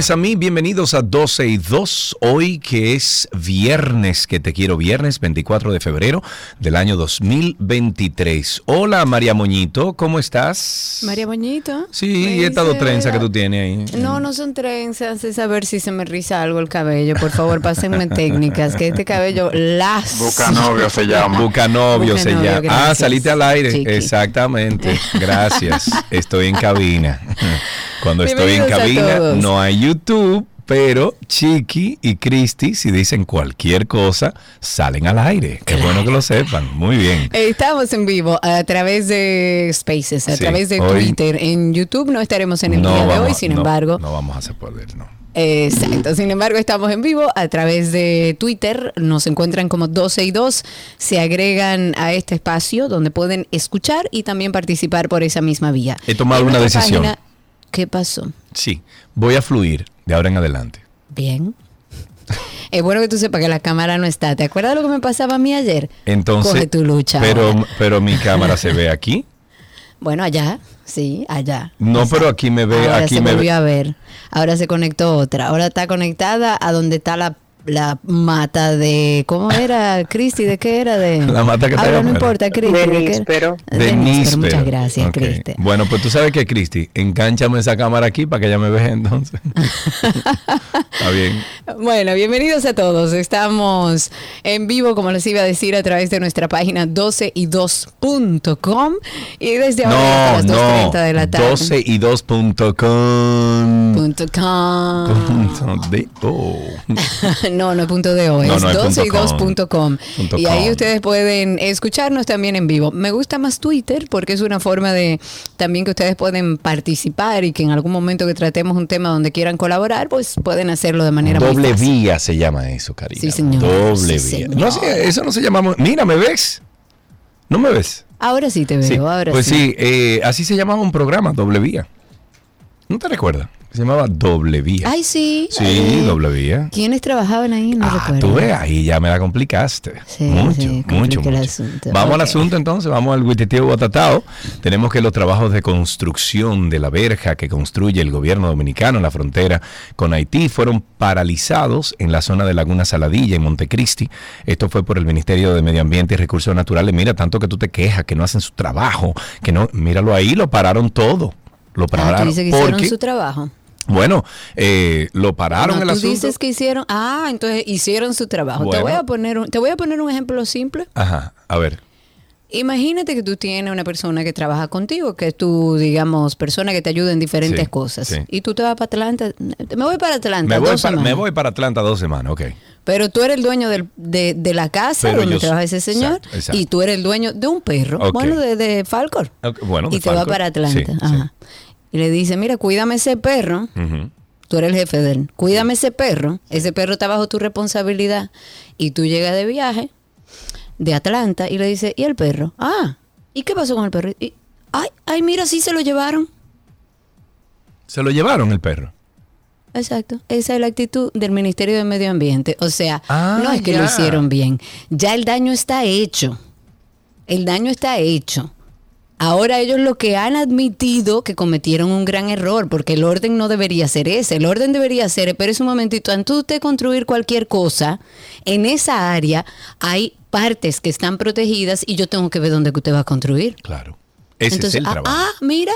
mes a mí, bienvenidos a 12 y 2. Hoy que es viernes, que te quiero, viernes 24 de febrero del año 2023. Hola, María Moñito, ¿cómo estás? María Moñito. Sí, Me y esta dos dice, trenzas que tú tienes ahí. No, no son trenzas, es a ver si se me riza algo el cabello. Por favor, pásenme técnicas, que este cabello las. Busca novio se llama. Busca novio Busca se llama. Ah, saliste al aire. Chiqui. Exactamente. Gracias. Estoy en cabina. Cuando estoy en cabina no hay YouTube, pero Chiqui y Cristi, si dicen cualquier cosa, salen al aire. Qué bueno que lo sepan. Muy bien. Estamos en vivo a través de Spaces, a Sí, través de hoy- Twitter. En YouTube no estaremos en el No día de hoy, sin no, embargo. No vamos a hacer poder, no. Exacto, sin embargo estamos en vivo a través de Twitter, nos encuentran como 12 y 2, se agregan a este espacio donde pueden escuchar y también participar por esa misma vía. He tomado En una decisión. página- ¿Qué pasó? Sí, voy a fluir de ahora en adelante. Bien. Es bueno que tú sepas que la cámara no está. ¿Te acuerdas lo que me pasaba a mí ayer? Entonces, Coge tu lucha. pero, ahora. pero mi cámara se ve aquí. Bueno, allá, sí, allá. No, pero aquí me ve, Ahora aquí se me volvió ve. a ver. Ahora se conectó otra. Ahora está conectada a donde está la, la mata de. ¿Cómo era, Cristi? ¿De qué era? De, La mata que está Ahora no importa, Cristi. De ¿de níspero. De De níspero, níspero. Muchas gracias, Ok. Cristi. Bueno, pues tú sabes que, Cristi, encánchame esa cámara aquí para que ella me vea entonces. Está bien. Bueno, bienvenidos a todos. Estamos en vivo, como les iba a decir, a través de nuestra página 12y2.com y desde ahora hasta No, las no. 2.30 de la tarde. 12 y 2.com. Punto com. Punto de- oh. no, no es punto de hoy, No, es no 12 y punto 2.com. Punto Y ahí com. ustedes pueden escucharnos también en vivo. Me gusta más Twitter porque es una forma de también que ustedes pueden participar y que en algún momento que tratemos un tema donde quieran colaborar, pues pueden hacerlo de manera muy Doble fácil. vía se llama eso, Karina. Sí, señor. Doble Sí, vía. señor. No, sí, eso no se llama. Mira, ¿me ves? ¿No me ves? Ahora sí te veo, Sí. ahora pues sí. sí, eh, así se llamaba un programa, Doble Vía. ¿No te recuerdas? Se llamaba Doble Vía. Ay, sí. sí, eh, Doble Vía. ¿Quiénes trabajaban ahí? No ah, recuerdo. tú ves, ahí ya me la complicaste. Sí, mucho, sí, mucho, asunto. Vamos al asunto entonces, vamos al Huititio Guatatao. Tenemos que los trabajos de construcción de la verja que construye el gobierno dominicano en la frontera con Haití fueron paralizados en la zona de Laguna Saladilla, en Montecristi. Esto fue por el Ministerio de Medio Ambiente y Recursos Naturales. Mira, tanto que tú te quejas, que no hacen su trabajo, que no, míralo ahí, lo pararon todo. Lo Ah, tú pararon. dices que hicieron porque- su trabajo. Bueno, eh, lo pararon No, el tú asunto. dices que hicieron, ah, entonces hicieron su trabajo. Te voy a poner un, te voy a poner un ejemplo simple. Ajá, a ver. Imagínate que tú tienes una persona que trabaja contigo, que es tu, digamos, persona que te ayuda en diferentes Sí, cosas. sí. Y tú te vas para Atlanta. Me voy para Atlanta. Me voy, dos para, me semanas. voy para Atlanta dos semanas, ok. Pero tú eres el dueño del- de, de la casa Pero donde yo- trabaja ese señor. exacto, exacto. Y tú eres el dueño de un perro. Bueno, de, de Falcor. Ok, bueno, de y te va Falcor. para Atlanta. Sí, Ajá. Y le dice, mira, cuídame ese perro. Tú eres el jefe de él. Cuídame ese perro. Ese perro está bajo tu responsabilidad. Y tú llegas de viaje de Atlanta y le dices, ¿y el perro? Ah, ¿y qué pasó con el perro? Y, ay, ay, mira, sí se lo llevaron. Se lo llevaron el perro. Exacto. Esa es la actitud del Ministerio de Medio Ambiente. O sea, Ah, no es que ya. lo hicieron bien. Ya el daño está hecho. El daño está hecho. Ahora ellos lo que han admitido que cometieron un gran error, porque el orden no debería ser ese. El orden debería ser, espérese un momentito, antes de usted construir cualquier cosa, en esa área hay partes que están protegidas y yo tengo que ver dónde usted va a construir. Claro. Ese Entonces, es el ah, trabajo. ah, mira,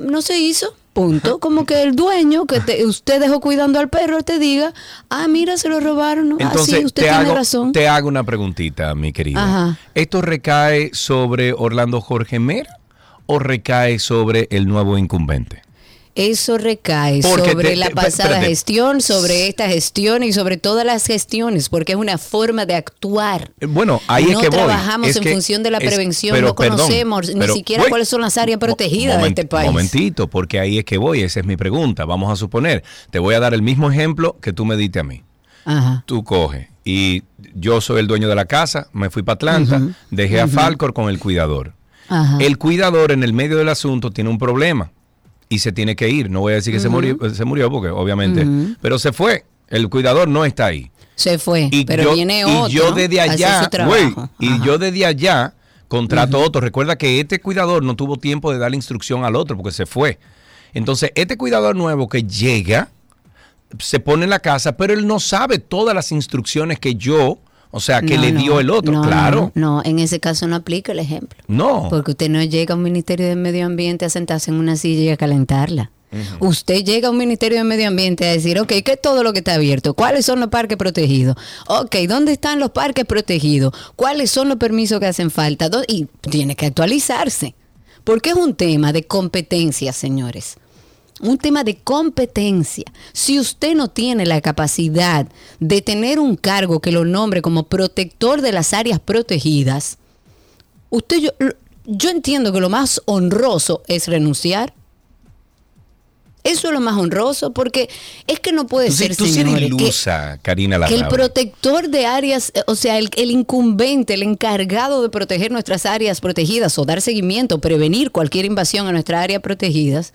no se hizo. Punto. Como que el dueño que te- usted dejó cuidando al perro te diga, ah, mira, se lo robaron. ¿no? ah, Entonces, sí, usted te, tiene hago, razón. te hago una preguntita, mi querida. Ajá. ¿Esto recae sobre Orlando Jorge Mera o recae sobre el nuevo incumbente? Eso recae Porque sobre te- la pasada espérate. gestión, sobre esta gestión y sobre todas las gestiones, porque es una forma de actuar. Eh, Bueno, ahí no es que voy. trabajamos Es en que- función de la es- prevención, pero, no perdón, conocemos ni siquiera voy. cuáles son las áreas protegidas de este país. Momentito, porque ahí es que voy, esa es mi pregunta. Vamos a suponer, te voy a dar el mismo ejemplo que tú me diste a mí. Ajá. Tú coges Y yo soy el dueño de la casa, me fui para Atlanta, dejé a Falcor con el cuidador. Ajá. El cuidador en el medio del asunto tiene un problema y se tiene que ir. No voy a decir que se, murió, se murió porque obviamente, pero se fue. El cuidador no está ahí. Se fue, Y pero yo, viene y otro. yo desde allá, güey, y yo desde allá contrato otro. Recuerda que este cuidador no tuvo tiempo de darle instrucción al otro porque se fue. Entonces, este cuidador nuevo que llega, se pone en la casa, pero él no sabe todas las instrucciones que yo, o sea, que No, le no, dio el otro. no, claro. No, en ese caso no aplica el ejemplo. No. Porque usted no llega a un Ministerio de Medio Ambiente a sentarse en una silla y a calentarla. Usted llega a un Ministerio de Medio Ambiente a decir, ok, ¿qué es todo lo que está abierto? ¿Cuáles son los parques protegidos? Ok, ¿dónde están los parques protegidos? ¿Cuáles son los permisos que hacen falta? ¿Dó- Y tiene que actualizarse. Porque es un tema de competencia, señores. Un tema de competencia. Si usted no tiene la capacidad de tener un cargo que lo nombre como protector de las áreas protegidas, usted yo, yo entiendo que lo más honroso es renunciar. Eso es lo más honroso porque es que no puede Tú, ser tú señores, que- ilusa, Karina que el protector de áreas, eh, o sea, el, el incumbente, el encargado de proteger nuestras áreas protegidas o dar seguimiento, prevenir cualquier invasión a nuestras áreas protegidas,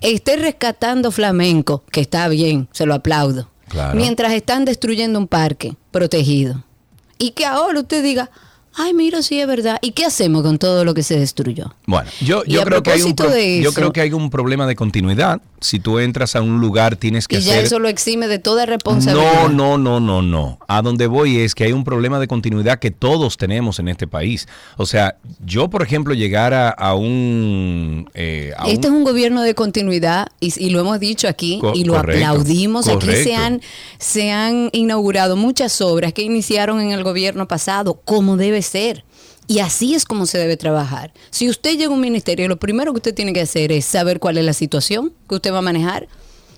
esté rescatando flamenco, que está bien, se lo aplaudo, Claro. mientras están destruyendo un parque protegido. Y que ahora usted diga, ay, mira, sí es verdad. ¿Y qué hacemos con todo lo que se destruyó? Bueno, yo, yo creo que hay un pro- yo creo que hay un problema de continuidad. Si tú entras a un lugar tienes que Y ya hacer eso lo exime de toda No, responsabilidad. no, no, no, no. A donde voy es que hay un problema de continuidad que todos tenemos en este país. O sea, yo, por ejemplo, llegar a, a un... eh, a Este un- es un gobierno de continuidad y, y lo hemos dicho aquí Co- y lo correcto, aplaudimos. Aquí correcto. se han, se han inaugurado muchas obras que iniciaron en el gobierno pasado, como debe ser. Y así es como se debe trabajar. Si usted llega a un ministerio, lo primero que usted tiene que hacer es saber cuál es la situación que usted va a manejar,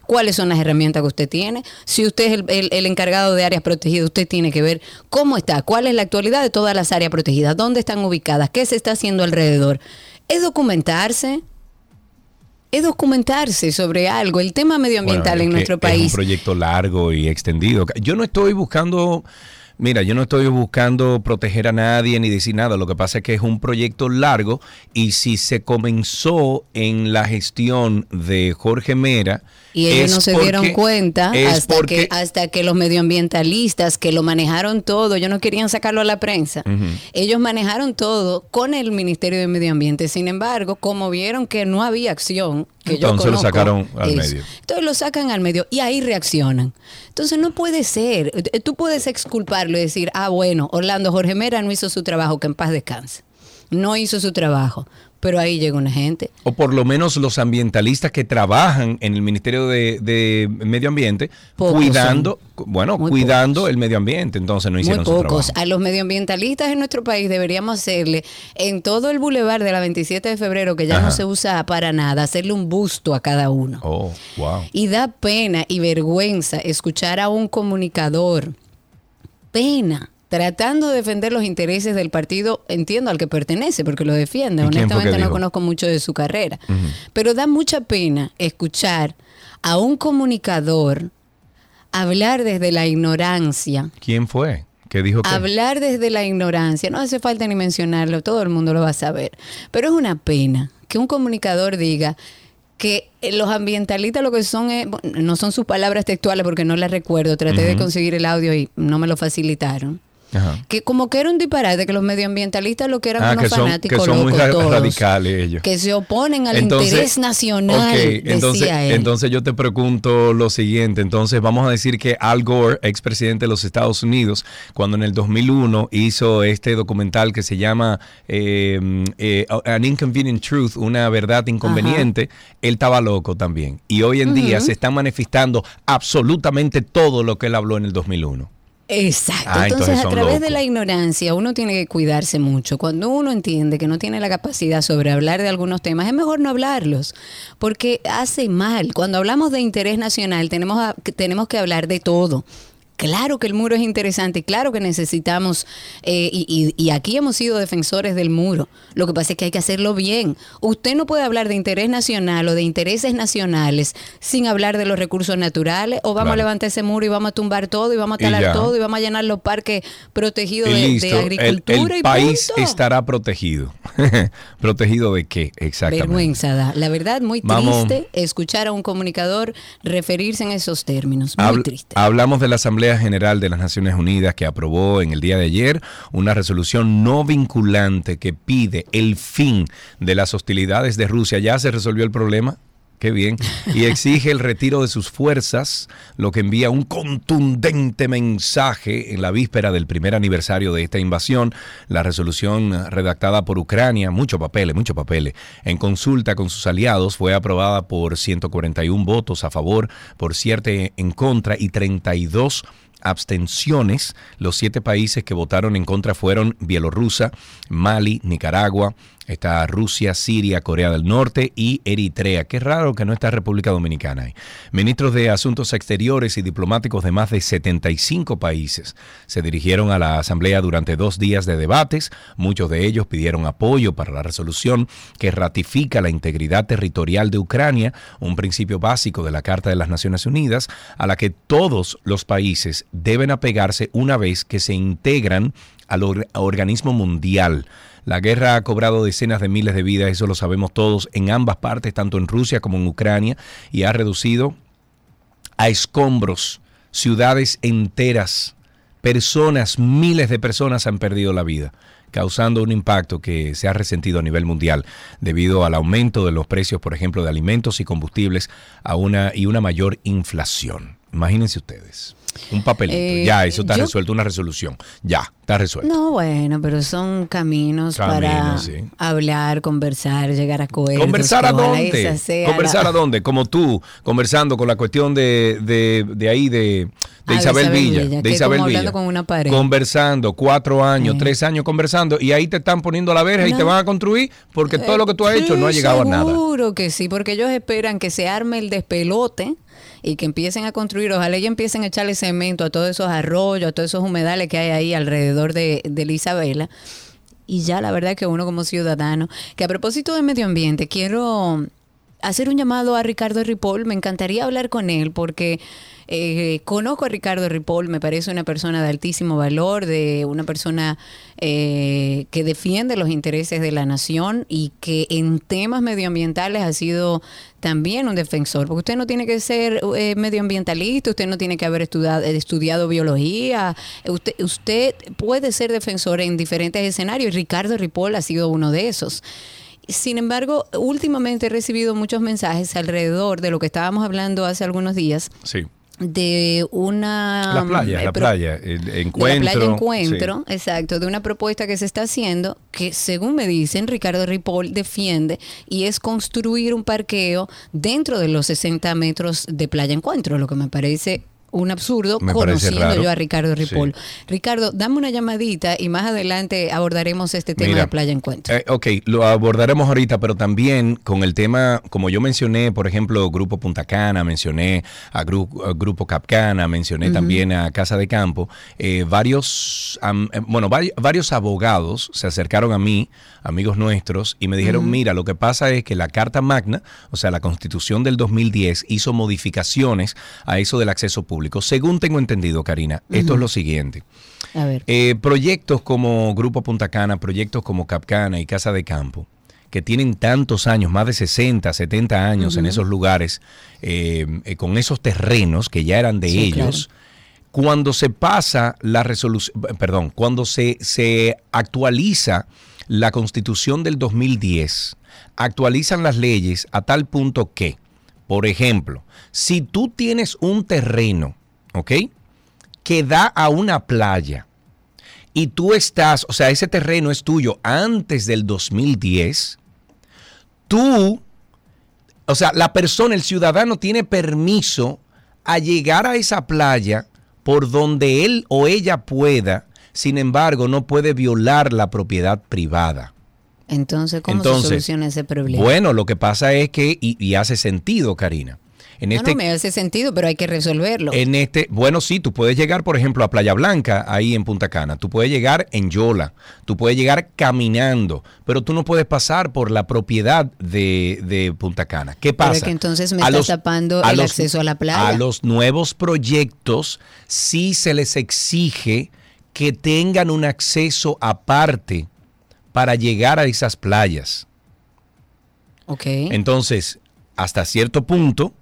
cuáles son las herramientas que usted tiene. Si usted es el, el- el encargado de áreas protegidas, usted tiene que ver cómo está, cuál es la actualidad de todas las áreas protegidas, dónde están ubicadas, qué se está haciendo alrededor. Es documentarse, es documentarse sobre algo. El tema medioambiental Bueno, es en nuestro Es país. un proyecto largo y extendido. Yo no estoy buscando, mira, yo no estoy buscando proteger a nadie ni decir nada. Lo que pasa es que es un proyecto largo y si se comenzó en la gestión de Jorge Mera. Y ellos no se porque- dieron cuenta hasta, porque- que, hasta que los medioambientalistas que lo manejaron todo, ellos no querían sacarlo a la prensa, ellos manejaron todo con el Ministerio de Medio Ambiente. Sin embargo, como vieron que no había acción, que yo Entonces lo conozco, sacaron al medio. Entonces lo sacan al medio y ahí reaccionan. Entonces no puede ser. Tú puedes exculparlo y decir, ah, bueno, Orlando Jorge Mera no hizo su trabajo, que en paz descanse. No hizo su trabajo. Pero ahí llega una gente. o por lo menos los ambientalistas que trabajan en el Ministerio de, de Medio Ambiente, Pocos cuidando, bueno, Muy cuidando el medio ambiente, entonces no Muy hicieron su pocos. trabajo. A los medioambientalistas en nuestro país deberíamos hacerle en todo el bulevar de la 27 de febrero, que ya Ajá. no se usa para nada, hacerle un busto a cada uno. Oh, wow. Y da pena y vergüenza escuchar a un comunicador, pena, tratando de defender los intereses del partido, entiendo al que pertenece, porque lo defiende. ¿Y quién fue que Honestamente no conozco mucho de su carrera. Pero da mucha pena escuchar a un comunicador hablar desde la ignorancia ¿Quién fue? ¿Qué dijo que? Hablar desde la ignorancia, no hace falta ni mencionarlo, todo el mundo lo va a saber. Pero es una pena que un comunicador diga que eh, los ambientalistas lo que son, es- no son sus palabras textuales porque no las recuerdo, traté de conseguir el audio y no me lo facilitaron. Ajá. Que como que era un disparate, que los medioambientalistas lo que eran Ah, unos que son, que fanáticos son muy locos todos, radicales ellos. que se oponen al Entonces, interés nacional, decía entonces, él. entonces yo te pregunto lo siguiente. Entonces vamos a decir que Al Gore, expresidente de los Estados Unidos, cuando en el 2001 hizo este documental que se llama eh, eh, An Inconvenient Truth, una verdad inconveniente, él estaba loco también. Y hoy en día se está manifestando absolutamente todo lo que él habló en el 2001. Exacto. Ah, entonces, entonces a través de la ignorancia, uno tiene que cuidarse mucho. Cuando uno entiende que no tiene la capacidad sobre hablar de algunos temas, es mejor no hablarlos, porque hace mal. Cuando hablamos de interés nacional, tenemos, a- tenemos que hablar de todo. Claro que el muro es interesante, claro que necesitamos, eh, y, y, y, aquí hemos sido defensores del muro. Lo que pasa es que hay que hacerlo bien. Usted no puede hablar de interés nacional o de intereses nacionales sin hablar de los recursos naturales, o vamos claro. a levantar ese muro y vamos a tumbar todo y vamos a talar todo y vamos a llenar los parques protegidos de, de, agricultura. El, el y país punto. estará protegido. ¿Protegido de qué? Exactamente. Vergüenza da. La verdad, muy Vamos. triste escuchar a un comunicador referirse en esos términos. Muy Habl triste. Hablamos de la Asamblea General de las Naciones Unidas que aprobó en el día de ayer una resolución no vinculante que pide el fin de las hostilidades de Rusia. ¿Ya se resolvió el problema? Qué bien. Y exige el retiro de sus fuerzas, lo que envía un contundente mensaje en la víspera del primer aniversario de esta invasión. La resolución redactada por Ucrania, mucho papeles, mucho papeles, en consulta con sus aliados, fue aprobada por 141 votos a favor, por 7 en contra y 32 abstenciones. Los siete países que votaron en contra fueron Bielorrusia, Mali, Nicaragua, está Rusia, Siria, Corea del Norte y Eritrea. Qué raro que no está República Dominicana. Ministros de Asuntos Exteriores y diplomáticos de más de 75 países se dirigieron a la Asamblea durante dos días de debates. Muchos de ellos pidieron apoyo para la resolución que ratifica la integridad territorial de Ucrania, un principio básico de la Carta de las Naciones Unidas, a la que todos los países deben apegarse una vez que se integran al or organismo mundial. La guerra ha cobrado decenas de miles de vidas, eso lo sabemos todos, en ambas partes, tanto en Rusia como en Ucrania, y ha reducido a escombros ciudades enteras, personas, miles de personas han perdido la vida causando un impacto que se ha resentido a nivel mundial debido al aumento de los precios, por ejemplo, de alimentos y combustibles y una mayor inflación. Imagínense ustedes. Un papelito. Eh, ya, eso está yo, resuelto, una resolución. Ya, está resuelto. No, bueno, pero son caminos, caminos para sí. hablar, conversar, llegar a acuerdos. ¿Conversar a dónde? ¿Conversar la... a dónde? Como tú, conversando con la cuestión de, de, de ahí, de, de ah, Isabel, Isabel, Villa. Villa de Isabel Villa. Con una pared. Conversando, cuatro años, eh. tres años conversando, y ahí te están poniendo la verja no. y te van a construir porque eh, todo lo que tú has hecho no ha llegado a nada. Seguro que sí, porque ellos esperan que se arme el despelote y que empiecen a construir, ojalá ellos empiecen a echarle cemento a todos esos arroyos, a todos esos humedales que hay ahí alrededor de, de la Isabela. Y ya la verdad que uno como ciudadano, que a propósito de medio ambiente, quiero hacer un llamado a Ricardo Ripoll, me encantaría hablar con él porque eh, conozco a Ricardo Ripoll, me parece una persona de altísimo valor, de una persona eh, que defiende los intereses de la nación y que en temas medioambientales ha sido también un defensor, porque usted no tiene que ser eh, medioambientalista, usted no tiene que haber estudiado, estudiado biología, usted, usted puede ser defensor en diferentes escenarios y Ricardo Ripoll ha sido uno de esos. Sin embargo, últimamente he recibido muchos mensajes alrededor de lo que estábamos hablando hace algunos días. Sí de una la playa, eh, la playa, el encuentro, la playa encuentro, sí. exacto, de una propuesta que se está haciendo que según me dicen Ricardo Ripoll defiende y es construir un parqueo dentro de los 60 metros de playa encuentro, lo que me parece un absurdo Me conociendo yo a Ricardo Ripoll. Sí. Ricardo, dame una llamadita y más adelante abordaremos este tema Mira, de Playa Encuentro. Eh, ok, lo abordaremos ahorita, pero también con el tema, como yo mencioné, por ejemplo, Grupo Punta Cana, mencioné a, Gru a Grupo Capcana, mencioné uh -huh. también a Casa de Campo, eh, varios, um, bueno, vari varios abogados se acercaron a mí, amigos nuestros, y me dijeron, uh -huh. mira, lo que pasa es que la Carta Magna, o sea, la Constitución del 2010, hizo modificaciones a eso del acceso público público. Según tengo entendido, Karina, uh -huh. esto es lo siguiente. A ver. Eh, proyectos como Grupo Punta Cana, proyectos como Capcana y Casa de Campo, que tienen tantos años, más de 60, 70 años uh -huh. en esos lugares, eh, eh, con esos terrenos que ya eran de sí, ellos, claro. cuando se pasa la resolución, perdón, cuando se, se actualiza la constitución del 2010, actualizan las leyes a tal punto que, por ejemplo, si tú tienes un terreno, ¿ok? Que da a una playa y tú estás, o sea, ese terreno es tuyo antes del 2010, tú, o sea, la persona, el ciudadano tiene permiso a llegar a esa playa por donde él o ella pueda, sin embargo, no puede violar la propiedad privada. Entonces, ¿cómo Entonces, se soluciona ese problema? Bueno, lo que pasa es que, y, y hace sentido, Karina, En no, este, no me hace sentido, pero hay que resolverlo. en este, bueno, sí, tú puedes llegar, por ejemplo, a Playa Blanca, ahí en Punta Cana. Tú puedes llegar en Yola, tú puedes llegar caminando, pero tú no puedes pasar por la propiedad de, de Punta Cana. ¿Qué Pero pasa? es que entonces me A estás tapando a el acceso a la playa. A los nuevos proyectos sí se les exige que tengan un acceso aparte para llegar a esas playas. ok. Entonces, hasta cierto punto,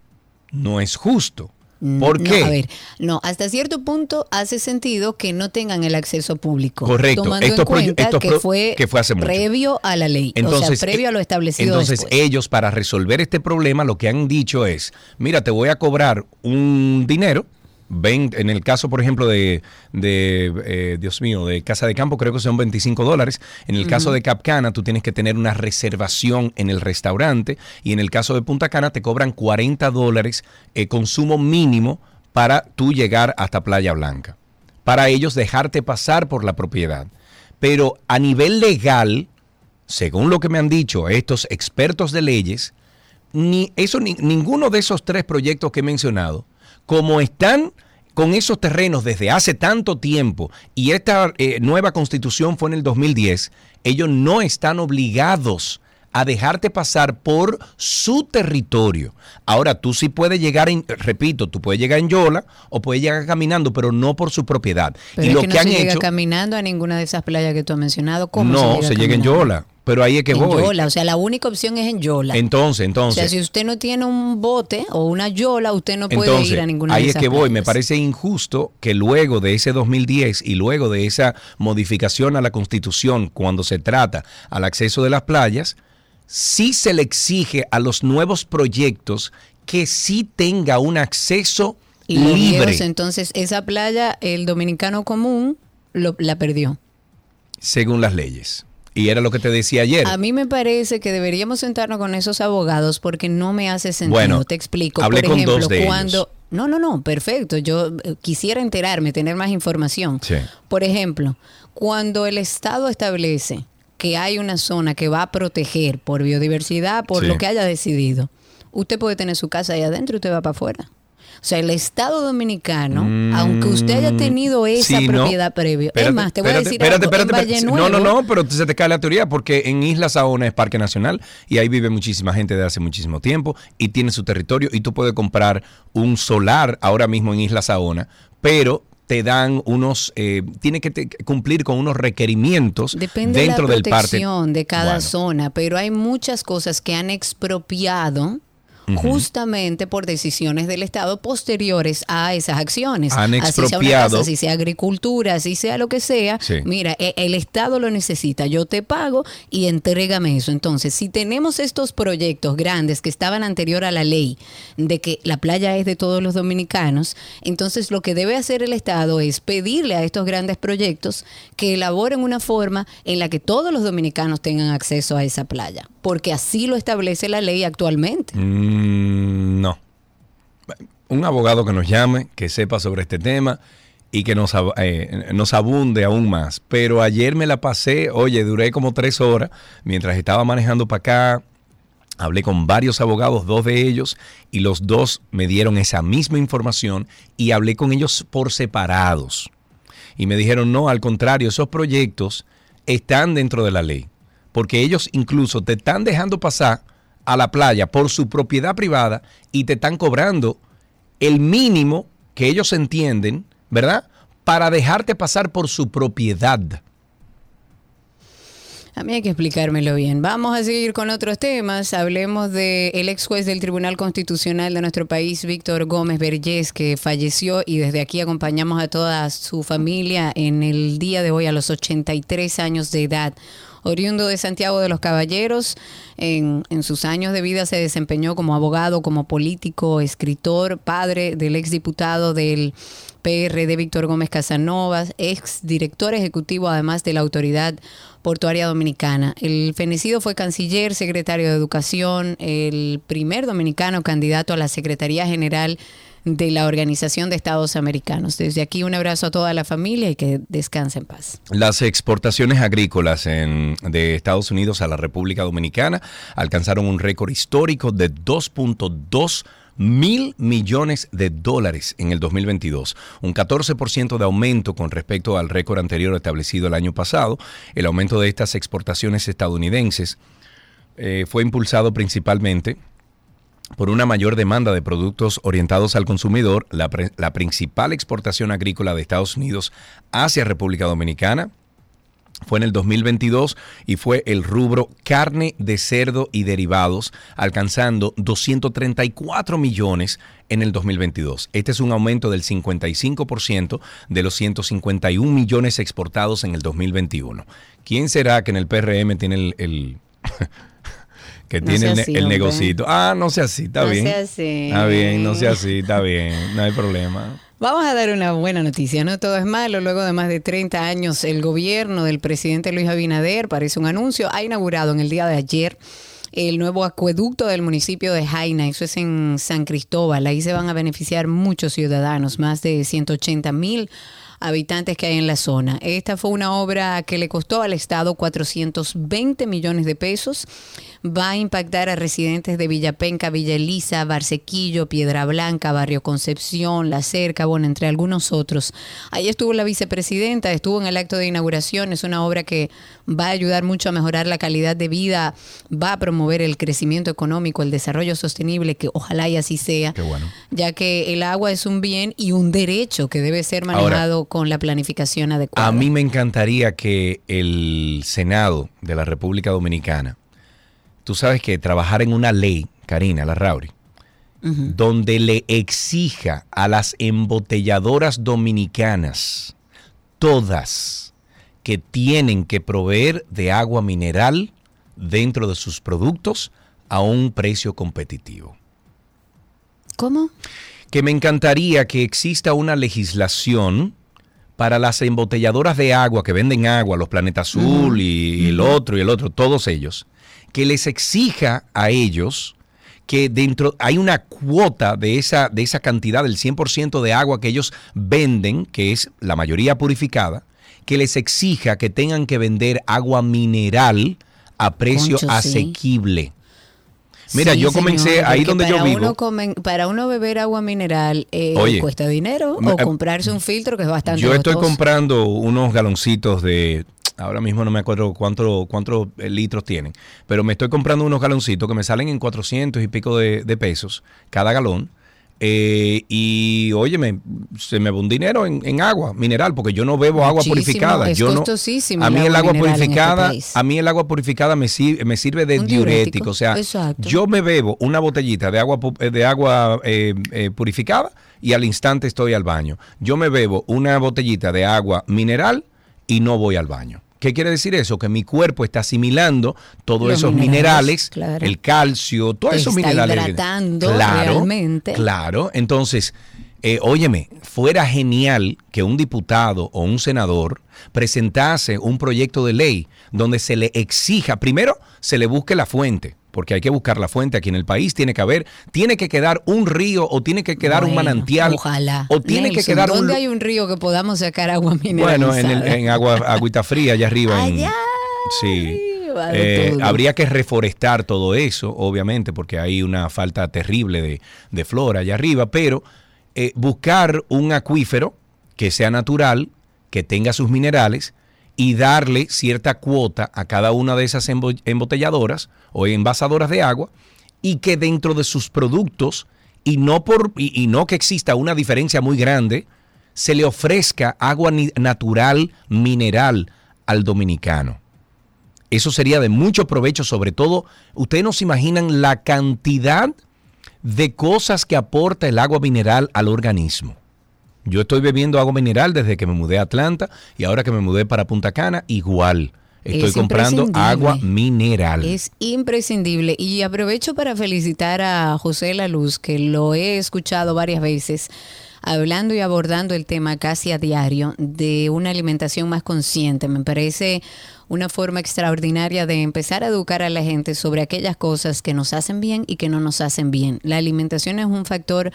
no es justo. Mm, ¿Por no, qué? a ver, no, hasta cierto punto hace sentido que no tengan el acceso público. Correcto. Tomando Estos en cuenta que, fue que fue hace mucho. previo a la ley. Entonces, o sea, previo a lo eh, establecido Entonces, después. ellos para resolver este problema lo que han dicho es, mira, te voy a cobrar un dinero. Ven, en el caso, por ejemplo, de, de, eh, Dios mío, de Casa de Campo, creo que son 25 dólares. En el caso de Capcana, tú tienes que tener una reservación en el restaurante. Y en el caso de Punta Cana, te cobran 40 dólares eh, consumo mínimo para tú llegar hasta Playa Blanca. Para ellos dejarte pasar por la propiedad. Pero a nivel legal, según lo que me han dicho estos expertos de leyes, ni eso ni- ninguno de esos tres proyectos que he mencionado, como están con esos terrenos desde hace tanto tiempo y esta eh, nueva constitución fue en el 2010, ellos no están obligados a dejarte pasar por su territorio. Ahora, tú sí puedes llegar, en, repito, tú puedes llegar en Yola o puedes llegar caminando, pero no por su propiedad. Pero y es lo que que, no han se llega hecho, caminando a ninguna de esas playas que tú has mencionado. ¿Cómo no, se llega en caminando? Yola, pero ahí es que en voy. Yola, o sea, la única opción es en Yola. Entonces, o entonces. sea, si usted no tiene un bote o una Yola, usted no puede Entonces, ir a ninguna ahí de es esas que voy. Me parece injusto que luego de ese 2010 y luego de esa modificación a la Constitución, cuando se trata al acceso de las playas, sí se le exige a los nuevos proyectos que sí tenga un acceso Y libre, viejos, entonces, esa playa, el dominicano común lo- la perdió. según las leyes. Y era lo que te decía ayer. A mí me parece que deberíamos sentarnos con esos abogados porque no me hace sentido. Bueno, Te explico. hablé Por con ejemplo, dos de cuando. ellos. No, no, no, perfecto. Yo eh, quisiera enterarme, tener más información. Sí. Por ejemplo, cuando el Estado establece que hay una zona que va a proteger por biodiversidad, por Sí. lo que haya decidido, usted puede tener su casa ahí adentro y usted va para afuera. O sea, el Estado dominicano, aunque usted haya tenido esa Mm, Sí, no. propiedad previa, es más, te voy a decir espérate, algo, espérate, en. Nuevo, No, no, no, pero se te cae la teoría porque en Isla Saona es parque nacional y ahí vive muchísima gente de hace muchísimo tiempo y tiene su territorio y tú puedes comprar un solar ahora mismo en Isla Saona, pero te dan unos, eh, tiene que te- cumplir con unos requerimientos Depende dentro de la del parque. protección de cada Bueno, zona, pero hay muchas cosas que han expropiado justamente por decisiones del Estado posteriores a esas acciones. Han Así sea una expropiado. casa, así sea agricultura, así sea lo que sea. Sí. Mira, e- el Estado lo necesita, yo te pago y entrégame eso. Entonces, si tenemos estos proyectos grandes que estaban anterior a la ley de que la playa es de todos los dominicanos, entonces lo que debe hacer el Estado es pedirle a estos grandes proyectos que elaboren una forma en la que todos los dominicanos tengan acceso a esa playa, porque así lo establece la ley actualmente. Mm, no. Un abogado que nos llame, que sepa sobre este tema y que nos, eh, nos abunde aún más. Pero ayer me la pasé, oye, duré como tres horas mientras estaba manejando para acá. Hablé con varios abogados, dos de ellos, y los dos me dieron esa misma información y hablé con ellos por separados. Y me dijeron, no, al contrario, esos proyectos están dentro de la ley. Porque ellos incluso te están dejando pasar a la playa por su propiedad privada y te están cobrando el mínimo que ellos entienden, ¿verdad? Para dejarte pasar por su propiedad. A mí hay que explicármelo bien. Vamos a seguir con otros temas. Hablemos del ex juez del Tribunal Constitucional de nuestro país, Víctor Gómez Vergés, que falleció y desde aquí acompañamos a toda su familia en el día de hoy a los 83 años de edad. Oriundo de Santiago de los Caballeros, en, sus años de vida se desempeñó como abogado, como político, escritor, padre del exdiputado del PRD Víctor Gómez Casanovas, ex director ejecutivo además de la Autoridad Portuaria Dominicana. El fenecido fue canciller, secretario de Educación, el primer dominicano candidato a la Secretaría General de la Organización de Estados Americanos. Desde aquí un abrazo a toda la familia y que descanse en paz. Las exportaciones agrícolas en- de Estados Unidos a la República Dominicana alcanzaron un récord histórico de 2.2 mil millones de dólares en el 2022, un 14% de aumento con respecto al récord anterior establecido el año pasado. El aumento de estas exportaciones estadounidenses eh, fue impulsado principalmente por una mayor demanda de productos orientados al consumidor, la, la, principal exportación agrícola de Estados Unidos hacia República Dominicana fue en el 2022 y fue el rubro carne de cerdo y derivados, alcanzando 234 millones en el 2022. Este es un aumento del 55% de los 151 millones exportados en el 2021. ¿Quién será que en el PRM tiene el... el que tiene el, negocito. Ah, no sea así, está bien. Está bien, no sea así, está bien, no hay problema. Vamos a dar una buena noticia, no todo es malo. Luego de más de 30 años, el gobierno del presidente Luis Abinader, parece un anuncio, ha inaugurado en el día de ayer el nuevo acueducto del municipio de Jaina, eso es en San Cristóbal. Ahí se van a beneficiar muchos ciudadanos, más de 180 mil habitantes que hay en la zona. Esta fue una obra que le costó al Estado 420 millones de pesos. Va a impactar a residentes de Villapenca, Villa Elisa, Barsequillo, Piedra Blanca, Barrio Concepción, La Cerca, bueno, entre algunos otros. Ahí estuvo la vicepresidenta, estuvo en el acto de inauguración. Es una obra que va a ayudar mucho a mejorar la calidad de vida, va a promover el crecimiento económico, el desarrollo sostenible, que ojalá y así sea. Ya que el agua es un bien y un derecho que debe ser manejado con la planificación adecuada. A mí me encantaría que el Senado de la República Dominicana, tú sabes que trabajar en una ley, Karina Larrauri, donde le exija a las embotelladoras dominicanas, todas, que tienen que proveer de agua mineral dentro de sus productos a un precio competitivo. ¿Cómo? Que me encantaría que exista una legislación para las embotelladoras de agua que venden agua, los Planeta Azul y el otro y el otro, todos ellos, que les exija a ellos que dentro hay una cuota de esa, de esa cantidad, del 100% de agua que ellos venden, que es la mayoría purificada, que les exija que tengan que vender agua mineral a precio asequible. Mira, yo comencé ahí donde yo vivo. para uno beber agua mineral eh, cuesta dinero o eh, comprarse un filtro que es bastante Yo estoy comprando unos galoncitos de ahora mismo no me acuerdo cuántos cuántos litros tienen, pero me estoy comprando unos galoncitos que me salen en 400 y pico de, de pesos cada galón eh, y óyeme, se me va un dinero en, agua mineral, porque yo no bebo agua purificada. yo no, a mí el agua este purificada, a mí el agua purificada me sirve, me sirve de diurético. O sea, yo me bebo una botellita de agua de agua eh, eh, purificada y al instante estoy al baño. Yo me bebo una botellita de agua mineral y no voy al baño. ¿Qué quiere decir eso? Que mi cuerpo está asimilando todos esos minerales, el calcio, todos esos minerales. Hidratando claro, realmente. Claro, entonces, eh, óyeme, fuera genial que un diputado o un senador presentase un proyecto de ley donde se le exija, primero, se le busque la fuente porque hay que buscar la fuente aquí en el país, tiene que haber, tiene que quedar un río o tiene que quedar un manantial. Ojalá. O tiene que quedar ¿Dónde hay un río que podamos sacar agua mineral? Bueno, en, en agua, agüita fría, allá arriba. Allá. sí. Eh, habría que reforestar todo eso, obviamente, porque hay una falta terrible de, flora allá arriba, pero eh, buscar un acuífero que sea natural, que tenga sus minerales y darle cierta cuota a cada una de esas embotelladoras o envasadoras de agua y que dentro de sus productos y no por y, no que exista una diferencia muy grande se le ofrezca agua natural mineral al dominicano. Eso sería de mucho provecho, sobre todo, ustedes no se imaginan la cantidad de cosas que aporta el agua mineral al organismo. Yo estoy bebiendo agua mineral desde que me mudé a Atlanta y ahora que me mudé para Punta Cana, igual. Estoy comprando agua mineral. Es imprescindible. Y aprovecho para felicitar a José La Luz, que lo he escuchado varias veces hablando y abordando el tema casi a diario de una alimentación más consciente. Me parece una forma extraordinaria de empezar a educar a la gente sobre aquellas cosas que nos hacen bien y que no nos hacen bien. La alimentación es un factor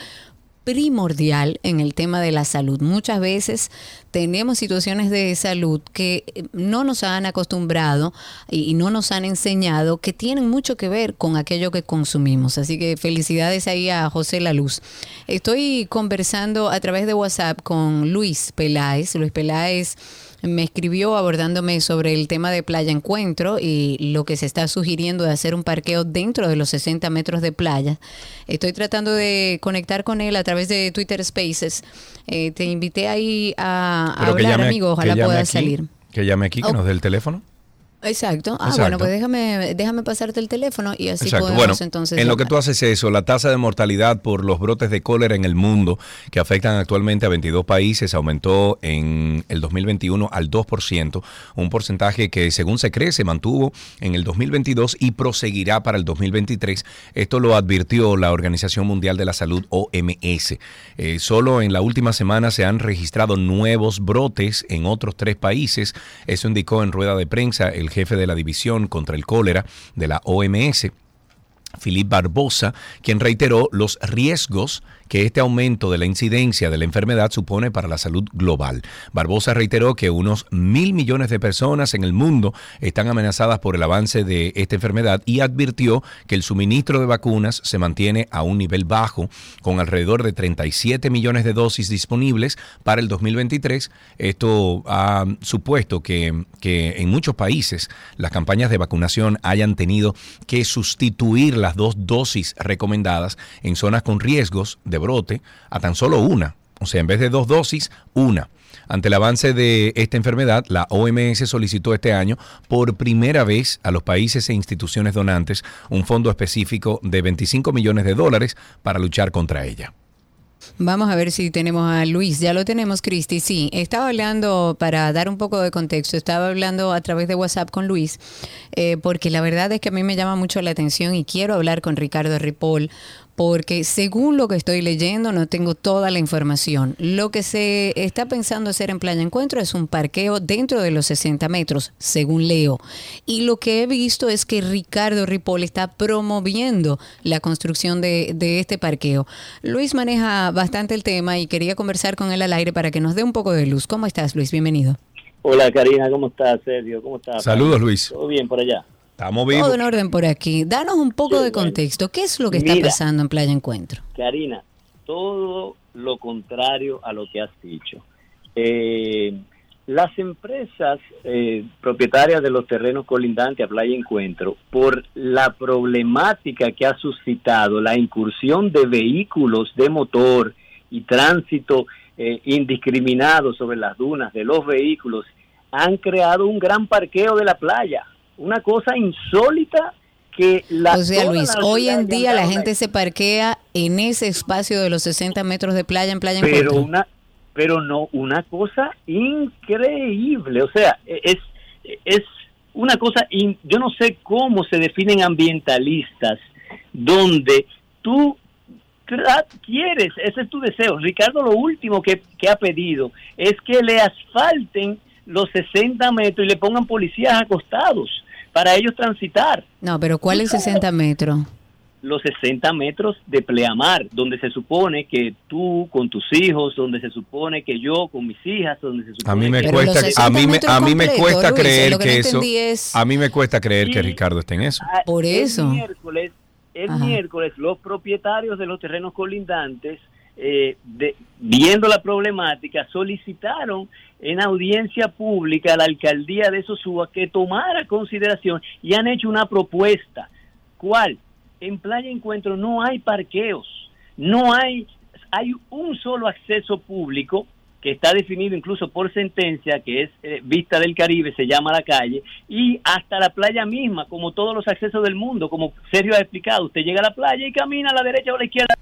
primordial en el tema de la salud. Muchas veces tenemos situaciones de salud que eh, no nos han acostumbrado y no nos han enseñado que tienen mucho que ver con aquello que consumimos. Así que felicidades ahí a José La Luz. Estoy conversando a través de WhatsApp con Luis Peláez. Luis Peláez me escribió abordándome sobre el tema de Playa Encuentro y lo que se está sugiriendo de hacer un parqueo dentro de los 60 metros de playa. Estoy tratando de conectar con él a través de Twitter Spaces. Eh, te invité ahí a, hablar, amigo, ojalá pueda salir. Que llame aquí, que oh. nos dé el teléfono. Exacto. Ah, bueno, pues déjame, déjame pasarte el teléfono y así podemos bueno, entonces. En lo que tú haces eso, la tasa de mortalidad por los brotes de cólera en el mundo, que afectan actualmente a 22 países, aumentó en el 2021 al 2%, un porcentaje que según se cree se mantuvo en el 2022 y proseguirá para el 2023. Esto lo advirtió la Organización Mundial de la Salud, OMS. Eh, solo en la última semana se han registrado nuevos brotes en otros tres países. Eso indicó en rueda de prensa el jefe de la División contra el Cólera de la OMS, Philip Barbosa, quien reiteró los riesgos que este aumento de la incidencia de la enfermedad supone para la salud global. Barbosa reiteró que unos mil millones de personas en el mundo están amenazadas por el avance de esta enfermedad y advirtió que el suministro de vacunas se mantiene a un nivel bajo, con alrededor de 37 millones de dosis disponibles para el 2023. Esto ha supuesto que, que en muchos países las campañas de vacunación hayan tenido que sustituir las dos dosis recomendadas en zonas con riesgos de brote a tan solo una. O sea, en vez de dos dosis, una. Ante el avance de esta enfermedad, la OMS solicitó este año por primera vez a los países e instituciones donantes un fondo específico de 25 millones de dólares para luchar contra ella. Vamos a ver si tenemos a Luis. Ya lo tenemos, Cristi. Sí, estaba hablando, para dar un poco de contexto, estaba hablando a través de WhatsApp con Luis, eh, porque la verdad es que a mí me llama mucho la atención y quiero hablar con Ricardo Ripoll porque según lo que estoy leyendo no tengo toda la información. Lo que se está pensando hacer en Playa Encuentro es un parqueo dentro de los 60 metros, según leo. Y lo que he visto es que Ricardo Ripoll está promoviendo la construcción de, este parqueo. Luis maneja bastante el tema y quería conversar con él al aire para que nos dé un poco de luz. ¿Cómo estás, Luis? Bienvenido. Hola, Karina, ¿cómo estás, Sergio? ¿Cómo estás? Saludos, Luis. ¿Todo bien por allá? Estamos vivos. Todo en orden por aquí. Danos un poco de contexto. ¿Qué es lo que está pasando en Playa Encuentro? Karina, todo lo contrario a lo que has dicho. Eh, las empresas eh, propietarias de los terrenos colindantes a Playa Encuentro, por la problemática que ha suscitado la incursión de vehículos de motor y tránsito eh, indiscriminado sobre las dunas de los vehículos, han creado un gran parqueo de la playa una cosa insólita que la... O sea, Luis, hoy en día la gente se parquea en ese espacio de los 60 metros de playa en Playa en Pero una pero no, una cosa increíble, o sea, es, es una cosa, yo no sé cómo se definen ambientalistas, donde tú quieres, ese es tu deseo. Ricardo lo último que, que ha pedido es que le asfalten los 60 metros y le pongan policías acostados para ellos transitar. No, pero ¿cuál es 60 metros? Los 60 metros de pleamar, donde se supone que tú con tus hijos, donde se supone que yo con mis hijas, donde se supone a mí me cuesta, a mí me, a mí me cuesta creer que, eso, a mí me cuesta creer que Ricardo esté en eso. Ah, Por eso. El miércoles, el miércoles los propietarios de los terrenos colindantes eh, de, viendo la problemática, solicitaron en audiencia pública la alcaldía de Sosúa que tomara consideración y han hecho una propuesta. ¿Cuál? En Playa Encuentro no hay parqueos, no hay, hay un solo acceso público que está definido incluso por sentencia, que es eh, Vista del Caribe, se llama la calle, y hasta la playa misma, como todos los accesos del mundo, como Sergio ha explicado, usted llega a la playa y camina a la derecha o a la izquierda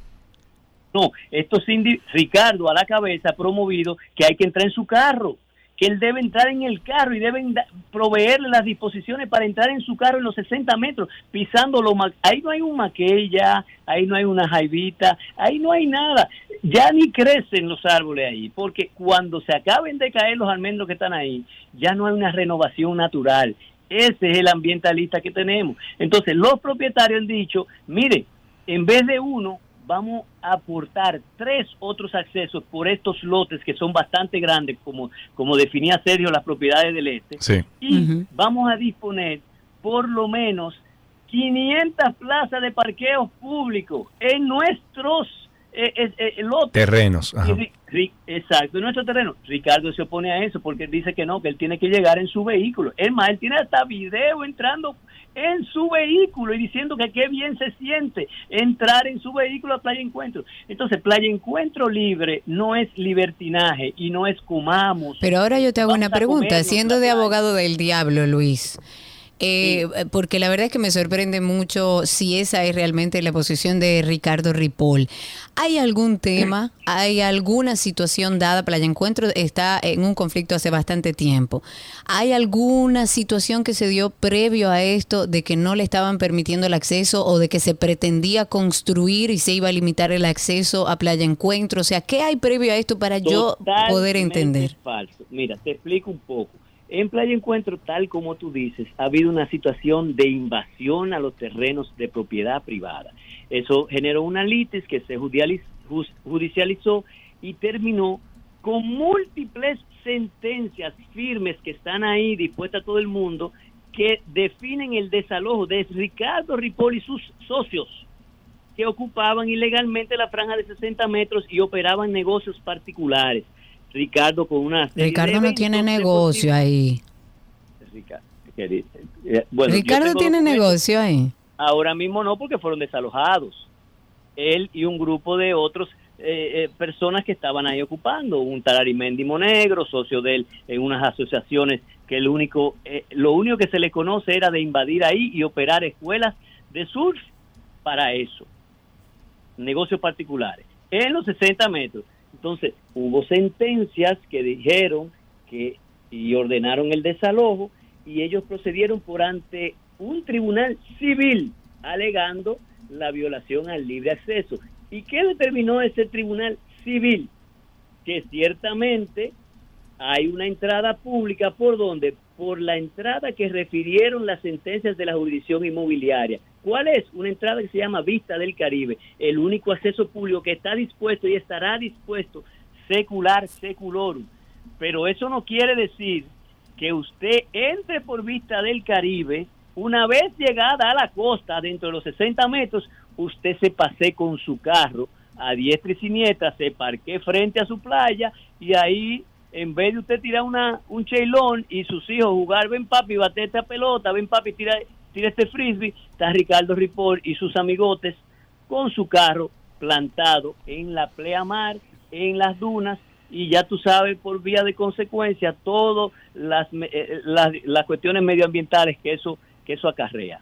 no, esto Cindy, Ricardo a la cabeza ha promovido que hay que entrar en su carro, que él debe entrar en el carro y deben proveerle las disposiciones para entrar en su carro en los 60 metros, pisándolo. Ahí no hay un maquilla, ahí no hay una jaivita, ahí no hay nada. Ya ni crecen los árboles ahí, porque cuando se acaben de caer los almendros que están ahí, ya no hay una renovación natural. Ese es el ambientalista que tenemos. Entonces, los propietarios han dicho, mire, en vez de uno, vamos a aportar tres otros accesos por estos lotes que son bastante grandes, como, como definía Sergio las propiedades del este. Sí. Y vamos a disponer por lo menos 500 plazas de parqueos públicos en nuestros eh, eh, eh, lotes. Terrenos. ajá. Exacto, en nuestro terreno. Ricardo se opone a eso porque dice que no, que él tiene que llegar en su vehículo. Es más, él tiene hasta video entrando en su vehículo y diciendo que qué bien se siente entrar en su vehículo a Playa Encuentro. Entonces, Playa Encuentro libre no es libertinaje y no es comamos. Pero ahora yo te hago Vamos una pregunta, comernos siendo de abogado del diablo, Luis. Eh, Porque la verdad es que me sorprende mucho si esa es realmente la posición de Ricardo Ripoll. ¿Hay algún tema, hay alguna situación dada? Playa Encuentro está en un conflicto hace bastante tiempo. ¿Hay alguna situación que se dio previo a esto de que no le estaban permitiendo el acceso o de que se pretendía construir y se iba a limitar el acceso a Playa Encuentro? O sea, ¿qué hay previo a esto para yo poder entender? falso. Mira, te explico un poco. En Playa Encuentro, tal como tú dices, ha habido una situación de invasión a los terrenos de propiedad privada. Eso generó una litis que se judicializó y terminó con múltiples sentencias firmes que están ahí dispuestas a todo el mundo que definen el desalojo de Ricardo Ripoll y sus socios que ocupaban ilegalmente la franja de 60 metros y operaban negocios particulares. Ricardo con una Ricardo no tiene negocio ahí. Eh, bueno, Ricardo tiene negocio ahí. Ahora mismo no, porque fueron desalojados. Él y un grupo de otros eh, eh, personas que estaban ahí ocupando. Un tal Arimendi Monegro, socio de él en unas asociaciones que el único, eh, lo único que se le conoce era de invadir ahí y operar escuelas de surf para eso. Negocios particulares. En los 60 metros. Entonces, hubo sentencias que dijeron que y ordenaron el desalojo y ellos procedieron por ante un tribunal civil alegando la violación al libre acceso. ¿Y qué determinó ese tribunal civil? Que ciertamente hay una entrada pública por donde por la entrada que refirieron las sentencias de la jurisdicción inmobiliaria. ¿Cuál es? Una entrada que se llama Vista del Caribe, el único acceso público que está dispuesto y estará dispuesto secular seculorum. Pero eso no quiere decir que usted entre por Vista del Caribe, una vez llegada a la costa, dentro de los 60 metros, usted se pase con su carro a diestra y siniestra, se parque frente a su playa y ahí, en vez de usted tirar una, un cheilón y sus hijos jugar, ven papi, bate esta pelota, ven papi, tira, tira este frisbee, está Ricardo Ripoll y sus amigotes con su carro plantado en la pleamar, en las dunas, y ya tú sabes por vía de consecuencia todas las, eh, las, las cuestiones medioambientales que eso, que eso acarrea.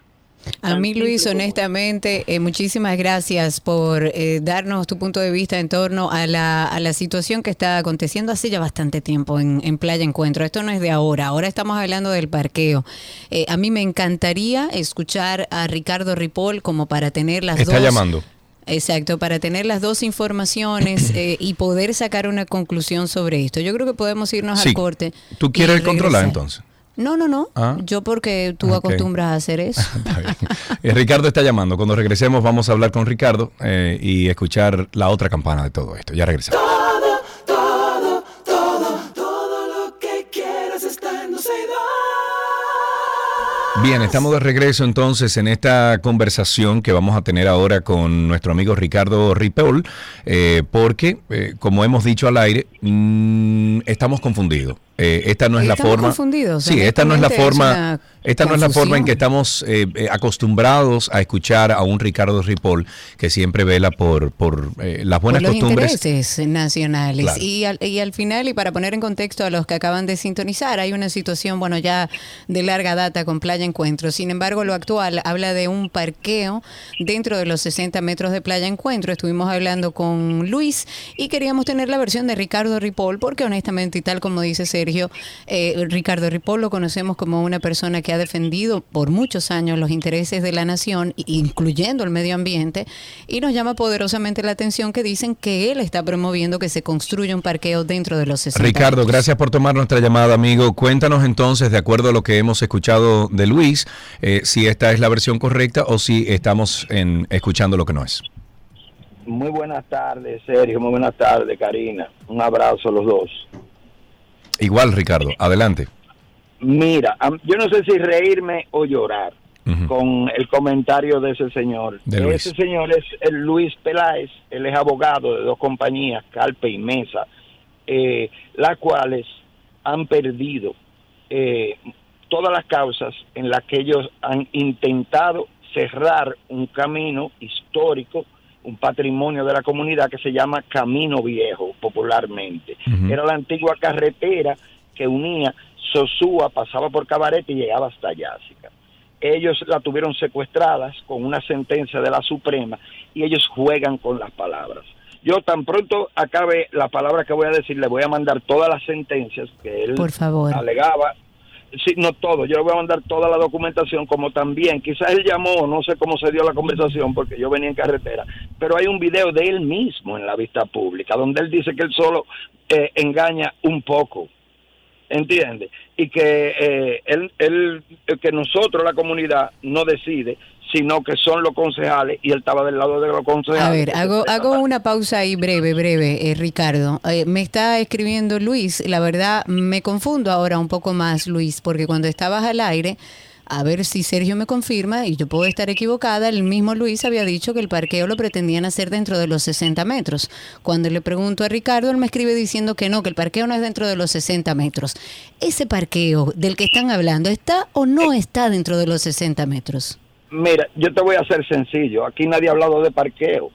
A mí, Luis, honestamente, eh, muchísimas gracias por eh, darnos tu punto de vista en torno a la, a la situación que está aconteciendo hace ya bastante tiempo en, en Playa Encuentro. Esto no es de ahora, ahora estamos hablando del parqueo. Eh, a mí me encantaría escuchar a Ricardo Ripoll como para tener las Está dos... llamando. Exacto, para tener las dos informaciones eh, y poder sacar una conclusión sobre esto. Yo creo que podemos irnos Sí. al corte. ¿Tú quieres controlar entonces? No, no, no. Ah. Yo porque tú acostumbras a hacer eso. Está bien. Eh, Ricardo está llamando. Cuando regresemos vamos a hablar con Ricardo eh, y escuchar la otra campana de todo esto. Ya regresamos. Todo, todo, todo, todo lo que quieras está en. Bien, estamos de regreso entonces en esta conversación que vamos a tener ahora con nuestro amigo Ricardo Ripoll, eh, porque, eh, como hemos dicho al aire, mm, estamos confundidos. Eh, esta no es la forma. confundidos, Sí, esta no es la es forma. Esta no es la forma en que estamos eh, eh, acostumbrados a escuchar a un Ricardo Ripoll que siempre vela por, por eh, las buenas por los costumbres. intereses nacionales. Claro. Y, al, y al final, y para poner en contexto a los que acaban de sintonizar, hay una situación, bueno, ya de larga data con Playa Encuentro. Sin embargo, lo actual habla de un parqueo dentro de los 60 metros de Playa Encuentro. Estuvimos hablando con Luis y queríamos tener la versión de Ricardo Ripoll, porque honestamente, y tal como dice Sergio, eh, Ricardo Ripoll lo conocemos como una persona que ha defendido por muchos años los intereses de la nación, incluyendo el medio ambiente, y nos llama poderosamente la atención que dicen que él está promoviendo que se construya un parqueo dentro de los 60 Ricardo, gracias por tomar nuestra llamada, amigo. Cuéntanos entonces, de acuerdo a lo que hemos escuchado de Luis, eh, si esta es la versión correcta o si estamos en, escuchando lo que no es. Muy buenas tardes, Sergio. Muy buenas tardes, Karina. Un abrazo a los dos. Igual, Ricardo. Adelante. Mira, yo no sé si reírme o llorar con el comentario de ese señor. De. Ese señor es el Luis Peláez, él es abogado de dos compañías, Calpe y Mesa, eh, las cuales han perdido eh, todas las causas en las que ellos han intentado cerrar un camino histórico, un patrimonio de la comunidad que se llama Camino Viejo, popularmente. Era la antigua carretera que unía Sosúa, pasaba por Cabarete y llegaba hasta Yásica. Ellos la tuvieron secuestradas con una sentencia de la Suprema y ellos juegan con las palabras. Yo tan pronto acabe la palabra que voy a decir, le voy a mandar todas las sentencias que él Por favor. alegaba. Sí, no todo, yo le voy a mandar toda la documentación, como también, quizás él llamó, no sé cómo se dio la conversación, porque yo venía en carretera, pero hay un video de él mismo en la vista pública, donde él dice que él solo eh, engaña un poco, ¿entiende? Y que eh, él, él, que nosotros, la comunidad, no decide, sino que son los concejales, y él estaba del lado de los concejales. A ver, hago, hago una pausa ahí breve, breve, eh, Ricardo. Eh, me está escribiendo Luis, la verdad me confundo ahora un poco más, Luis, porque cuando estabas al aire, a ver si Sergio me confirma, y yo puedo estar equivocada, el mismo Luis había dicho que el parqueo lo pretendían hacer dentro de los 60 metros. Cuando le pregunto a Ricardo, él me escribe diciendo que no, que el parqueo no es dentro de los 60 metros. ¿Ese parqueo del que están hablando está o no está dentro de los 60 metros? Mira, yo te voy a hacer sencillo. Aquí nadie ha hablado de parqueo.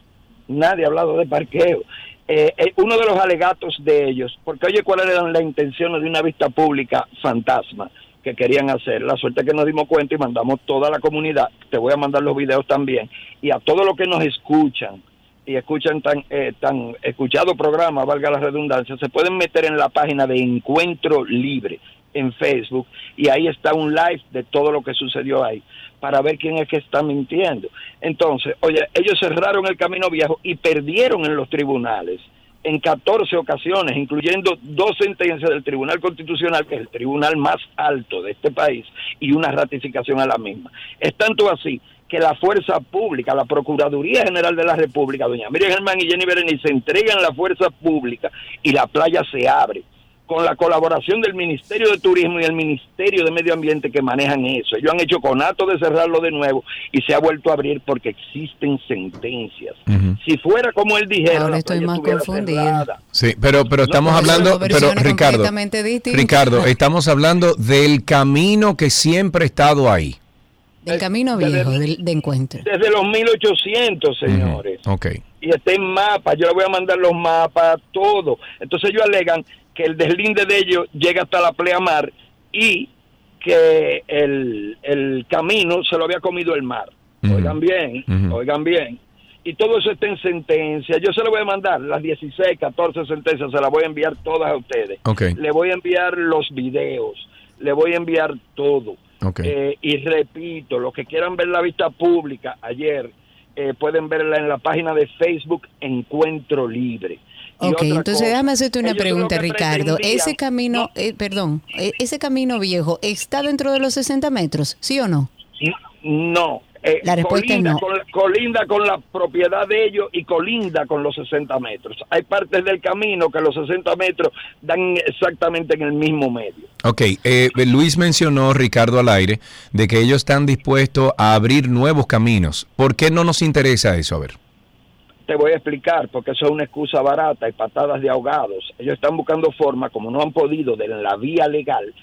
Nadie ha hablado de parqueo. Eh, eh, uno de los alegatos de ellos, porque oye, cuáles eran las intenciones de una vista pública fantasma que querían hacer. La suerte que nos dimos cuenta y mandamos toda la comunidad. Te voy a mandar los videos también. Y a todos los que nos escuchan y escuchan tan, eh, tan escuchado programa, valga la redundancia, se pueden meter en la página de Encuentro Libre en Facebook y ahí está un live de todo lo que sucedió ahí para ver quién es que está mintiendo. Entonces, oye, ellos cerraron el camino viejo y perdieron en los tribunales en 14 ocasiones, incluyendo dos sentencias del Tribunal Constitucional, que es el tribunal más alto de este país, y una ratificación a la misma. Es tanto así que la fuerza pública, la Procuraduría General de la República, doña Miriam Germán y Jenny Berenice entregan la fuerza pública y la playa se abre con la colaboración del Ministerio de Turismo y el Ministerio de Medio Ambiente que manejan eso. Ellos han hecho conato de cerrarlo de nuevo y se ha vuelto a abrir porque existen sentencias. Si fuera como él dijera, Ahora estoy más confundida. cerrada. Sí, pero, pero estamos no, hablando, pero Ricardo. Ricardo, estamos hablando del camino que siempre ha estado ahí. Del camino Desde- viejo del- de encuentro. Desde los 1800, señores. Ujú, Ok. y está en mapa, yo le voy a mandar los mapas, todo. Entonces ellos alegan que el deslinde de ellos llega hasta la pleamar y que el, el camino se lo había comido el mar. Oigan bien, oigan bien. Y todo eso está en sentencia. Yo se lo voy a mandar, las 16, 14 sentencias, se las voy a enviar todas a ustedes. Le voy a enviar los videos, le voy a enviar todo. Eh, y repito, los que quieran ver la vista pública ayer, eh, pueden verla en la página de Facebook Encuentro Libre. Ok, entonces cosa, déjame hacerte una ellos lo pregunta, Ricardo. Ese camino, eh, perdón, eh, ese camino viejo, ¿está dentro de los 60 metros? ¿Sí o no? No. eh, La respuesta es colinda no. Con, la- colinda con la propiedad de ellos y colinda con los 60 metros. Hay partes del camino que los 60 metros dan exactamente en el mismo medio. Ok, eh, Luis mencionó, Ricardo al aire, de que ellos están dispuestos a abrir nuevos caminos. ¿Por qué no nos interesa eso? A ver. Te voy a explicar, porque eso es una excusa barata y patadas de ahogados. Ellos están buscando forma, como no han podido, de la vía legal,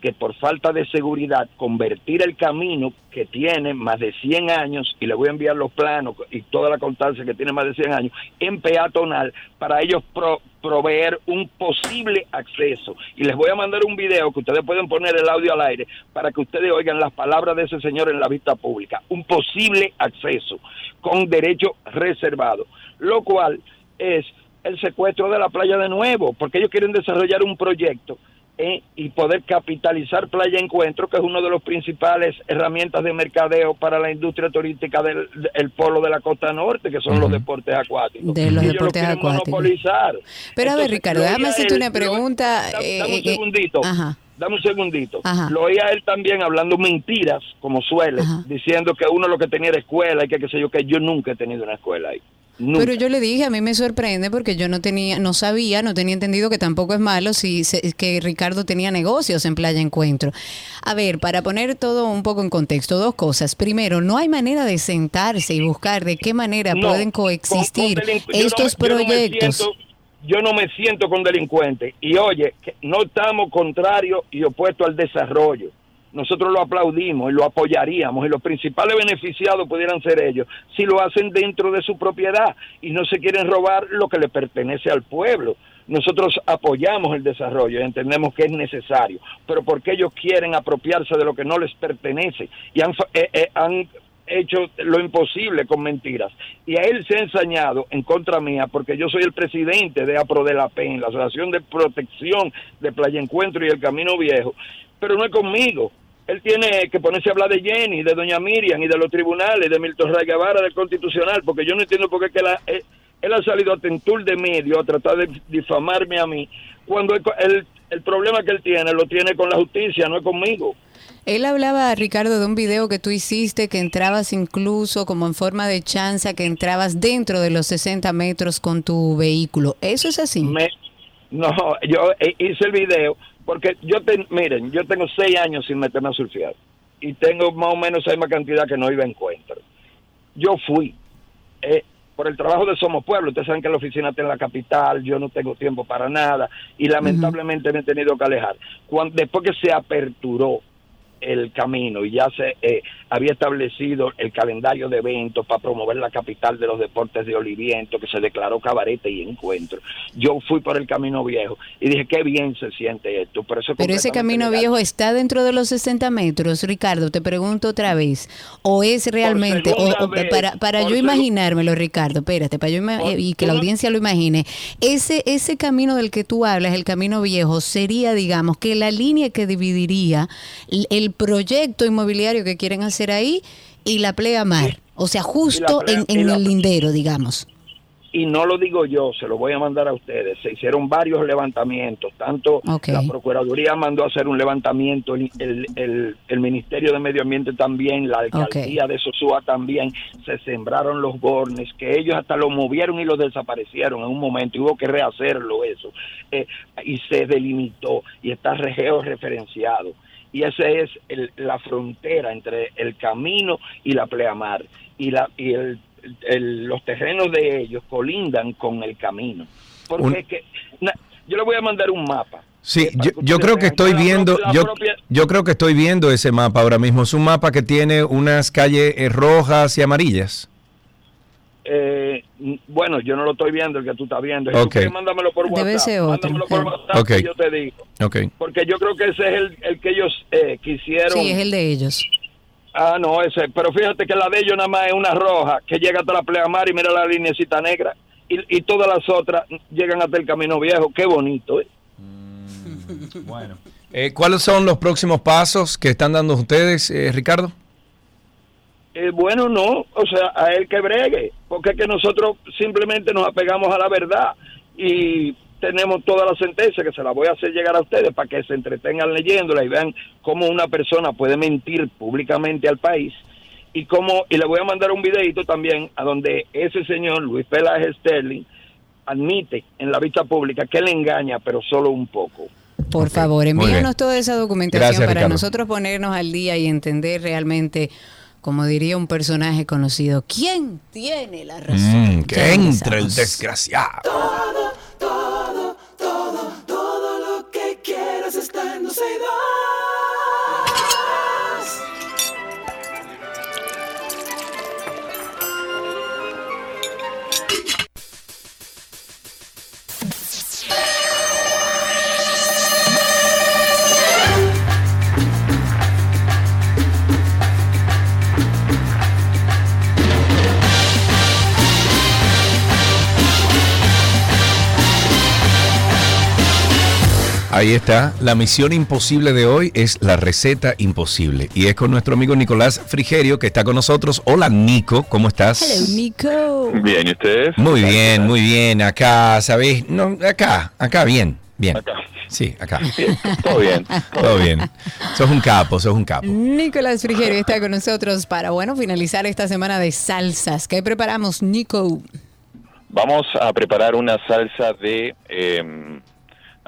que por falta de seguridad, convertir el camino que tiene más de 100 años, y le voy a enviar los planos y toda la constancia que tiene más de 100 años, en peatonal, para ellos pro- proveer un posible acceso. Y les voy a mandar un video que ustedes pueden poner el audio al aire para que ustedes oigan las palabras de ese señor en la vista pública. Un posible acceso con derecho reservado, lo cual es el secuestro de la playa de nuevo, porque ellos quieren desarrollar un proyecto eh, y poder capitalizar Playa Encuentro, que es una de las principales herramientas de mercadeo para la industria turística del del polo de la costa norte, que son los deportes acuáticos. De los Y ellos deportes quieren acuáticos. monopolizar. Pero a ver, Entonces, Ricardo, déjame hacerte una pregunta, Dame, eh, dame un eh, segundito. ajá. Dame un segundito. Ajá. Lo oía él también hablando mentiras, como suele, Ajá. diciendo que uno lo que tenía era escuela y que qué sé yo, que yo nunca he tenido una escuela ahí. Nunca. Pero yo le dije, a mí me sorprende porque yo no tenía, no sabía, no tenía entendido que tampoco es malo si se- que Ricardo tenía negocios en Playa Encuentro. A ver, para poner todo un poco en contexto, dos cosas. Primero, no hay manera de sentarse y buscar de qué manera No, pueden coexistir con delincu- yo no estos yo no proyectos. Yo no me siento con delincuentes. Y oye, que no estamos contrarios y opuestos al desarrollo. Nosotros lo aplaudimos y lo apoyaríamos y los principales beneficiados pudieran ser ellos si lo hacen dentro de su propiedad y no se quieren robar lo que le pertenece al pueblo. Nosotros apoyamos el desarrollo y entendemos que es necesario, pero porque ellos quieren apropiarse de lo que no les pertenece y han, eh, eh, han hecho lo imposible con mentiras. Y a él se ha ensañado en contra mía porque yo soy el presidente de APRO de la PEN, la Asociación de Protección de Playa Encuentro y el Camino Viejo, pero no es conmigo. Él tiene que ponerse a hablar de Jenny, de Doña Miriam y de los tribunales, de Milton Ray Guevara, del Constitucional, porque yo no entiendo por qué que la- él, ha salido a tentur de medio a tratar de difamarme a mí, cuando el- el problema que él tiene lo tiene con la justicia, no es conmigo. Él hablaba, Ricardo, de un video que tú hiciste que entrabas incluso como en forma de chanza, que entrabas dentro de los 60 metros con tu vehículo. ¿Eso es así? Me, no, yo eh, hice el video porque yo, te, miren, yo tengo seis años sin meterme a surfear y tengo más o menos esa misma cantidad que no iba a encuentro. Yo fui eh, por el trabajo de Somos Pueblo. Ustedes saben que la oficina está en la capital, yo no tengo tiempo para nada y lamentablemente me he tenido que alejar. Cuando, después que se aperturó el camino y ya se eh, había establecido el calendario de eventos para promover la capital de los deportes de Oliviento, que se declaró cabarete y encuentro. Yo fui por el camino viejo y dije, qué bien se siente esto. Pero, eso es Pero ese camino legal. viejo está dentro de los 60 metros, Ricardo. Te pregunto otra vez. ¿O es realmente, o- segunda o vez, para, para yo imaginármelo, Ricardo, espérate, para yo Por- y que la audiencia lo imagine, ese, ese camino del que tú hablas, el camino viejo, sería, digamos, que la línea que dividiría l- el proyecto inmobiliario que quieren hacer ahí y la playa mar. O sea, justo en, y en la- el lindero, digamos. y no lo digo yo, se lo voy a mandar a ustedes. Se hicieron varios levantamientos, tanto la Procuraduría mandó a hacer un levantamiento, el, el- el- el Ministerio de Medio Ambiente también, la Alcaldía de Sosúa también, se sembraron los bornes, que ellos hasta lo movieron y lo desaparecieron en un momento, y hubo que rehacerlo eso, Eh, y se delimitó, y está regeo referenciado. Y esa es el- la frontera entre el camino y la pleamar. Y, la, y el el- los terrenos de ellos colindan con el camino. Porque Un- es que, na- yo le voy a mandar un mapa. Sí, eh, yo, creo que estoy viendo, propia- la yo, propia- yo creo que estoy viendo ese mapa ahora mismo. Es un mapa que tiene unas calles eh, rojas y amarillas. Eh, bueno, yo no lo estoy viendo, el que tú estás viendo. Si Ok. tú quieres, mándamelo por WhatsApp. Debe ser otro, Mándamelo por. WhatsApp Ok. y yo te digo. Ok. Porque yo creo que ese es el, el que ellos eh, quisieron. Sí, es el de ellos. Ah, no, ese. Pero fíjate que la de ellos nada más es una roja que llega hasta la pleamar y mira la linecita negra. Y, y todas las otras llegan hasta el camino viejo. Qué bonito, ¿eh? Bueno. Eh, ¿Cuáles son los próximos pasos que están dando ustedes, eh, Ricardo? Eh, bueno, no, o sea, a él que bregue, porque es que nosotros simplemente nos apegamos a la verdad y tenemos toda la sentencia que se la voy a hacer llegar a ustedes para que se entretengan leyéndola y vean cómo una persona puede mentir públicamente al país y cómo, y le voy a mandar un videito también a donde ese señor Luis Peláez Sterling admite en la vista pública que él engaña, pero solo un poco. Por favor, envíanos toda esa documentación Gracias, para Ricardo. nosotros ponernos al día y entender realmente, como diría un personaje conocido, quién tiene la razón. Mm, que entre el desgraciado. Todo, todo, todo, todo lo que quieras está en Ahí está. La misión imposible de hoy es la receta imposible. Y es con nuestro amigo Nicolás Frigerio que está con nosotros. Hola Nico, ¿cómo estás? Hello, Nico. Bien, ¿y ustedes? Muy bien, muy bien. Acá, ¿sabéis? No, acá, acá, bien, bien. Acá. Sí, acá. Bien, todo bien. Todo bien. Sos un capo, sos un capo. Nicolás Frigerio está con nosotros para, bueno, finalizar esta semana de salsas. ¿Qué preparamos, Nico? Vamos a preparar una salsa de, eh,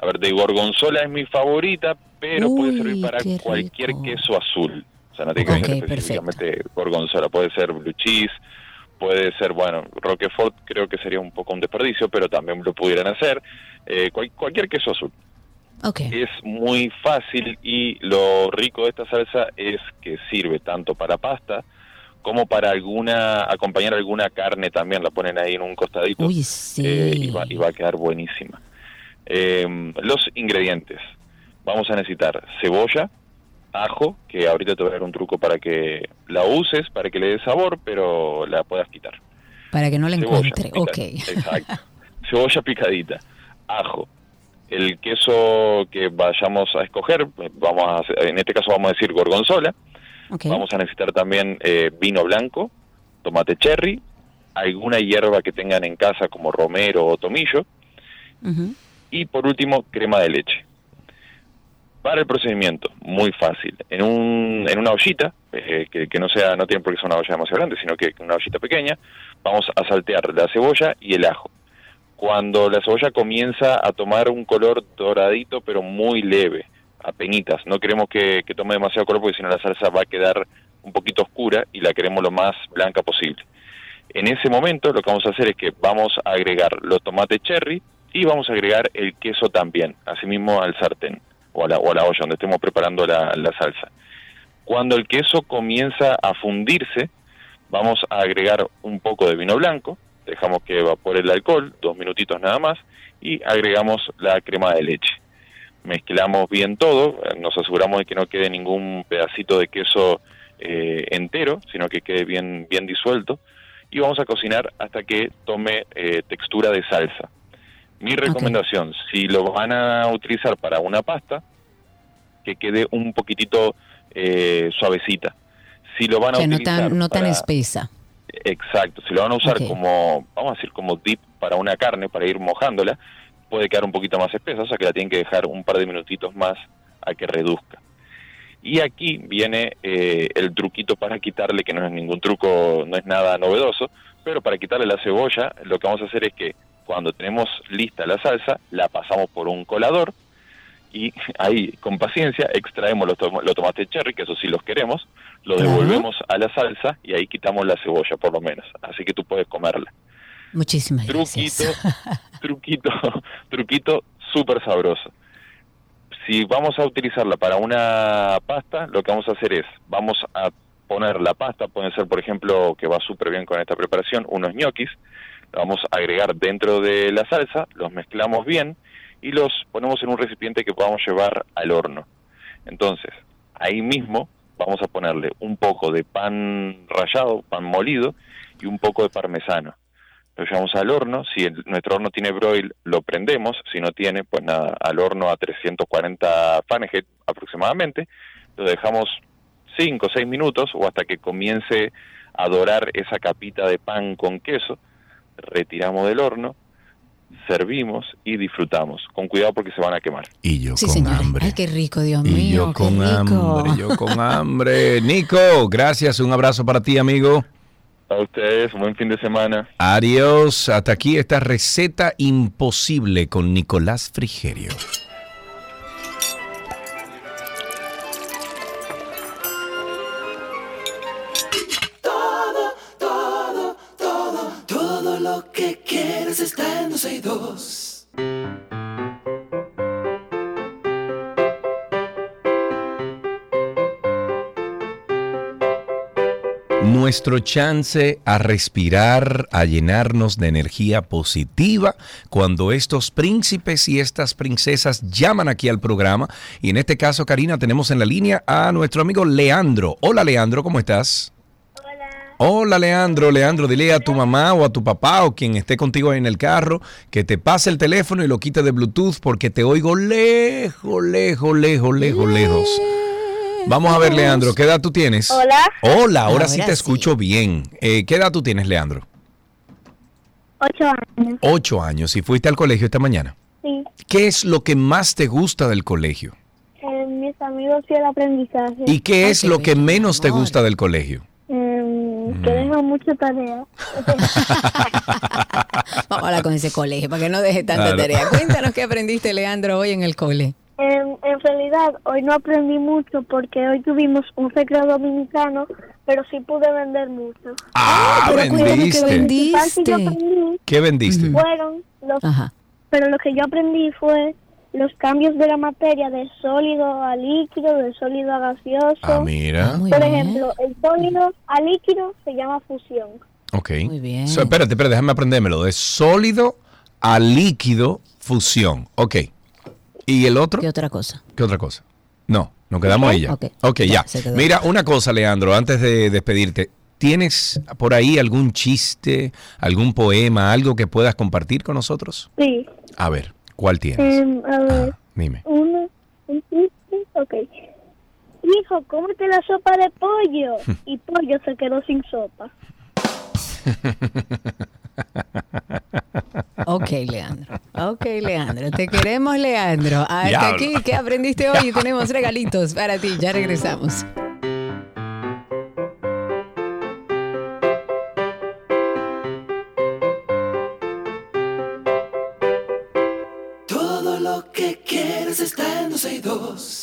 a ver, de gorgonzola es mi favorita, pero puede servir para cualquier rico. queso azul. O sea, no tiene que ser específicamente gorgonzola, puede ser blue cheese, puede ser, bueno, Roquefort creo que sería un poco un desperdicio, pero también lo pudieran hacer. Eh, cual- cualquier queso azul. Ok. Es muy fácil y lo rico de esta salsa es que sirve tanto para pasta como para alguna acompañar alguna carne también, la ponen ahí en un costadito Uy, sí. eh, y, va, y va a quedar buenísima. Eh, los ingredientes. Vamos a necesitar cebolla, ajo, que ahorita te voy a dar un truco para que la uses, para que le dé sabor, pero la puedas quitar. Para que no la Cebolla, encuentre. Ok. Exacto. Cebolla picadita, ajo, el queso que vayamos a escoger, vamos a hacer- en este caso vamos a decir gorgonzola, vamos a necesitar también eh, vino blanco, tomate cherry, alguna hierba que tengan en casa como romero o tomillo. Y por último crema de leche. Para el procedimiento, muy fácil. En, un, en una ollita, eh, que, no sea, no tiene por qué ser una olla demasiado grande, sino que una ollita pequeña, vamos a saltear la cebolla y el ajo. Cuando la cebolla comienza a tomar un color doradito, pero muy leve, a penitas, no queremos que, que tome demasiado color porque si no la salsa va a quedar un poquito oscura y la queremos lo más blanca posible. En ese momento lo que vamos a hacer es que vamos a agregar los tomates cherry y vamos a agregar el queso también, asimismo al sartén o a la, o a la olla donde estemos preparando la, salsa. Cuando el queso comienza a fundirse, vamos a agregar un poco de vino blanco, dejamos que evapore el alcohol, dos minutitos nada más, y agregamos la crema de leche. Mezclamos bien todo, eh, nos aseguramos de que no quede ningún pedacito de queso eh, entero, sino que quede bien, bien disuelto, y vamos a cocinar hasta que tome eh, textura de salsa. Mi recomendación, si lo van a utilizar para una pasta, que quede un poquitito eh, suavecita. Si lo van a no utilizar tan, no tan espesa. Exacto, si lo van a usar como, vamos a decir, como dip para una carne, para ir mojándola, puede quedar un poquito más espesa, o sea que la tienen que dejar un par de minutitos más a que reduzca. Y aquí viene eh, el truquito para quitarle, que no es ningún truco, no es nada novedoso, pero para quitarle la cebolla, lo que vamos a hacer es que cuando tenemos lista la salsa, la pasamos por un colador y ahí, con paciencia, extraemos los, tom- los tomates cherry, que eso sí los queremos, lo Claro. devolvemos a la salsa y ahí quitamos la cebolla, por lo menos. Así que tú puedes comerla. Muchísimas Truquito, gracias. truquito, truquito súper sabroso. Si vamos a utilizarla para una pasta, lo que vamos a hacer es, vamos a poner la pasta, puede ser por ejemplo, que va súper bien con esta preparación, unos ñoquis, vamos a agregar dentro de la salsa, los mezclamos bien y los ponemos en un recipiente que podamos llevar al horno. Entonces, ahí mismo vamos a ponerle un poco de pan rallado, pan molido y un poco de parmesano. Lo llevamos al horno, si el- nuestro horno tiene broil, lo prendemos, si no tiene, pues nada, al horno a 340 Fahrenheit aproximadamente, lo dejamos 5 o 6 minutos o hasta que comience a dorar esa capita de pan con queso, retiramos del horno, servimos y disfrutamos, con cuidado porque se van a quemar. Y yo Sí, con hambre. Ay, qué rico, Dios y mío. yo qué con rico. hambre, yo con hambre. Nico, gracias, un abrazo para ti, amigo. A ustedes, un buen fin de semana. Adiós, hasta aquí esta receta imposible con Nicolás Frigerio. Nuestro chance a respirar, a llenarnos de energía positiva cuando estos príncipes y estas princesas llaman aquí al programa. Y en este caso, Karina, tenemos en la línea a nuestro amigo Leandro. Hola Leandro, ¿cómo estás? Hola Leandro, Leandro, dile a tu mamá o a tu papá o quien esté contigo en el carro que te pase el teléfono y lo quite de Bluetooth porque te oigo lejos, lejos, lejos, lejos, lejos. Vamos a ver, Leandro, ¿qué edad tú tienes? Hola. Hola, ahora, sí te escucho bien. Eh, ¿Qué edad tú tienes, Leandro? Ocho años. Ocho años. ¿Y fuiste al colegio esta mañana? Sí. ¿Qué es lo que más te gusta del colegio? Eh, mis amigos y el aprendizaje. ¿Y qué Ay, es qué lo que menos te gusta del colegio? Eh, mm, que dejan mucha tarea. Vamos a hablar con ese colegio para que no deje tanta Claro. tarea. Cuéntanos qué aprendiste, Leandro, hoy en el cole. En, en realidad, hoy no aprendí mucho porque hoy tuvimos un recreo dominicano, pero sí pude vender mucho. Ah, pero qué vendiste. ¿Qué vendiste? fueron los Ajá. pero lo que yo aprendí fue los cambios de la materia de sólido a líquido, de sólido a gaseoso. Ah, mira. Muy Por bien. ejemplo, el sólido a líquido se llama fusión. Ok. Muy bien. So, espérate, espérate, déjame aprendérmelo. De sólido a líquido fusión. Ok. ¿Y el otro? ¿Qué otra cosa? ¿Qué otra cosa? No, nos quedamos ahí ya. Ok. Ok, ya. Ya. Mira, una cosa, Leandro, antes de despedirte. ¿Tienes por ahí algún chiste, algún poema, algo que puedas compartir con nosotros? Sí. A ver, ¿cuál tienes? Em, a ver, Ah, dime. uno, un chiste, ok. Hijo, cómete la sopa de pollo. Y pollo se quedó sin sopa. Ok, Leandro. Ok, Leandro. Te queremos, Leandro. Hasta Diablo. aquí, ¿qué aprendiste hoy? Tenemos regalitos para ti. Ya regresamos. Quieres está en 12 y 2.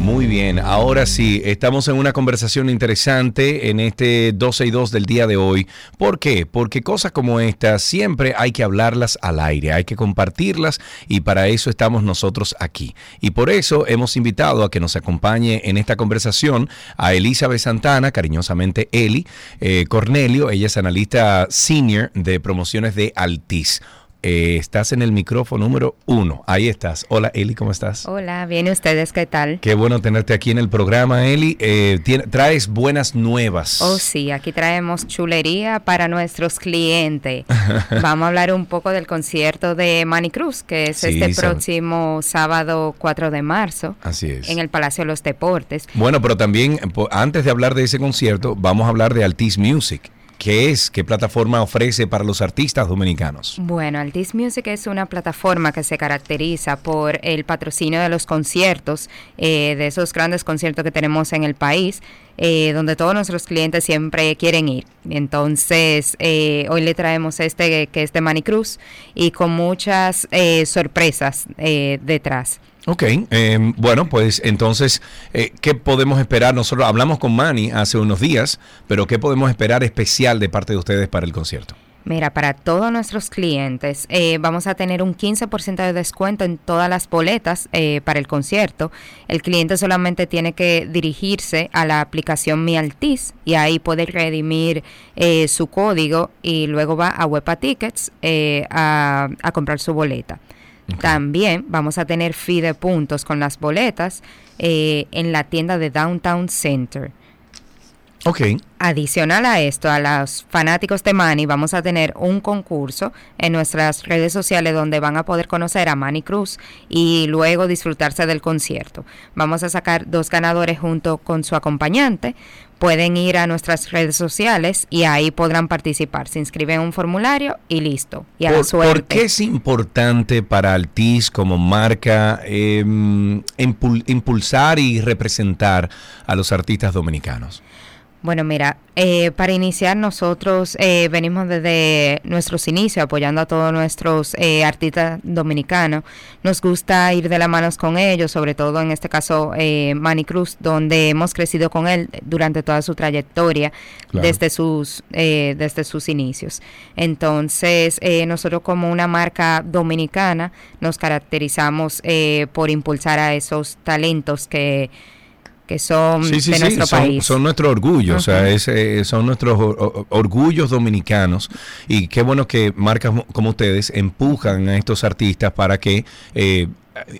Muy bien, ahora sí, estamos en una conversación interesante en este 12 y 2 del día de hoy. ¿Por qué? Porque cosas como estas siempre hay que hablarlas al aire, hay que compartirlas y para eso estamos nosotros aquí. Y por eso hemos invitado a que nos acompañe en esta conversación a Elizabeth Santana, cariñosamente Eli, eh, Cornelio, ella es analista senior de promociones de Altis. Eh, estás en el micrófono número uno. Ahí estás. Hola Eli, ¿cómo estás? Hola, bien, ¿y ustedes qué tal? Qué bueno tenerte aquí en el programa, Eli. Eh, tiene- traes buenas nuevas. Oh, sí, aquí traemos chulería para nuestros clientes. Vamos a hablar un poco del concierto de Manny Cruz, que es Sí, este próximo sábado 4 de marzo Así es. en el Palacio de los Deportes. Bueno, pero también, antes de hablar de ese concierto, vamos a hablar de Altis Music. ¿Qué es? ¿Qué plataforma ofrece para los artistas dominicanos? Bueno, Altis Music es una plataforma que se caracteriza por el patrocinio de los conciertos, eh, de esos grandes conciertos que tenemos en el país, eh, donde todos nuestros clientes siempre quieren ir. Entonces, eh, hoy le traemos este que es de Manny Cruz y con muchas eh, sorpresas eh, detrás. Ok, eh, bueno, pues entonces, eh, ¿qué podemos esperar? Nosotros hablamos con Manny hace unos días, pero ¿qué podemos esperar especial de parte de ustedes para el concierto? Mira, para todos nuestros clientes eh, vamos a tener un 15% de descuento en todas las boletas eh, para el concierto. El cliente solamente tiene que dirigirse a la aplicación Mi Altis y ahí puede redimir eh, su código y luego va a Wepa Tickets eh, a, a comprar su boleta. También vamos a tener fee de puntos con las boletas eh, en la tienda de Downtown Center. Ok, Adicional a esto, a los fanáticos de Manny, vamos a tener un concurso en nuestras redes sociales donde van a poder conocer a Manny Cruz y luego disfrutarse del concierto. Vamos a sacar dos ganadores junto con su acompañante. Pueden ir a nuestras redes sociales y ahí podrán participar. Se inscriben en un formulario y listo. Y a la ¿Por, suerte. por qué es importante para Altis como marca eh, impul- impulsar y representar a los artistas dominicanos? Bueno, mira, eh, para iniciar nosotros eh, venimos desde nuestros inicios apoyando a todos nuestros eh, artistas dominicanos. Nos gusta ir de la manos con ellos, sobre todo en este caso eh, Manny Cruz, donde hemos crecido con él durante toda su trayectoria Claro. desde sus eh, desde sus inicios. Entonces, eh, nosotros como una marca dominicana nos caracterizamos eh, por impulsar a esos talentos que que son Sí, sí, de sí, nuestro son, país. son nuestro orgullo, o sea, es, eh, son nuestros or- or- orgullos dominicanos y qué bueno que marcas mo- como ustedes empujan a estos artistas para que eh,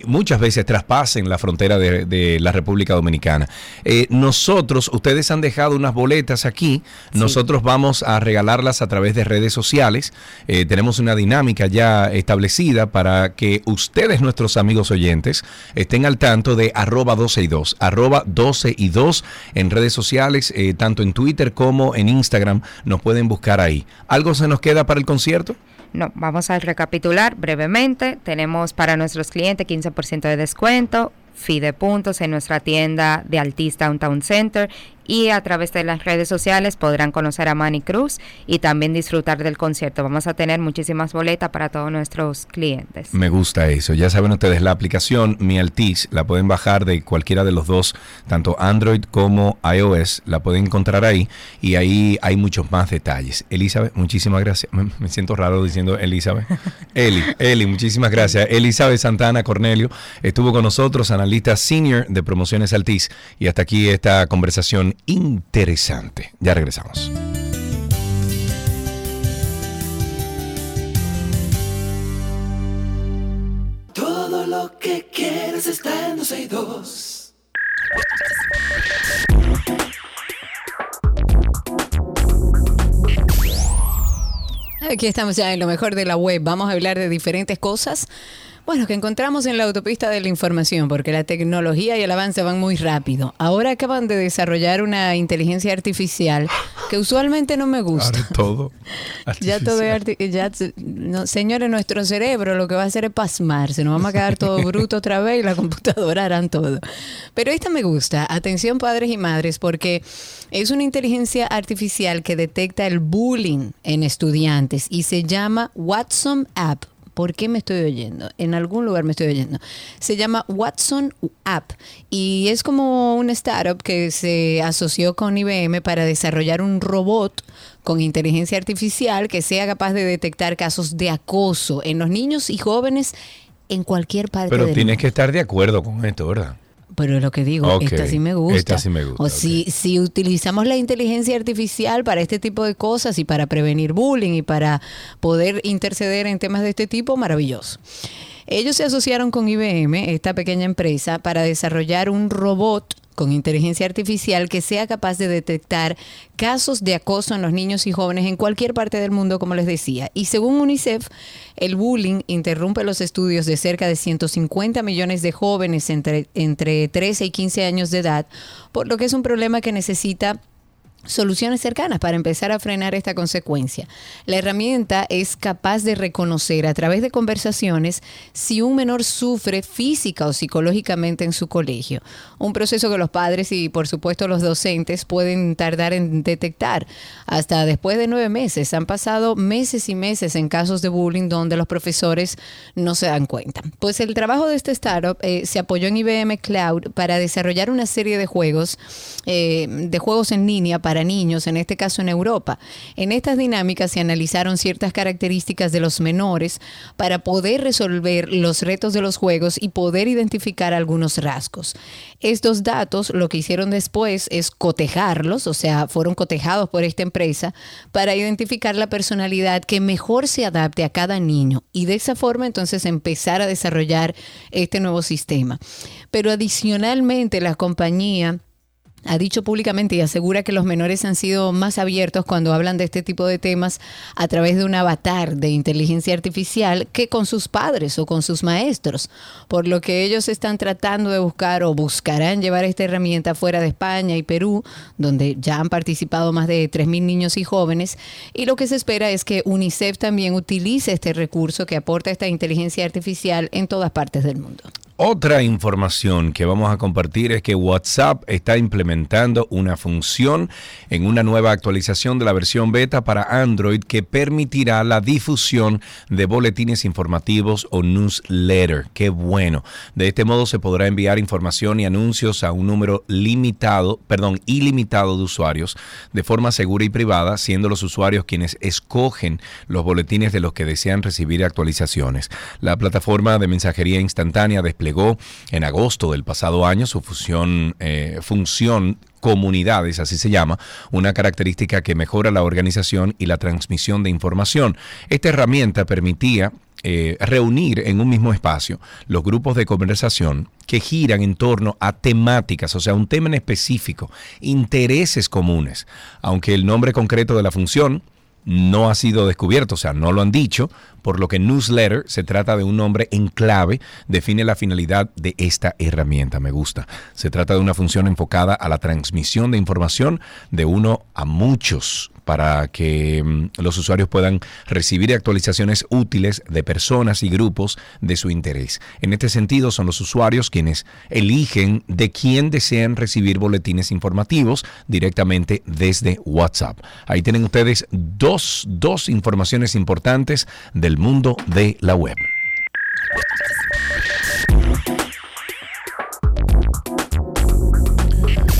muchas veces traspasen la frontera de, de la República Dominicana. Eh, nosotros, ustedes han dejado unas boletas aquí, nosotros vamos a regalarlas a través de redes sociales, Eh, tenemos una dinámica ya establecida para que ustedes, nuestros amigos oyentes, estén al tanto de arroba 12 y 2, arroba 12 y 2 en redes sociales, eh, tanto en Twitter como en Instagram, nos pueden buscar ahí. ¿Algo se nos queda para el concierto? No, vamos a recapitular brevemente. Tenemos para nuestros clientes 15% de descuento, FIDE puntos en nuestra tienda de Altis Downtown Center y a través de las redes sociales podrán conocer a Manny Cruz y también disfrutar del concierto. Vamos a tener muchísimas boletas para todos nuestros clientes. Me gusta eso. Ya saben ustedes, la aplicación Mi Altis la pueden bajar de cualquiera de los dos, tanto Android como iOS. La pueden encontrar ahí y ahí hay muchos más detalles. Elizabeth, muchísimas gracias. Me, siento raro diciendo Elizabeth. Eli, Eli, muchísimas gracias. Elizabeth Santana Cornelio estuvo con nosotros, analista senior de promociones Altis. Y hasta aquí esta conversación interesante. Ya regresamos. Todo lo que quieres está en 262. Aquí estamos ya en lo mejor de la web. Vamos a hablar de diferentes cosas. Bueno, que encontramos en la autopista de la información, porque la tecnología y el avance van muy rápido. Ahora acaban de desarrollar una inteligencia artificial que usualmente no me gusta. Ahora todo. Ya todo es ya, no, señores, nuestro cerebro lo que va a hacer es pasmarse, nos vamos a quedar todo bruto otra vez y la computadora harán todo. Pero esta me gusta, atención padres y madres, porque es una inteligencia artificial que detecta el bullying en estudiantes y se llama Watson App. ¿Por qué me estoy oyendo? En algún lugar me estoy oyendo. Se llama Watson App y es como una startup que se asoció con IBM para desarrollar un robot con inteligencia artificial que sea capaz de detectar casos de acoso en los niños y jóvenes en cualquier parte Pero del tienes mundo. que estar de acuerdo con esto, ¿verdad? Pero es lo que digo, esta sí me gusta. esta sí me gusta, O si, si utilizamos la inteligencia artificial para este tipo de cosas y para prevenir bullying y para poder interceder en temas de este tipo, maravilloso. Ellos se asociaron con IBM, esta pequeña empresa, para desarrollar un robot con inteligencia artificial que sea capaz de detectar casos de acoso en los niños y jóvenes en cualquier parte del mundo, como les decía. Y según UNICEF, el bullying interrumpe los estudios de cerca de 150 millones de jóvenes entre, entre 13 y 15 años de edad, por lo que es un problema que necesita soluciones cercanas para empezar a frenar esta consecuencia. La herramienta es capaz de reconocer a través de conversaciones si un menor sufre física o psicológicamente en su colegio. Un proceso que los padres y por supuesto los docentes pueden tardar en detectar. Hasta después de nueve meses. Han pasado meses y meses en casos de bullying donde los profesores no se dan cuenta. Pues el trabajo de este startup eh, se apoyó en IBM Cloud para desarrollar una serie de juegos, eh, de juegos en línea para niños, en este caso en Europa. En estas dinámicas se analizaron ciertas características de los menores para poder resolver los retos de los juegos y poder identificar algunos rasgos. Estos datos lo que hicieron después es cotejarlos, o sea, fueron cotejados por esta empresa para identificar la personalidad que mejor se adapte a cada niño y de esa forma entonces empezar a desarrollar este nuevo sistema. Pero adicionalmente la compañía ha dicho públicamente y asegura que los menores han sido más abiertos cuando hablan de este tipo de temas a través de un avatar de inteligencia artificial que con sus padres o con sus maestros, por lo que ellos están tratando de buscar o buscarán llevar esta herramienta fuera de España y Perú, donde ya han participado más de 3.000 niños y jóvenes, y lo que se espera es que UNICEF también utilice este recurso que aporta esta inteligencia artificial en todas partes del mundo. Otra información que vamos a compartir es que WhatsApp está implementando una función en una nueva actualización de la versión beta para Android que permitirá la difusión de boletines informativos o newsletter. Qué bueno. De este modo se podrá enviar información y anuncios a un número limitado, perdón, ilimitado de usuarios de forma segura y privada, siendo los usuarios quienes escogen los boletines de los que desean recibir actualizaciones. La plataforma de mensajería instantánea desplegó en agosto del pasado año su eh, función comunidades, así se llama, una característica que mejora la organización y la transmisión de información. Esta herramienta permitía eh, reunir en un mismo espacio los grupos de conversación que giran en torno a temáticas, o sea, un tema en específico, intereses comunes, aunque el nombre concreto de la función no ha sido descubierto, o sea, no lo han dicho, por lo que newsletter se trata de un nombre en clave, define la finalidad de esta herramienta, me gusta. Se trata de una función enfocada a la transmisión de información de uno a muchos para que mm, los usuarios puedan recibir actualizaciones útiles de personas y grupos de su interés. En este sentido, son los usuarios quienes eligen de quién desean recibir boletines informativos directamente desde WhatsApp. Ahí tienen ustedes dos, dos informaciones importantes del mundo de la web.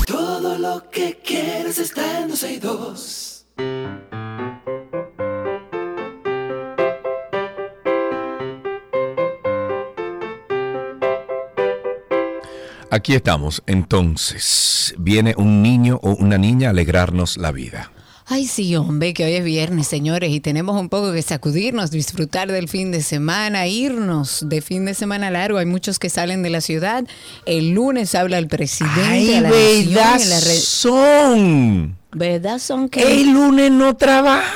Todo lo que quieres está en 12 y 2. Aquí estamos. Entonces, viene un niño o una niña a alegrarnos la vida. Ay, sí, hombre, que hoy es viernes, señores, y tenemos un poco que sacudirnos, disfrutar del fin de semana, irnos de fin de semana largo. Hay muchos que salen de la ciudad. El lunes habla el presidente ¡Ay, a la nación verdad en la red. son! ¿Verdad son que El lunes no trabajamos.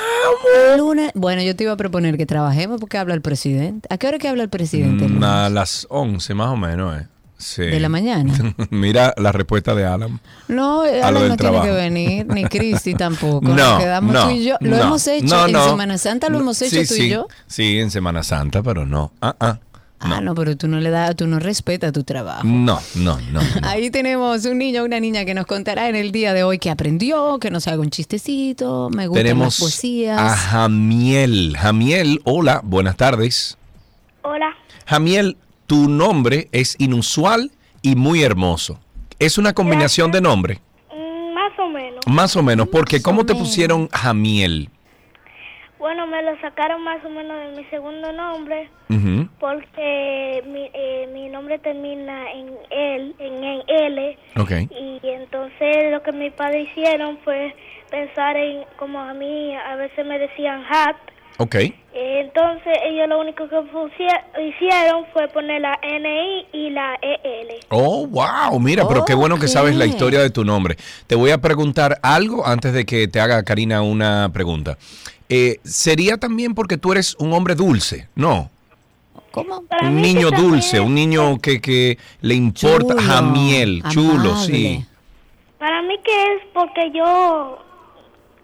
el lunes? Bueno, yo te iba a proponer que trabajemos porque habla el presidente. ¿A qué hora que habla el presidente? el Mm, A las 11 más o menos, ¿eh? Sí. ¿De la mañana? Mira la respuesta de Alan. No, Alan no tiene trabajo. que venir, ni Cristi tampoco. Nos No, quedamos no, tú y yo. Lo no, hemos hecho no, en. Semana Santa, lo hemos hecho Sí, tú sí. y yo. Sí, en Semana Santa, pero no. Ah, ah. Ah, no, pero tú no le das, tú no respetas tu trabajo. No, no, no. no. Ahí tenemos un niño o una niña que nos contará en el día de hoy que aprendió, que nos haga un chistecito, me gustan las Tenemos poesías. a Jamiel. Jamiel, hola, buenas tardes. Hola. Jamiel, tu nombre es inusual y muy hermoso. ¿Es una combinación de nombre? Mm, más o menos. Más o menos, porque Más ¿cómo te menos. pusieron Jamiel? Bueno, me lo sacaron más o menos de mi segundo nombre Ujú. Porque mi, eh, mi nombre termina en él, en, en L. Ok. Y entonces lo que mis padres hicieron fue pensar en, como a mí a veces me decían hat. Ok. Entonces ellos lo único que hicieron fue poner la NI y la EL. Oh, wow, mira, pero qué bueno que sabes la historia de tu nombre. Te voy a preguntar algo antes de que te haga Karina una pregunta. Eh, ¿Sería también porque tú eres un hombre dulce? No, ¿Cómo? Para un niño dulce, un niño que, que le importa, Chulo, Jamiel, chulo, sí. Para mí que es porque yo,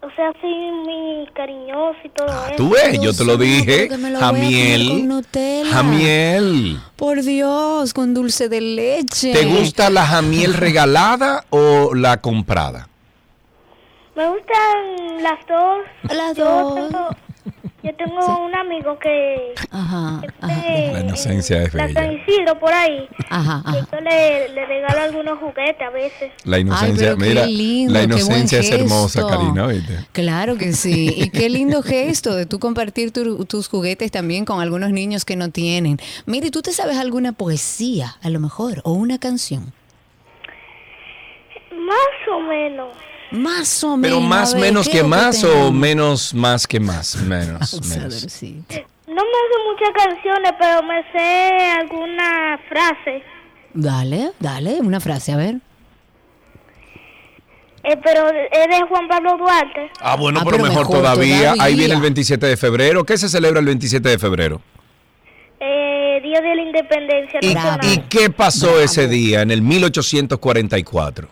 o sea, soy muy cariñoso y todo Ah, eso. tú ves, yo te lo dije, lo Jamiel. Jamiel. Por Dios, con dulce de leche. ¿Te gusta la Jamiel regalada o la comprada? Me gustan las dos. Las yo dos. Tengo, yo tengo un amigo que... Ajá, que ajá, La inocencia en es la bella. San Isidro, por ahí. ajá, yo le, le regalo algunos juguetes a veces. La inocencia, qué mira, lindo, la qué buen inocencia es hermosa. Karina, ¿viste? Claro que sí. Y qué lindo gesto de tú compartir tu- tus juguetes también con algunos niños que no tienen. Mire, ¿tú te sabes alguna poesía, a lo mejor, o una canción? Más o menos. Más o menos. Pero más ver, menos ¿qué que más o menos más que más, menos, Vamos a ver, menos. sí. No me sé muchas canciones, pero me sé alguna frase. Dale, dale, una frase, a ver. Eh, pero es de Juan Pablo Duarte. Ah, bueno, Ah, pero, pero mejor, mejor todavía. Ahí viene el 27 de febrero. ¿Qué se celebra el 27 de febrero? Eh, Día de la Independencia ¿Y, y qué pasó ese día, en el 1844?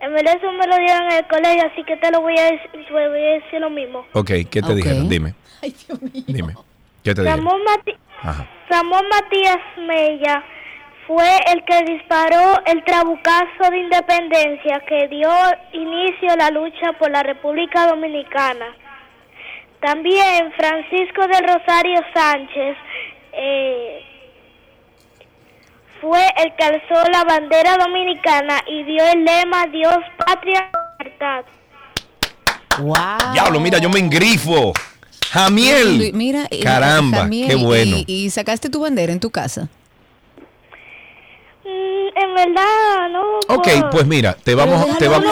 En verdad eso me lo dieron en el colegio, así que te lo voy a decir, te voy a decir lo mismo. Ok, ¿qué te dijeron? Dime. Dime. ¿Qué te dijeron? Ramón, Mati- Ajá. Ramón Matías Mella fue el que disparó el trabucazo de independencia que dio inicio a la lucha por la República Dominicana. También Francisco del Rosario Sánchez eh, fue el que alzó la bandera dominicana y dio el lema Dios, Patria, Libertad. Wow. Diablo, mira, yo me engrifo. Jamiel. Mira, y- Caramba, Jamiel, qué bueno. Y, y sacaste tu bandera en tu casa. Mm, en verdad, no. Ok, por- pues mira, te vamos, te vamos,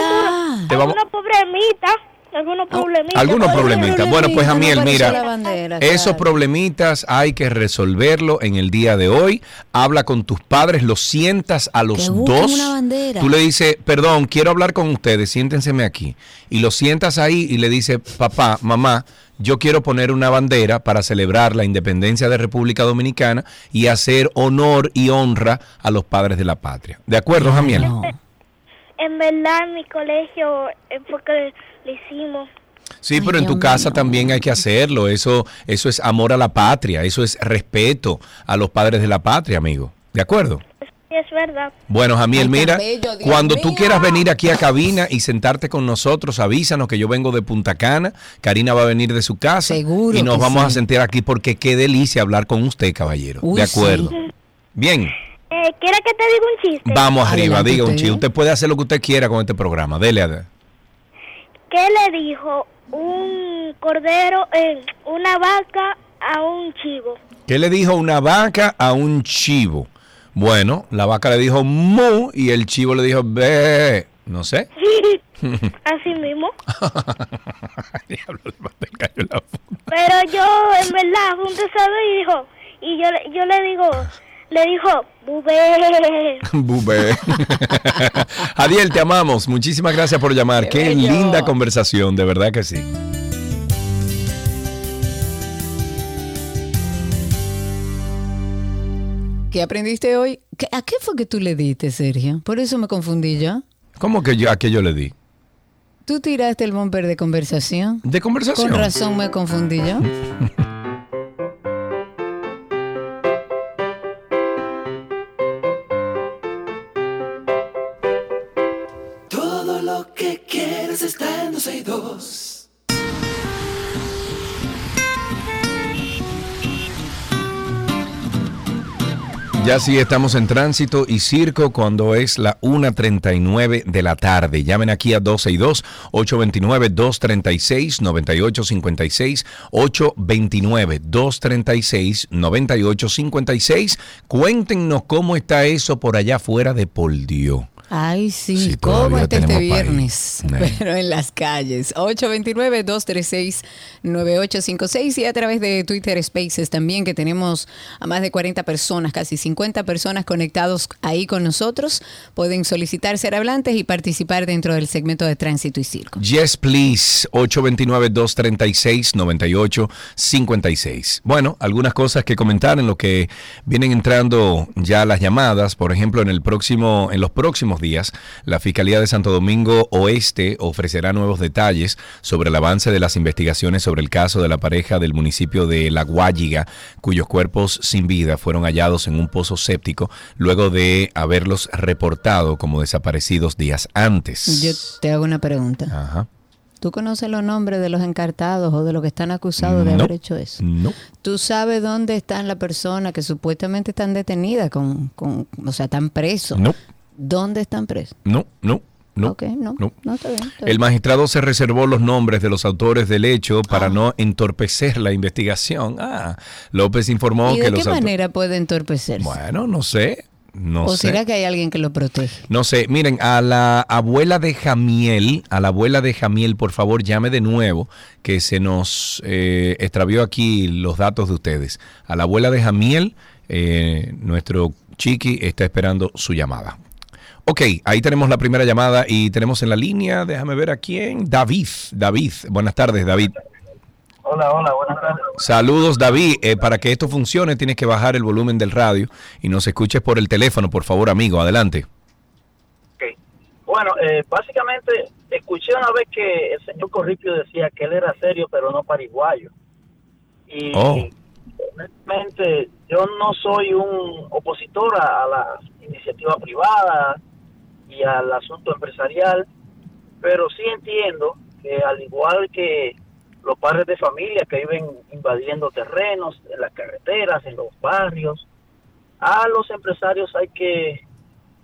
te vamos. Algunos problemitas, algunos problemitas. Algunos problemitas. Bueno, pues no mira, esos claro. problemitas hay que resolverlo en el día de hoy. Habla con tus padres, los sientas a los dos. una bandera. Tú le dices, perdón, quiero hablar con ustedes, siéntenseme aquí. Y lo sientas ahí y le dices, papá, mamá, yo quiero poner una bandera para celebrar la independencia de República Dominicana y hacer honor y honra a los padres de la patria. ¿De acuerdo, Jamiel? No. En verdad, en mi colegio, eh, porque lo hicimos. Sí, Ay, pero en tu casa mío. también hay que hacerlo. Eso, eso es amor a la patria, eso es respeto a los padres de la patria, amigo. ¿De acuerdo? Sí, es verdad. Bueno, Jamiel, mira, bello, cuando tú mío. quieras venir aquí a cabina y sentarte con nosotros, avísanos que yo vengo de Punta Cana, Karina va a venir de su casa Seguro y nos vamos sí. a sentir aquí porque qué delicia hablar con usted, caballero. Uy, de acuerdo. sí. Bien, Eh, ¿Quiere que te diga un chiste? vamos arriba, Adelante diga un usted. chiste. Usted puede hacer lo que usted quiera con este programa. Dele a... ¿Qué le dijo un cordero, eh, una vaca a un chivo? ¿Qué le dijo una vaca a un chivo? Bueno, la vaca le dijo mu y el chivo le dijo be. No sé. Así mismo. Diablo, en la. Pero yo, en verdad, un y dijo, y yo, le- yo le digo, le dijo, bubé. Bubé. Adiel, te amamos. Muchísimas gracias por llamar. Qué, bello. linda conversación, de verdad que sí. ¿Qué aprendiste hoy? ¿Qué- ¿A qué fue que tú le diste, Sergio? Por eso me confundí yo. ¿Cómo que yo, a qué yo le di? Tú tiraste el bumper de conversación. De conversación. Con razón me confundí yo. Ya sí estamos en tránsito y circo cuando es la 1.39 de la tarde. Llamen aquí a 262-829-236-9856. 829-236-9856. Cuéntenos cómo está eso por allá afuera de Poldio. Ay, sí, Sí, ¿cómo está este viernes? país. Pero en las calles. 829-236-9856 y a través de Twitter Spaces también, que tenemos a más de 40 personas, casi 50 personas conectados ahí con nosotros. Pueden solicitar ser hablantes y participar dentro del segmento de tránsito y circo. Yes, please. 829-236-9856. Bueno, algunas cosas que comentar en lo que vienen entrando ya las llamadas. Por ejemplo, en el próximo, en los próximos días, la Fiscalía de Santo Domingo Oeste ofrecerá nuevos detalles sobre el avance de las investigaciones sobre el caso de la pareja del municipio de La Guayiga, cuyos cuerpos sin vida fueron hallados en un pozo séptico luego de haberlos reportado como desaparecidos días antes. Yo te hago una pregunta. Ajá. ¿Tú conoces los nombres de los encartados o de los que están acusados de haber hecho eso? No. ¿Tú sabes dónde están las personas que supuestamente están detenidas, con, con, o sea, están presos? No. ¿Dónde están presos? No, no, no. Ok, no, no. no, está bien, está El magistrado se reservó los nombres de los autores del hecho Ah. para no entorpecer la investigación. Ah, López informó ¿Y que de los qué auto- manera puede entorpecerse? Bueno, no sé. No ¿O sé. será que hay alguien que lo protege? No sé, miren, a la abuela de Jamiel, a la abuela de Jamiel, por favor, llame de nuevo, que se nos eh, extravió aquí los datos de ustedes. A la abuela de Jamiel, eh, nuestro chiqui está esperando su llamada. Ok, ahí tenemos la primera llamada y tenemos en la línea, déjame ver a quién, David. David, buenas tardes, David. Hola, hola, buenas tardes. Saludos, David. Eh, para que esto funcione, tienes que bajar el volumen del radio y nos escuches por el teléfono, por favor, amigo. Adelante. Ok. Bueno, eh, básicamente escuché una vez que el señor Corripio decía que él era serio, pero no pariguayo. Y Oh. honestamente, yo no soy un opositor a, a la iniciativa privada y al asunto empresarial, pero sí entiendo que al igual que los padres de familia que viven invadiendo terrenos en las carreteras, en los barrios, a los empresarios hay que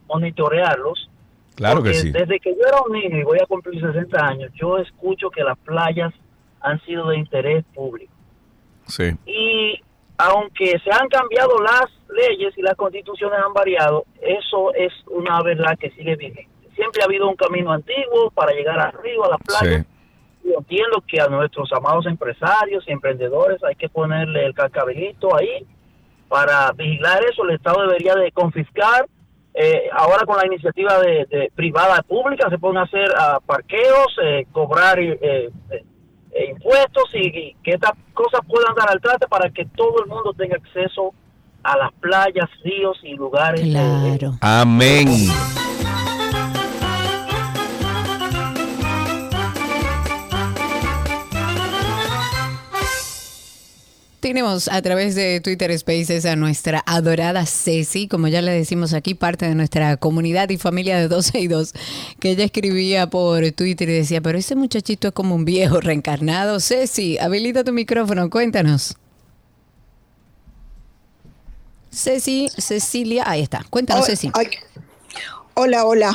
monitorearlos Claro que sí. Desde que yo era un niño y voy a cumplir 60 años, yo escucho que las playas han sido de interés público. Sí. Y aunque se han cambiado las leyes y las constituciones han variado, eso es una verdad que sigue vigente. Siempre ha habido un camino antiguo para llegar arriba a la playa. Sí. Y entiendo que a nuestros amados empresarios y emprendedores hay que ponerle el cascabelito ahí para vigilar eso. El Estado debería de confiscar. eh, ahora con la iniciativa de, de privada pública se pueden hacer ah, parqueos, eh, cobrar eh, eh, eh, impuestos y, y que estas cosas puedan dar al trate para que todo el mundo tenga acceso a las playas, ríos y lugares. Claro. De... Amén. Tenemos a través de Twitter Spaces a nuestra adorada Ceci, como ya le decimos aquí, parte de nuestra comunidad y familia de 12 y 2, que ella escribía por Twitter y decía, pero ese muchachito es como un viejo reencarnado. Ceci, habilita tu micrófono, cuéntanos. Ceci, Cecilia, ahí está. Cuéntanos, Oh, Ceci. ay, Hola, hola.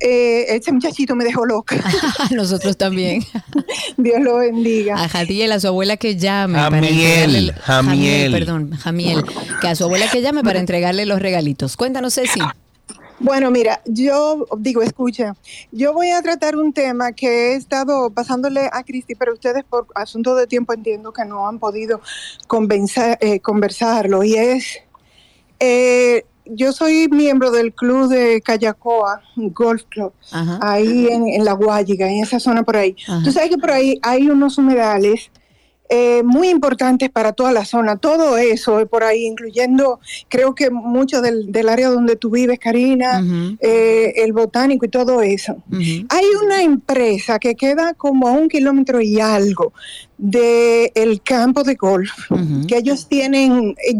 Eh, este muchachito me dejó loca. Nosotros también. Dios lo bendiga. A Jadiel, a su abuela que llame. para Jamiel, entregarle- Jamiel. Perdón, Jamiel. Que a su abuela que llame para entregarle los regalitos. Cuéntanos, Ceci. Bueno, mira, yo digo, escucha, yo voy a tratar un tema que he estado pasándole a Cristi, pero ustedes por asunto de tiempo entiendo que no han podido convencer- eh, conversarlo y es, eh, yo soy miembro del club de Callacoa, Golf Club, Ajá. ahí en, en La Guayiga, en esa zona por ahí. Ajá. Tú sabes que por ahí hay unos humedales eh, muy importantes para toda la zona, todo eso eh, por ahí, incluyendo creo que mucho del, del área donde tú vives, Karina, eh, el botánico y todo eso. Hay una empresa que queda como a un kilómetro y algo del campo de golf, que ellos tienen, eh,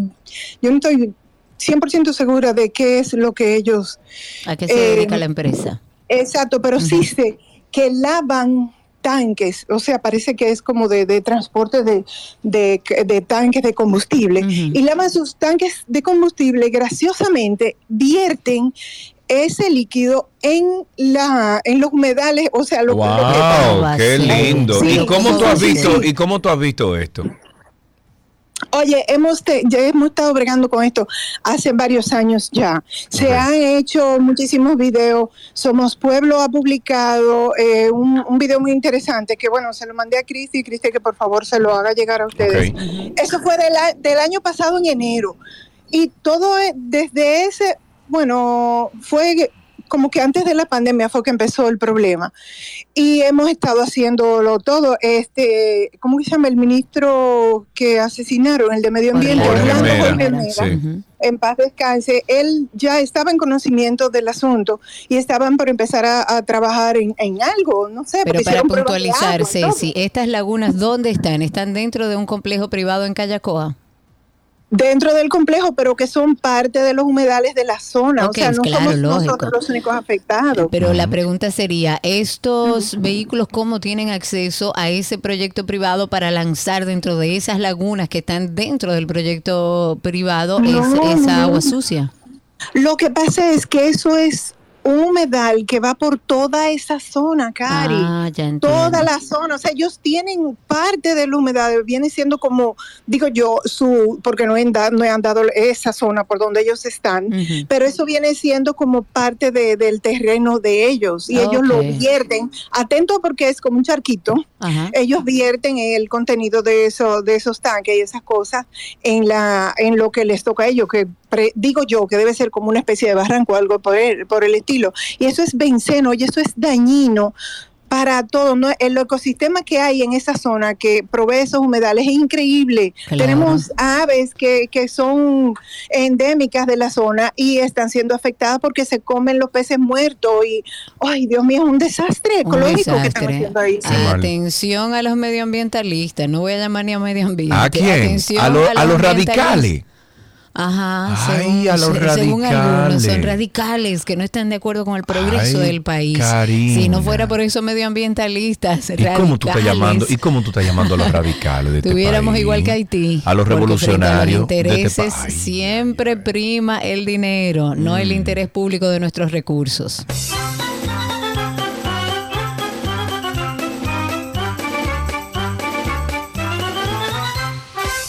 yo no estoy 100% segura de qué es lo que ellos ¿A qué se Eh, dedica la empresa? Exacto, pero sí sé que lavan tanques, o sea, parece que es como de, de transporte de, de- de tanques de combustible, y lavan sus tanques de combustible, graciosamente vierten ese líquido en la en los humedales, o sea, lo, lo que Wow, qué lindo. Sí, ¿Y cómo tú has sí, visto? sí. ¿Y cómo tú has visto esto? Oye, hemos te- ya hemos estado bregando con esto hace varios años ya. Se han hecho muchísimos videos. Somos Pueblo ha publicado eh, un, un video muy interesante que, bueno, se lo mandé a Cristi y Cristi que por favor se lo haga llegar a ustedes. Eso fue del, a- del año pasado en enero. Y todo e- desde ese, bueno, fue como que antes de la pandemia fue que empezó el problema. Y hemos estado haciéndolo todo. Este, ¿cómo se llama el ministro que asesinaron, el de Medio Ambiente? Jorge Orlando Mera, Jorge Mera, sí. En paz descanse. Él ya estaba en conocimiento del asunto y estaban por empezar a, a trabajar en, en algo, no sé. Pero para puntualizar. Ceci, ¿estas lagunas dónde están? ¿Están dentro de un complejo privado en Callacoa? Dentro del complejo, pero que son parte de los humedales de la zona. O sea, no claro, somos lógico. nosotros los únicos afectados. Pero la pregunta sería, ¿estos vehículos cómo tienen acceso a ese proyecto privado para lanzar dentro de esas lagunas que están dentro del proyecto privado es- esa no. agua sucia? Lo que pasa es que eso es un humedal que va por toda esa zona, Cari. Ah, ya. Toda la zona, o sea, ellos tienen parte de la humedad, viene siendo como, digo yo, su, porque no he, andado, no he andado esa zona por donde ellos están, pero eso viene siendo como parte de- del terreno de ellos. Y ellos lo vierten, atento porque es como un charquito, ellos vierten el contenido de eso, de esos tanques y esas cosas en la, en lo que les toca a ellos, que pre- digo yo que debe ser como una especie de barranco, algo por el, por el estilo. Y eso es benceno y eso es dañino para todo, ¿no? El ecosistema que hay en esa zona que provee esos humedales es increíble. Claro. Tenemos aves que, que son endémicas de la zona y están siendo afectadas porque se comen los peces muertos y, ay, Dios mío, es un desastre Un ecológico que están haciendo ahí. Mal. Atención a los medioambientalistas, no voy a llamar ni a medio ambiente. ¿A quién? Atención A, lo- a los ambientalistas. radicales. Ajá, Ay, según, a los según algunos son radicales. radicales que no están de acuerdo con el progreso Ay, del país. Karina. Si no fuera por esos medioambientalistas, ¿Y cómo tú estás radicales, llamando? ¿Y cómo tú estás llamando a los radicales de este Tuviéramos país? igual que Haití. A los revolucionarios a de los este intereses país. siempre prima el dinero, no el Mm. interés público de nuestros recursos.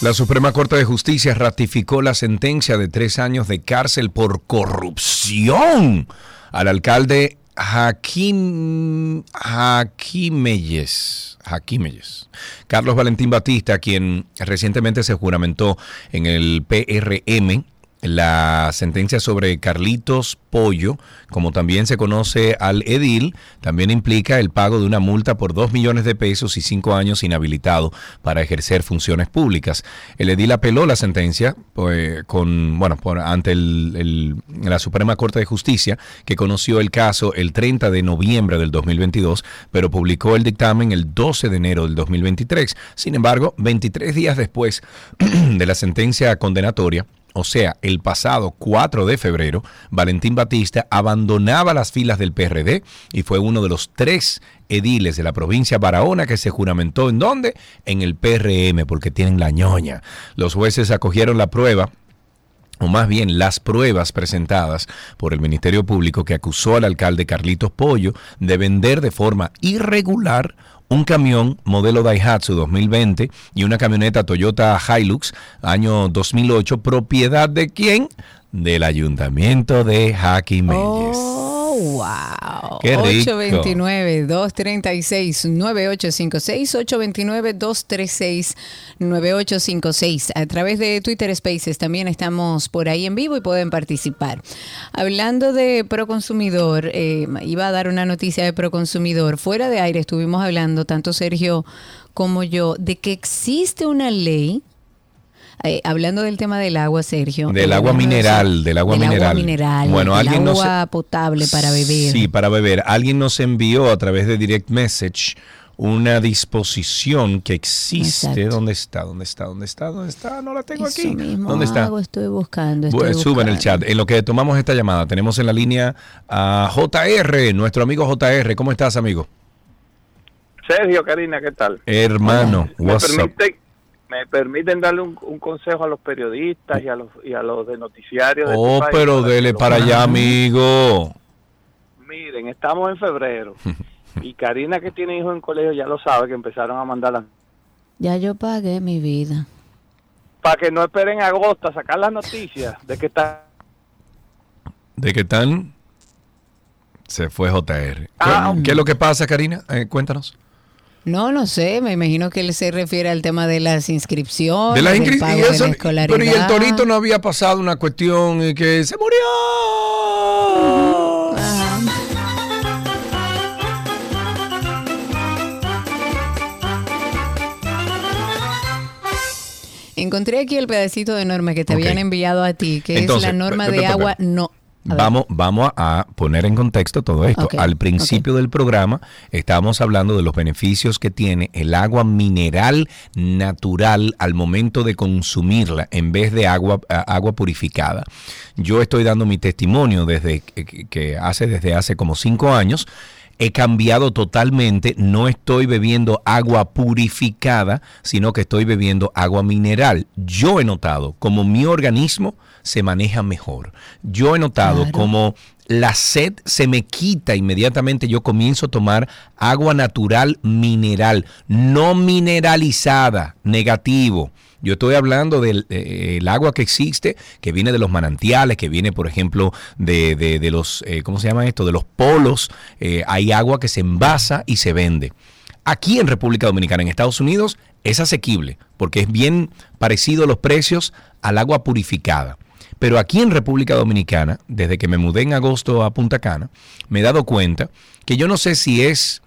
La Suprema Corte de Justicia ratificó la sentencia de tres años de cárcel por corrupción al alcalde Jaquín Jaquimelles. Jaquimelles. Carlos Valentín Batista, quien recientemente se juramentó en el PRM, la sentencia sobre Carlitos Pollo, como también se conoce al edil, también implica el pago de una multa por 2 millones de pesos y 5 años inhabilitado para ejercer funciones públicas. El edil apeló la sentencia pues, con, bueno, ante el, la Suprema Corte de Justicia, que conoció el caso el 30 de noviembre del 2022, pero publicó el dictamen el 12 de enero del 2023. Sin embargo, 23 días después de la sentencia condenatoria, o sea, el pasado 4 de febrero, Valentín Batista abandonaba las filas del PRD y fue uno de los tres ediles de la provincia Barahona que se juramentó en dónde? En el PRM, porque tienen la ñoña. Los jueces acogieron la prueba o más bien las pruebas presentadas por el Ministerio Público que acusó al alcalde Carlitos Pollo de vender de forma irregular un camión modelo Daihatsu 2020 y una camioneta Toyota Hilux año 2008, propiedad de quién? Del ayuntamiento de Jaquimelles. Oh, wow. Qué rico. 829-236-9856, 829-236-9856. A través de Twitter Spaces también estamos por ahí en vivo y pueden participar. Hablando de Proconsumidor, eh, iba a dar una noticia de Proconsumidor. Fuera de aire estuvimos hablando, tanto Sergio como yo, de que existe una ley eh, hablando del tema del agua, Sergio. Del agua mineral, del agua del mineral. Agua mineral, Bueno, del alguien nos agua potable para beber. Sí, para beber. Alguien nos envió a través de direct message una disposición que existe. Exacto. ¿Dónde está? ¿Dónde está? ¿Dónde está? ¿Dónde está? No la tengo Eso aquí. mismo ¿Dónde está? hago, estoy buscando. Estoy suba en el chat. En lo que tomamos esta llamada, tenemos en la línea a JR, nuestro amigo JR. ¿Cómo estás, amigo? Sergio, Karina, ¿qué tal? Hermano, Me what's up? Me permiten darle un, un consejo a los periodistas y a los, y a los de noticiarios. de este Oh, país pero que dele para allá, amigo. Miren, estamos en febrero y Karina que tiene hijos en colegio ya lo sabe que empezaron a mandar las... Ya yo pagué mi vida. Para que no esperen agosto a sacar las noticias de que está... ¿De qué tan? Se fue JR. ¿Qué, Ah, qué es lo que pasa, Karina? Eh, cuéntanos. No, no sé, me imagino que él se refiere al tema de las inscripciones, De las del inscri- pago y de eso- la escolaridad. pero y el torito no había pasado una cuestión eh, que se murió. Ajá. Encontré aquí el pedacito de norma que te habían enviado a ti, que Entonces, es la norma de agua no. Vamos, vamos a poner en contexto todo esto. Al principio del programa estábamos hablando de los beneficios que tiene el agua mineral natural al momento de consumirla en vez de agua, agua purificada. Yo estoy dando mi testimonio desde que hace desde hace como cinco años. He cambiado totalmente, no estoy bebiendo agua purificada, sino que estoy bebiendo agua mineral. Yo he notado como mi organismo se maneja mejor. Yo he notado Claro. como la sed se me quita inmediatamente, yo comienzo a tomar agua natural mineral, no mineralizada, negativo. Yo estoy hablando del eh, agua que existe, que viene de los manantiales, que viene, por ejemplo, de, de- de los, eh, ¿cómo se llama esto? De los polos. Eh, hay agua que se envasa y se vende. Aquí en República Dominicana, en Estados Unidos, es asequible, porque es bien parecido los precios al agua purificada. Pero aquí en República Dominicana, desde que me mudé en agosto a Punta Cana, me he dado cuenta que yo no sé si es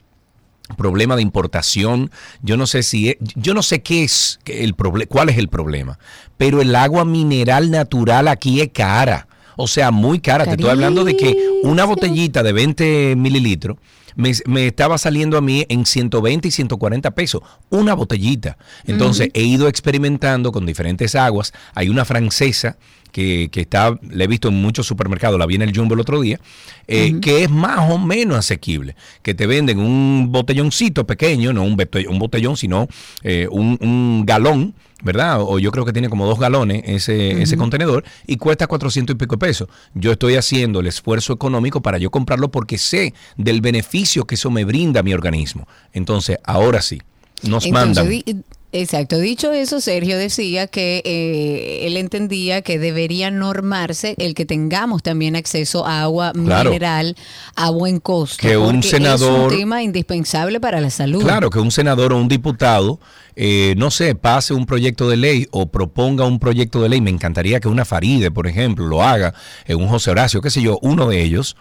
problema de importación, yo no sé si es- yo no sé qué es el problema, cuál es el problema, pero el agua mineral natural aquí es cara. O sea, muy cara. Te estoy hablando de que una botellita de 20 mililitros me, me estaba saliendo a mí en 120 y 140 pesos. Una botellita. Entonces he ido experimentando con diferentes aguas. Hay una francesa que, que está, la he visto en muchos supermercados, la vi en el Jumbo el otro día, eh, que es más o menos asequible. Que te venden un botelloncito pequeño, no un botellón, un botellón sino eh, un, un galón. ¿Verdad? O yo creo que tiene como dos galones ese, ese contenedor y cuesta 400 y pico de pesos. Yo estoy haciendo el esfuerzo económico para yo comprarlo porque sé del beneficio que eso me brinda a mi organismo. Entonces, ahora sí, nos Entonces, mandan. Exacto. Dicho eso, Sergio decía que eh, él entendía que debería normarse el que tengamos también acceso a agua Claro. mineral a buen costo. Que un senador- es un tema indispensable para la salud. Claro, que un senador o un diputado, eh, no sé, pase un proyecto de ley o proponga un proyecto de ley. Me encantaría que una Faride, por ejemplo, lo haga, eh, un José Horacio, qué sé yo, uno de ellos,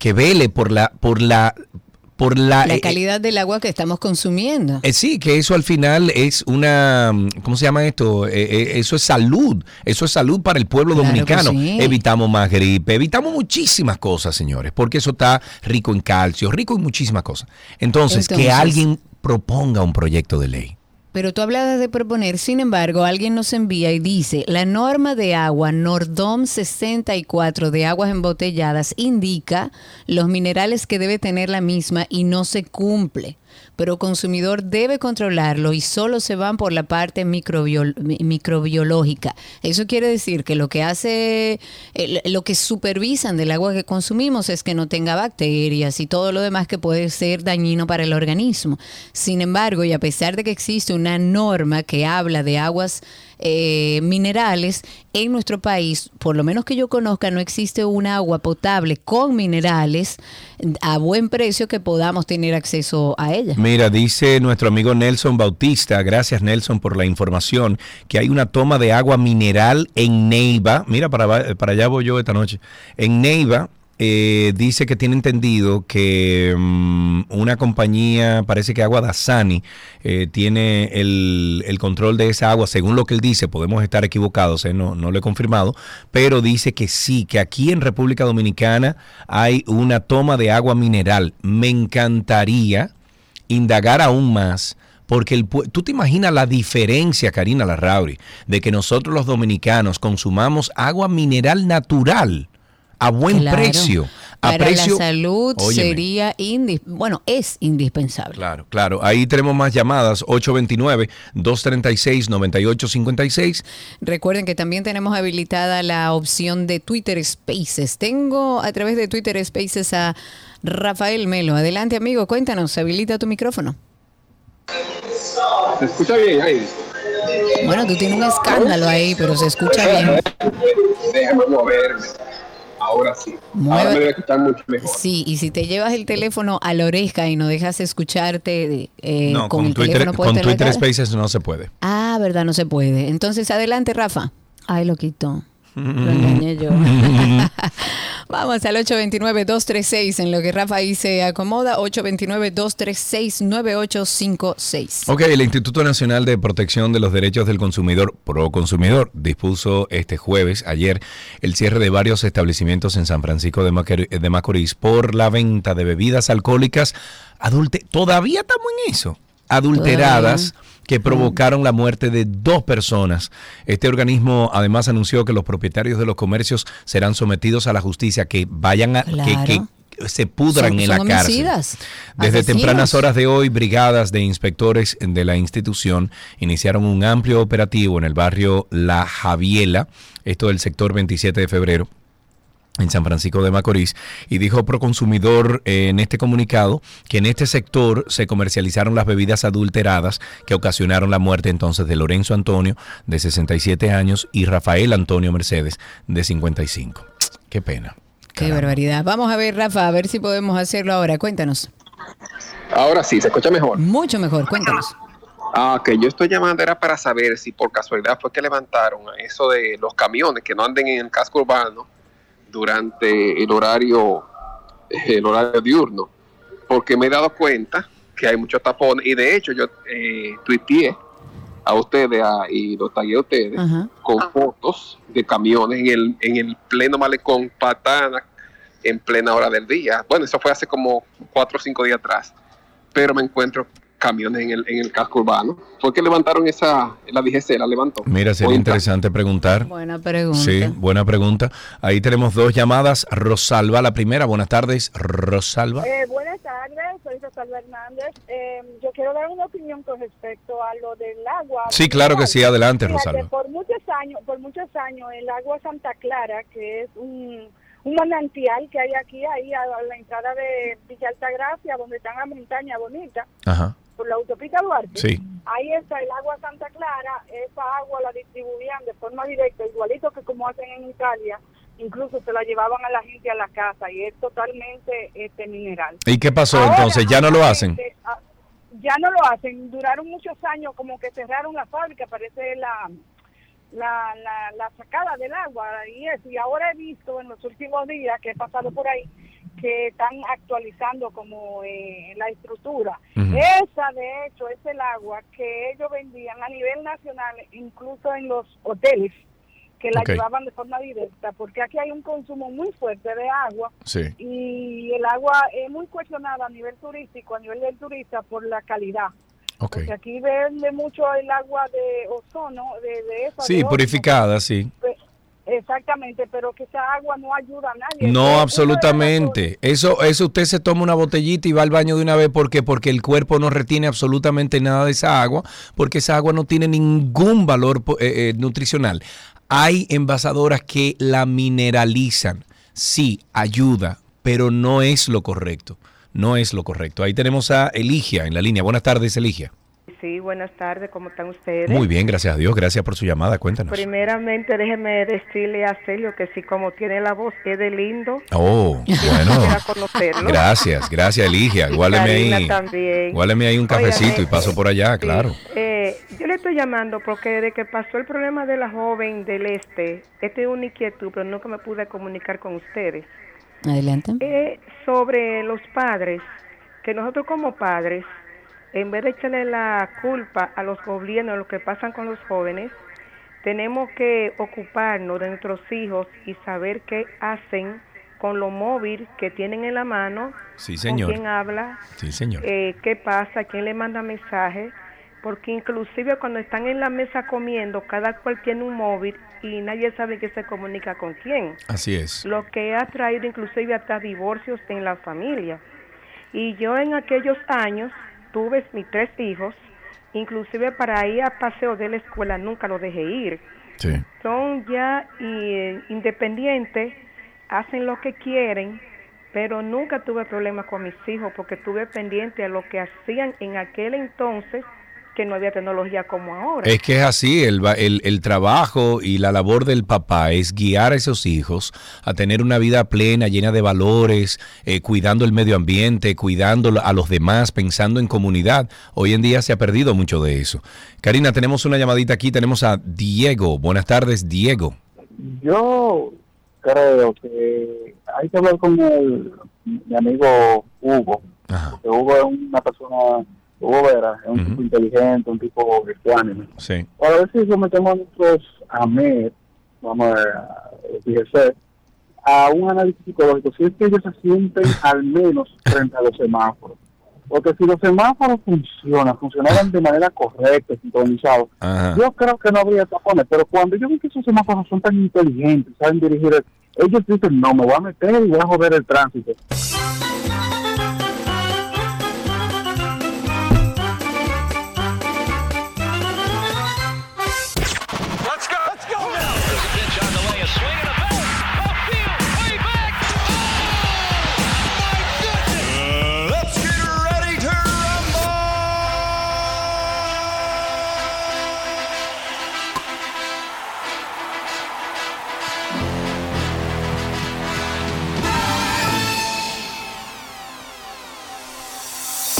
que vele por la, por la, por la, La eh, calidad del agua que estamos consumiendo. eh, sí, que eso al final es una, ¿cómo se llama esto? Eh, eso es salud, eso es salud para el pueblo Claro dominicano. sí. Evitamos más gripe, evitamos muchísimas cosas, señores, porque eso está rico en calcio, rico en muchísimas cosas. Entonces, que alguien proponga un proyecto de ley. Pero tú hablabas de proponer, sin embargo, alguien nos envía y dice, la norma de agua Nordom 64 de aguas embotelladas indica los minerales que debe tener la misma y no se cumple. Pero el consumidor debe controlarlo y solo se van por la parte microbiol- mi- microbiológica. Eso quiere decir que lo que hace, eh, lo que supervisan del agua que consumimos es que no tenga bacterias y todo lo demás que puede ser dañino para el organismo. Sin embargo, y a pesar de que existe una norma que habla de aguas eh, minerales, en nuestro país, por lo menos que yo conozca, no existe un agua potable con minerales a buen precio que podamos tener acceso a ella. Mira, dice nuestro amigo Nelson Bautista, gracias Nelson por la información, que hay una toma de agua mineral en Neiva. Mira, para, para allá voy yo esta noche. En Neiva eh, dice que tiene entendido que mm, una compañía, parece que Agua Dasani, eh, tiene el, control de esa agua. Según lo que él dice, podemos estar equivocados, eh, no, no lo he confirmado, pero dice que sí, que aquí en República Dominicana hay una toma de agua mineral. Me encantaría indagar aún más. Porque el, tú te imaginas la diferencia, Karina Larrauri, de que nosotros los dominicanos consumamos agua mineral natural a buen Claro. precio. A Para precio, la salud Óyeme. sería, indis- bueno, es indispensable. Claro, claro. Ahí tenemos más llamadas, 829-236-9856. Recuerden que también tenemos habilitada la opción de Twitter Spaces. Tengo a través de Twitter Spaces a Rafael Melo. Adelante, amigo, cuéntanos, habilita tu micrófono. ¿Se escucha bien ahí? Bueno, tú tienes un escándalo ahí, pero se escucha bien. Déjame moverme. Ahora sí. Mueve- Ahora me debe escuchar mucho mejor. Sí, y si te llevas el teléfono a la oreja y no dejas escucharte eh, no, con, con, el Twitter, teléfono puesto con Twitter. Spaces no se puede. Ah, verdad, no se puede. Entonces, adelante, Rafa. Ay, lo quitó. Lo engañé yo. Vamos al 829-236, en lo que Rafa ahí se acomoda, 829-236-9856. Ok, el Instituto Nacional de Protección de los Derechos del Consumidor, Pro Consumidor, dispuso este jueves, ayer, el cierre de varios establecimientos en San Francisco de, Macor- de Macorís por la venta de bebidas alcohólicas adulte todavía estamos en eso, adulteradas. Que provocaron la muerte de dos personas. Este organismo además anunció que los propietarios de los comercios serán sometidos a la justicia, que vayan a, que- Claro. que, se pudran Son- en la cárcel. Desde asesinos. tempranas horas de hoy, brigadas de inspectores de la institución iniciaron un amplio operativo en el barrio La Javiela, esto del sector 27 de febrero en San Francisco de Macorís y dijo Proconsumidor eh, en este comunicado que en este sector se comercializaron las bebidas adulteradas que ocasionaron la muerte entonces de Lorenzo Antonio de 67 años y Rafael Antonio Mercedes de 55. Qué pena. Qué barbaridad. Vamos a ver, Rafa, a ver si podemos hacerlo ahora. Cuéntanos. Ahora sí, se escucha mejor. Mucho mejor, cuéntanos. Ah, ok, yo estoy llamando era para saber si por casualidad fue que levantaron eso de los camiones que no anden en el casco urbano durante el horario el horario diurno, porque me he dado cuenta que hay muchos tapones y de hecho yo eh, tuiteé a ustedes a- y los tagué a ustedes Ajá. con fotos de camiones en el, en el pleno malecón Patana en plena hora del día. Bueno, eso fue hace como cuatro o cinco días atrás, pero me encuentro camiones en el, en el casco urbano. ¿Por qué levantaron esa, la DGC la levantó? Mira, sería Cuenta. interesante preguntar. Buena pregunta. Sí, buena pregunta. Ahí tenemos dos llamadas. Rosalba, la primera. Buenas tardes, Rosalba. Eh, buenas tardes, soy Rosalba Hernández. Eh, yo quiero dar una opinión con respecto a lo del agua. Sí, claro que sí. Adelante, Fíjate, Rosalba. Por muchos años, por muchos años, el agua Santa Clara, que es un, un manantial que hay aquí, ahí a la entrada de Villa Altagracia, donde está la montaña bonita, Ajá. Por la autopista Duarte. Sí. Ahí está el agua Santa Clara, esa agua la distribuían de forma directa, igualito que como hacen en Italia, incluso se la llevaban a la gente a la casa y es totalmente este mineral. ¿Y qué pasó Ahora, entonces? ¿Ya no lo hacen? ah, Ya no lo hacen, duraron muchos años como que cerraron la fábrica, parece la, la, la, la sacada del agua y eso. Y ahora he visto en los últimos días que he pasado por ahí que están actualizando como eh, la estructura. Esa, de hecho, es el agua que ellos vendían a nivel nacional, incluso en los hoteles, que la llevaban de forma directa, porque aquí hay un consumo muy fuerte de agua Sí. y el agua es muy cuestionada a nivel turístico, a nivel del turista, por la calidad. Ok. Porque aquí vende mucho el agua de ozono, de, de esa. Sí, purificada, sí. Pe- Exactamente, pero que esa agua no ayuda a nadie. No, absolutamente. Eso, eso usted se toma una botellita y va al baño de una vez. ¿Por qué? Porque el cuerpo no retiene absolutamente nada de esa agua, porque esa agua no tiene ningún valor eh, eh, nutricional. Hay envasadoras que la mineralizan. Sí, ayuda, pero no es lo correcto. No es lo correcto. Ahí tenemos a Eligia en la línea. Buenas tardes, Eligia. Sí, buenas tardes, ¿cómo están ustedes? Muy bien, gracias a Dios. Gracias por su llamada. Cuéntanos. Primeramente, déjeme decirle a Celio que sí, como tiene la voz, es de lindo. Oh, bueno. Gracias, gracias, Eligia. Guáleme ahí. también. Guáleme ahí un cafecito y paso por allá, sí, claro. eh, yo le estoy llamando porque desde que pasó el problema de la joven del este, este es una inquietud, pero nunca me pude comunicar con ustedes. Adelante. Eh, sobre los padres, que nosotros como padres, en vez de echarle la culpa a los gobiernos lo que pasan con los jóvenes, tenemos que ocuparnos de nuestros hijos y saber qué hacen con lo móvil que tienen en la mano, Sí, con señor. quién habla, Sí, señor. eh, qué pasa, quién le manda mensaje, porque inclusive cuando están en la mesa comiendo, cada cual tiene un móvil y nadie sabe que se comunica con quién Así es. lo que ha traído inclusive hasta divorcios en la familia. Y yo en aquellos años tuve mis tres hijos, inclusive para ir a paseo de la escuela nunca los dejé ir. Sí. Son ya eh, independientes, hacen lo que quieren, pero nunca tuve problemas con mis hijos porque estuve pendiente a lo que hacían en aquel entonces que no había tecnología como ahora. Es que es así, el, el, el trabajo y la labor del papá es guiar a esos hijos a tener una vida plena, llena de valores, eh, cuidando el medio ambiente, cuidando a los demás, pensando en comunidad. Hoy en día se ha perdido mucho de eso. Karina, tenemos una llamadita aquí, tenemos a Diego. Buenas tardes, Diego. Yo creo que hay que hablar con el, mi amigo Hugo. Porque Hugo es una persona, Hugo Vera, es un tipo inteligente, un tipo ecuánime. Sí. Para ver si sometemos a nuestros AMED, vamos a fíjese, a un análisis psicológico, si es que ellos se sienten al menos frente a los semáforos. Porque si los semáforos funcionan, funcionaran de manera correcta, sincronizados, Ajá. yo creo que no habría tapones, pero cuando yo veo que esos semáforos son tan inteligentes, saben dirigir, el- ellos dicen, no, me voy a meter y voy a joder el tránsito.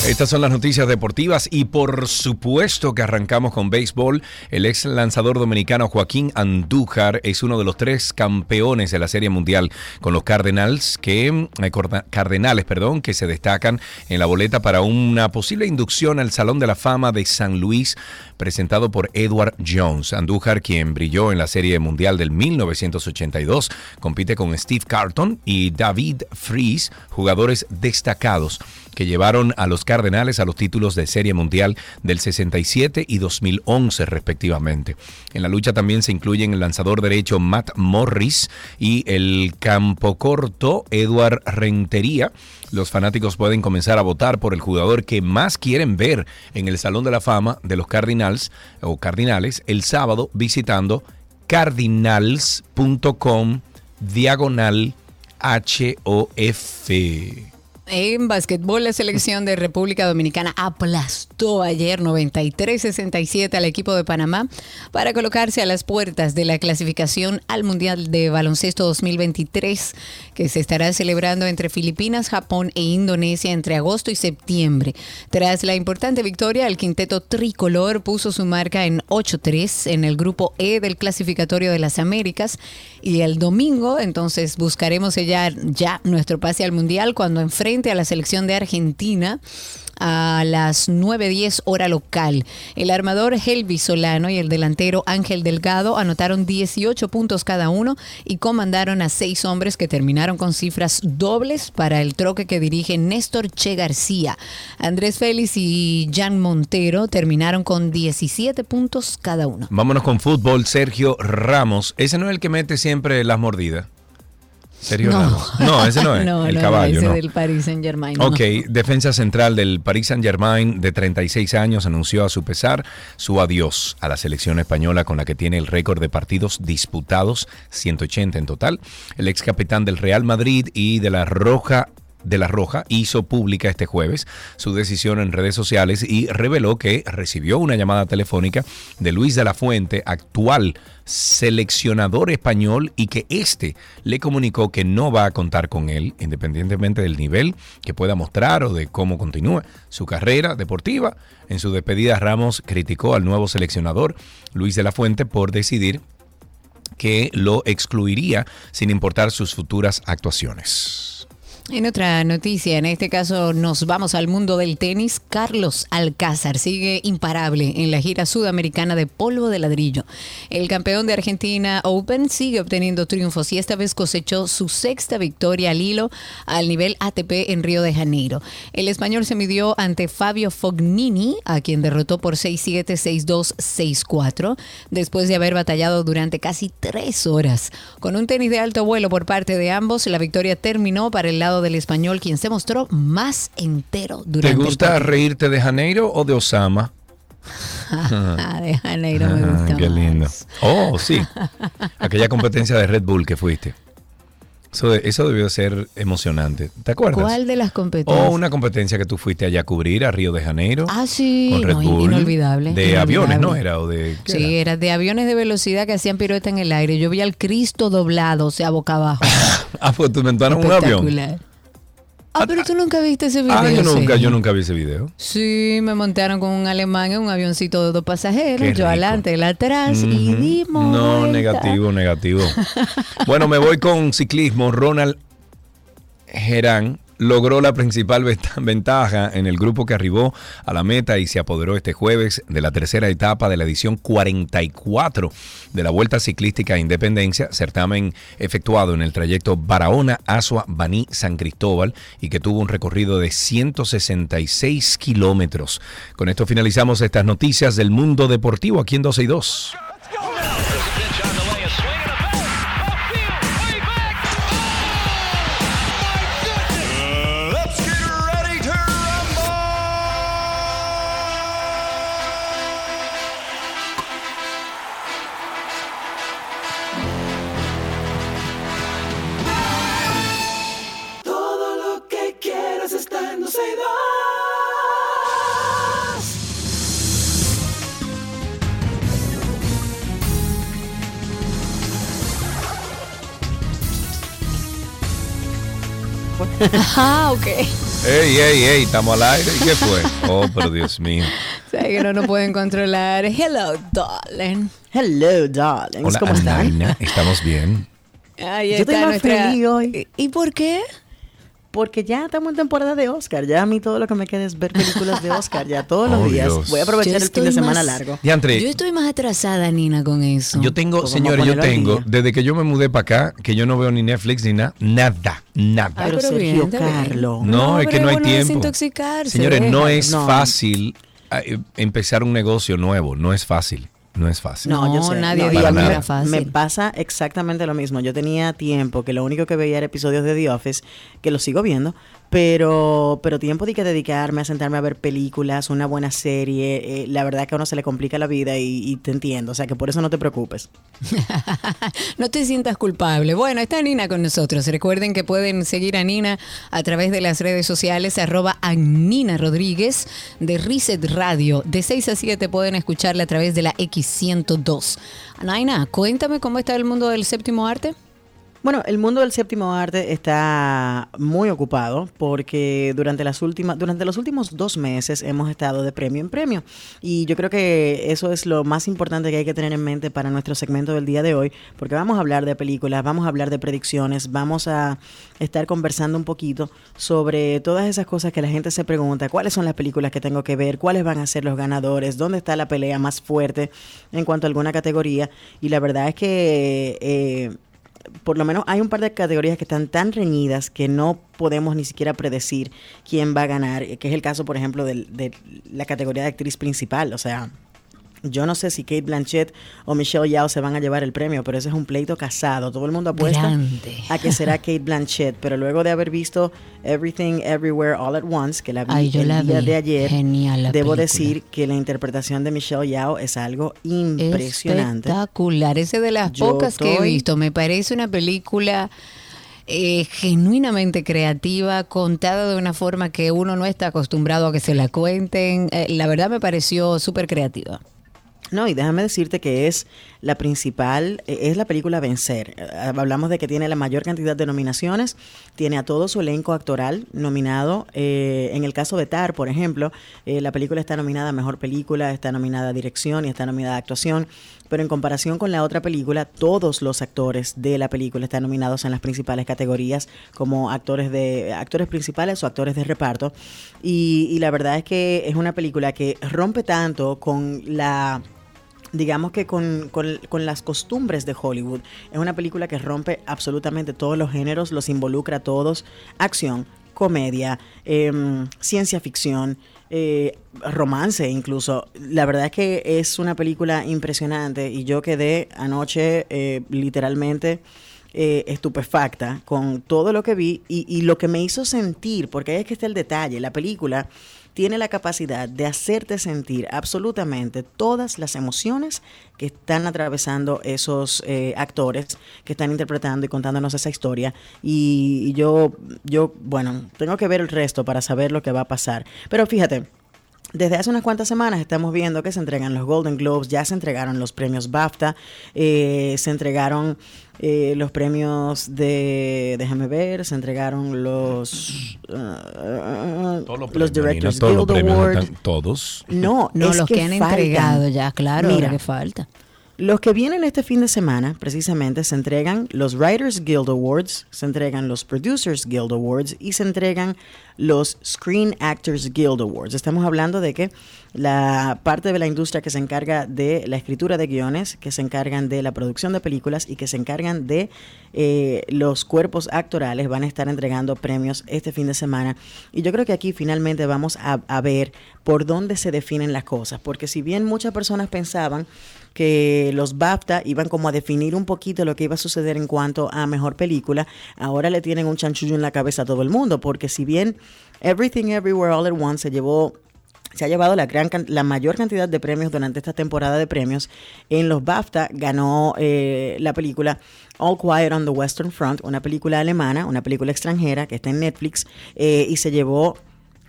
Estas son las noticias deportivas y por supuesto que arrancamos con béisbol. El ex lanzador dominicano Joaquín Andújar es uno de los tres campeones de la Serie Mundial con los que eh, Cardenales, perdón, que se destacan en la boleta para una posible inducción al Salón de la Fama de San Luis presentado por Edward Jones. Andújar, quien brilló en la Serie Mundial del 1982, compite con Steve Carton y David Fries, jugadores destacados que llevaron a los Cardenales a los títulos de Serie Mundial del 67 y 2011 respectivamente. En la lucha también se incluyen el lanzador derecho Matt Morris y el campo corto Edward Rentería. Los fanáticos pueden comenzar a votar por el jugador que más quieren ver en el Salón de la Fama de los Cardinals o Cardinales el sábado visitando cardinals.com diagonal HOF. En básquetbol, la selección de República Dominicana aplastó ayer 93-67 al equipo de Panamá para colocarse a las puertas de la clasificación al Mundial de Baloncesto 2023 que se estará celebrando entre Filipinas, Japón e Indonesia entre agosto y septiembre. Tras la importante victoria, el quinteto tricolor puso su marca en 8-3 en el grupo E del clasificatorio de las Américas y el domingo entonces buscaremos sellar ya nuestro pase al Mundial cuando enfrente a la selección de Argentina a las 9.10 hora local. El armador Helvi Solano y el delantero Ángel Delgado anotaron 18 puntos cada uno y comandaron a seis hombres que terminaron con cifras dobles para el troque que dirige Néstor Che García. Andrés Félix y Jan Montero terminaron con 17 puntos cada uno. Vámonos con fútbol. Sergio Ramos. Ese no es el que mete siempre las mordidas. Sergio No. Ramos. No, ese no es. No, el no, caballo, ese no. del Paris Saint Germain. Ok, defensa central del Paris Saint-Germain de 36 años anunció a su pesar su adiós a la selección española con la que tiene el récord de partidos disputados, 180 en total. El ex capitán del Real Madrid y de la Roja de la Roja hizo pública este jueves su decisión en redes sociales y reveló que recibió una llamada telefónica de Luis de la Fuente, actual seleccionador español, y que éste le comunicó que no va a contar con él, independientemente del nivel que pueda mostrar o de cómo continúe su carrera deportiva. En su despedida, Ramos criticó al nuevo seleccionador, Luis de la Fuente, por decidir que lo excluiría sin importar sus futuras actuaciones. En otra noticia, en este caso nos vamos al mundo del tenis. Carlos Alcázar sigue imparable en la gira sudamericana de polvo de ladrillo. El campeón de Argentina Open sigue obteniendo triunfos y esta vez cosechó su sexta victoria al hilo al nivel ATP en Río de Janeiro. El español se midió ante Fabio Fognini, a quien derrotó por 6-7, 6-2, 6-4, después de haber batallado durante casi tres horas. Con un tenis de alto vuelo por parte de ambos, la victoria terminó para el lado del español, quien se mostró más entero durante ¿Te el gusta reírte de Janeiro o de Osama? De Janeiro me Ah, gusta. qué lindo. Oh, sí. Aquella competencia de Red Bull que fuiste. Eso, eso debió ser emocionante. ¿Te acuerdas? ¿Cuál de las competencias? O una competencia que tú fuiste allá a cubrir a Río de Janeiro. Ah, sí, con Red no, Bull. inolvidable. De inolvidable. aviones, ¿no? Era o de. ¿qué Sí, era de aviones de velocidad que hacían pirueta en el aire. Yo vi al Cristo doblado, o sea, boca abajo. Ah, pues tú inventaron un avión. Ah, pero tú nunca viste ese video. Ah, yo nunca, yo nunca vi ese video. Sí, me montaron con un alemán en un avioncito de dos pasajeros, yo adelante, él atrás y dimos. No, vuelta. negativo, negativo. bueno, me voy con ciclismo. Ronald Gerán logró la principal venta- ventaja en el grupo que arribó a la meta y se apoderó este jueves de la tercera etapa de la edición 44 de la Vuelta Ciclística a Independencia, certamen efectuado en el trayecto Barahona, Asua, Baní, San Cristóbal y que tuvo un recorrido de 166 kilómetros. Con esto finalizamos estas noticias del mundo deportivo aquí en 12 y 2. Ah, ok. Ey, ey, ey, estamos al aire. ¿Y qué fue? Oh, pero Dios mío. O sea, que no nos pueden controlar. Hello, darling. Hello, darlings. Hola, ¿Cómo están? Anaina, ¿estamos bien? Ahí Yo está estoy más nuestra- feliz hoy. ¿Y por qué? Porque ya estamos en temporada de Oscar. Ya a mí todo lo que me queda es ver películas de Oscar. Ya todos Oh, los días. Dios. Voy a aprovechar Yo el fin de semana más- largo. Diantre, Yo estoy más atrasada, Nina, con eso. yo tengo, Pues señores, yo tengo, desde que yo me mudé para acá, que yo no veo ni Netflix ni nada, nada, nada. Ay, Pero pero Sergio. Carlos. No, es que no hay bueno tiempo. desintoxicarse, Señores, no es No. fácil eh, empezar un negocio nuevo, no es fácil, no es fácil. No, yo sé. nadie No, que era fácil. Me pasa exactamente lo mismo. Yo tenía tiempo que lo único que veía era episodios de The Office, que lo sigo viendo, pero, pero tiempo de que dedicarme a sentarme a ver películas, una buena serie, eh, la verdad que a uno se le complica la vida y, te entiendo, o sea que por eso no te preocupes. No te sientas culpable. Bueno, está Nina con nosotros. Recuerden que pueden seguir a Nina a través de las redes sociales, arroba a Nina Rodríguez de Reset Radio. De 6 a 7 pueden escucharla a través de la X102. Naina, cuéntame cómo está el mundo del séptimo arte. Bueno, el mundo del séptimo arte está muy ocupado porque durante las últimas, durante los últimos dos meses hemos estado de premio en premio. Y yo creo que eso es lo más importante que hay que tener en mente para nuestro segmento del día de hoy, porque vamos a hablar de películas, vamos a hablar de predicciones, vamos a estar conversando un poquito sobre todas esas cosas que la gente se pregunta, cuáles son las películas que tengo que ver, cuáles van a ser los ganadores, dónde está la pelea más fuerte en cuanto a alguna categoría y la verdad es que eh, por lo menos hay un par de categorías que están tan reñidas que no podemos ni siquiera predecir quién va a ganar, que es el caso, por ejemplo, del- de, la categoría de actriz principal. O sea, yo no sé si Kate Blanchett o Michelle Yao se van a llevar el premio, pero ese es un pleito casado. Todo el mundo apuesta Grande. a que será Kate Blanchett, pero luego de haber visto Everything Everywhere All at Once, que la vi Ay, el la día vi. de ayer, debo película. decir que la interpretación de Michelle Yao es algo impresionante. Espectacular. Ese de las Yo pocas que he visto. Me parece una película eh, genuinamente creativa, contada de una forma que uno no está acostumbrado a que se la cuenten. Eh, la verdad me pareció súper creativa. No, y déjame decirte que es la principal, eh, es la película Vencer. Eh, Hablamos de que tiene la mayor cantidad de nominaciones, tiene a todo su elenco actoral nominado. Eh, en el caso de Tar, por ejemplo, eh, la película está nominada a Mejor Película, está nominada a Dirección y está nominada a Actuación. Pero en comparación con la otra película, todos los actores de la película están nominados en las principales categorías como actores de actores principales o actores de reparto. Y, y la verdad es que es una película que rompe tanto con la digamos que con, con- con las costumbres de Hollywood. Es una película que rompe absolutamente todos los géneros, los involucra a todos. Acción, comedia, em, ciencia ficción, eh, romance incluso. La verdad es que es una película impresionante y yo quedé anoche eh, literalmente eh, estupefacta con todo lo que vi y, y lo que me hizo sentir, porque ahí es que está el detalle, la película tiene la capacidad de hacerte sentir absolutamente todas las emociones que están atravesando esos eh, actores que están interpretando y contándonos esa historia. Y, yo, yo, bueno, tengo que ver el resto para saber lo que va a pasar. Pero fíjate, desde hace unas cuantas semanas estamos viendo que se entregan los Golden Globes, ya se entregaron los premios BAFTA, eh, se entregaron eh, los premios de, déjame ver, se entregaron los, uh, Todos los los premios, Directors todos los Guild premios no Award. están- todos. No, No, es los que, han faltan. entregado ya, claro, Mira, que falta. Los que vienen este fin de semana, precisamente, se entregan los Writers Guild Awards, se entregan los Producers Guild Awards y se entregan los Screen Actors Guild Awards. Estamos hablando de que la parte de la industria que se encarga de la escritura de guiones, que se encargan de la producción de películas y que se encargan de eh, los cuerpos actorales van a estar entregando premios este fin de semana. Y yo creo que aquí finalmente vamos a, a ver por dónde se definen las cosas, porque si bien muchas personas pensaban que los BAFTA iban como a definir un poquito lo que iba a suceder en cuanto a mejor película, ahora le tienen un chanchullo en la cabeza a todo el mundo, porque si bien Everything Everywhere All at Once se llevó se ha llevado la, gran, la mayor cantidad de premios durante esta temporada de premios. En los BAFTA ganó eh, la película All Quiet on the Western Front, una película alemana, una película extranjera que está en Netflix eh, y se llevó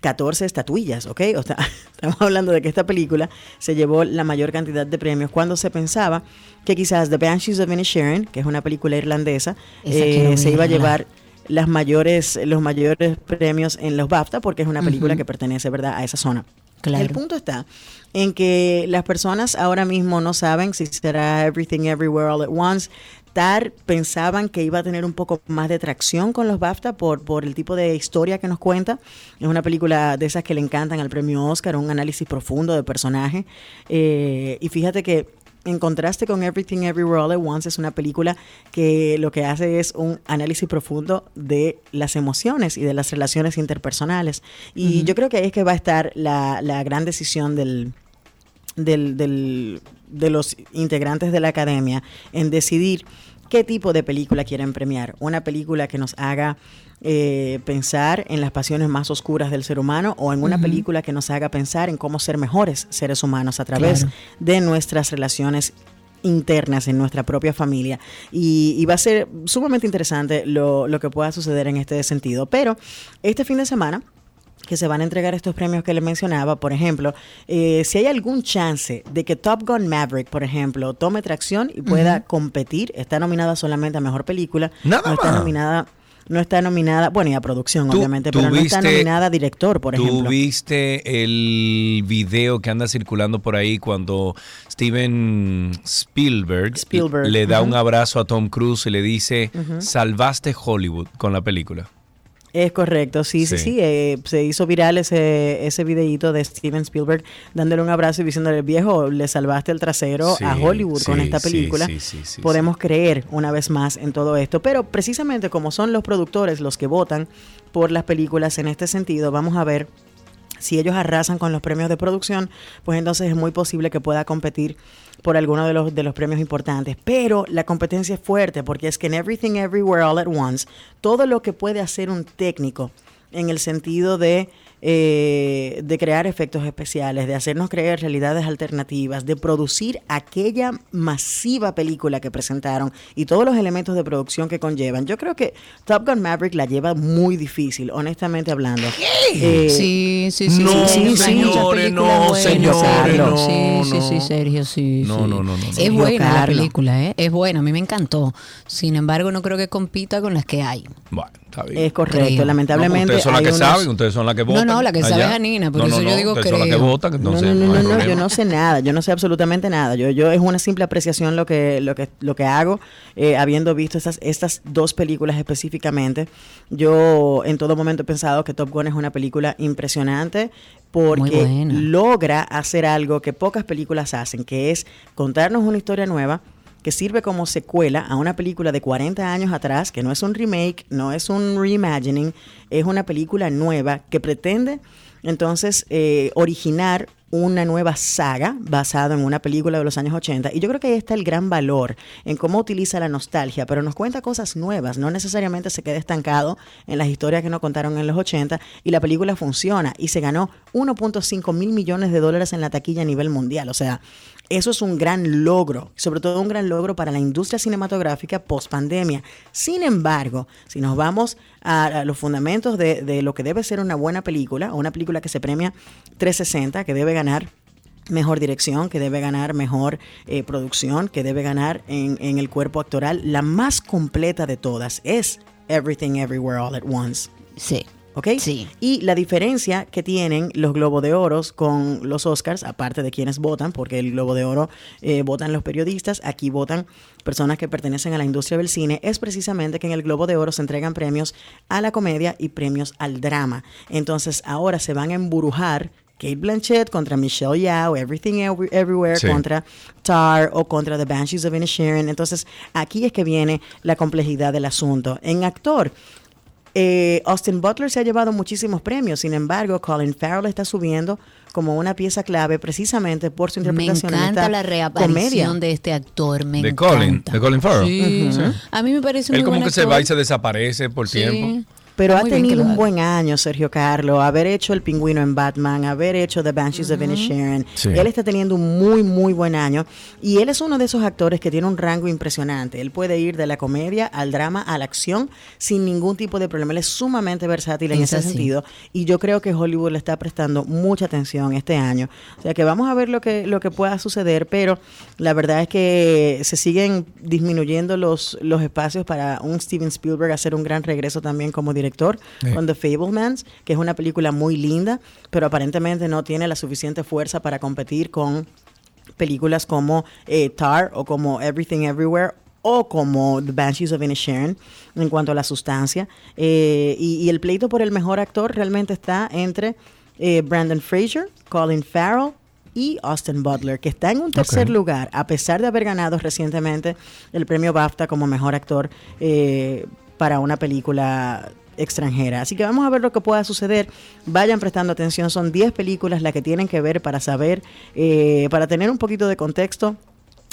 14 estatuillas, ¿ok? O sea, estamos hablando de que esta película se llevó la mayor cantidad de premios cuando se pensaba que quizás The Banshees of Inisherin, que es una película irlandesa, Esa eh, se iba a llevar las mayores, los mayores premios en los BAFTA porque es una película que pertenece, ¿verdad?, a esa zona. Claro. El punto está en que las personas ahora mismo no saben si será Everything Everywhere All at Once. Pensaban que iba a tener un poco más de tracción con los BAFTA por, por el tipo de historia que nos cuenta. Es una película de esas que le encantan al premio Oscar, un análisis profundo de personaje. Eh, y fíjate que en contraste con Everything Everywhere All at Once, es una película que lo que hace es un análisis profundo de las emociones y de las relaciones interpersonales. Y yo creo que ahí es que va a estar la, la gran decisión del, del, del- de los integrantes de la academia en decidir ¿Qué tipo de película quieren premiar? ¿Una película que nos haga eh, pensar en las pasiones más oscuras del ser humano o en una película que nos haga pensar en cómo ser mejores seres humanos a través Claro. de nuestras relaciones internas en nuestra propia familia y, y va a ser sumamente interesante lo, lo que pueda suceder en este sentido. Pero este fin de semana que se van a entregar estos premios que le mencionaba, por ejemplo, eh, si hay algún chance de que Top Gun Maverick, por ejemplo, tome tracción y pueda competir, está nominada solamente a Mejor Película, Nada no está más. nominada no está nominada, bueno, y a producción, Tú- obviamente, tú pero no está nominada a director, por ¿Tú ejemplo. viste el video que anda circulando por ahí cuando Steven Spielberg, Spielberg, le da un abrazo a Tom Cruise y le dice, salvaste Hollywood con la película? Es correcto, sí, sí, Sí. sí. eh, se hizo viral ese, ese videíto de Steven Spielberg dándole un abrazo y diciéndole, viejo, le salvaste el trasero Sí, a Hollywood con esta película. sí, sí, sí, Podemos creer una vez más en todo esto. Pero precisamente como son los productores los que votan por las películas en este sentido, vamos a ver si ellos arrasan con los premios de producción, pues entonces es muy posible que pueda competir por alguno de los, de los premios importantes. Pero la competencia es fuerte porque es que en Everything Everywhere All at Once, todo lo que puede hacer un técnico en el sentido de, eh, de crear efectos especiales, de hacernos creer realidades alternativas, de producir aquella masiva película que presentaron y todos los elementos de producción que conllevan. Yo creo que Top Gun Maverick la lleva muy difícil, honestamente hablando. Eh, sí, sí, sí. No, sí, sí, señores, no, señores, Sergio. no, Sí, sí, no. sí, Sergio, sí. No, sí. no, no, no, no. Es buena la película, ¿eh? Es buena, a mí me encantó. Sin embargo, no creo que compita con las que hay. Bueno, está bien. Es correcto, Creo. lamentablemente. ustedes son las que unos- saben, ustedes son las que votan. No, la que sabe es Janina, por No, eso no, yo digo que creo. votan, entonces no, no, no, no, yo no sé nada, yo no sé absolutamente nada. Yo, yo es una simple apreciación lo que, lo que, lo que hago, eh, habiendo visto estas, estas dos películas específicamente. Yo en todo momento he pensado que Top Gun es una película impresionante porque logra hacer algo que pocas películas hacen, que es contarnos una historia nueva que sirve como secuela a una película de 40 años atrás, que no es un remake, no es un reimagining, es una película nueva que pretende entonces eh, originar una nueva saga basada en una película de los años 80 y yo creo que ahí está el gran valor en cómo utiliza la nostalgia, pero nos cuenta cosas nuevas, no necesariamente se queda estancado en las historias que nos contaron en los 80 y la película funciona y se ganó 1.5 mil millones de dólares en la taquilla a nivel mundial, o sea, eso es un gran logro, sobre todo un gran logro para la industria cinematográfica post pandemia. Sin embargo, si nos vamos a, los fundamentos de, de lo que debe ser una buena película, o una película que se premia 360, que debe ganar mejor dirección, que debe ganar mejor eh, producción, que debe ganar en, en el cuerpo actoral, la más completa de todas es Everything Everywhere All at Once. Sí. ¿Ok? Sí. Y la diferencia que tienen los Globos de Oros con los Oscars, aparte de quienes votan, porque el Globo de Oro eh, votan los periodistas, aquí votan personas que pertenecen a la industria del cine, es precisamente que en el Globo de Oro se entregan premios a la comedia y premios al drama. Entonces ahora se van a emburujar Kate Blanchett contra Michelle Yao, Everything Every- Everywhere Sí. contra Tar o contra The Banshees of Inisherin. Entonces, aquí es que viene la complejidad del asunto. En actor, eh, Austin Butler se ha llevado muchísimos premios, sin embargo, Colin Farrell está subiendo como una pieza clave precisamente por su Me interpretación en encanta esta la reaparición comedia. de este actor. Me De encanta. Colin, de Colin Farrell. Sí. Sí. A mí me parece Él muy como buen que se va y se desaparece por Sí. tiempo. Pero ha tenido un buen año, Sergio Carlos, haber hecho El Pingüino en Batman, haber hecho The Banshees of Inisherin. Sí. Él está teniendo un muy, muy buen año. Y él es uno de esos actores que tiene un rango impresionante. Él puede ir de la comedia al drama, a la acción, sin ningún tipo de problema. Él es sumamente versátil en Es ese así. sentido. Y yo creo que Hollywood le está prestando mucha atención este año. O sea que vamos a ver lo que, lo que pueda suceder, pero la verdad es que se siguen disminuyendo los, los espacios para un Steven Spielberg hacer un gran regreso también como director Sí. con The Fablemans, que es una película muy linda, pero aparentemente no tiene la suficiente fuerza para competir con películas como eh, Tar o como Everything Everywhere o como The Banshees of Inisherin en cuanto a la sustancia. Eh, y, y el pleito por el mejor actor realmente está entre eh, Brandon Fraser, Colin Farrell y Austin Butler, que está en un tercer Ok. lugar, a pesar de haber ganado recientemente el premio BAFTA como mejor actor eh, para una película extranjera. Así que vamos a ver lo que pueda suceder. Vayan prestando atención. Son 10 películas las que tienen que ver para saber, eh, para tener un poquito de contexto.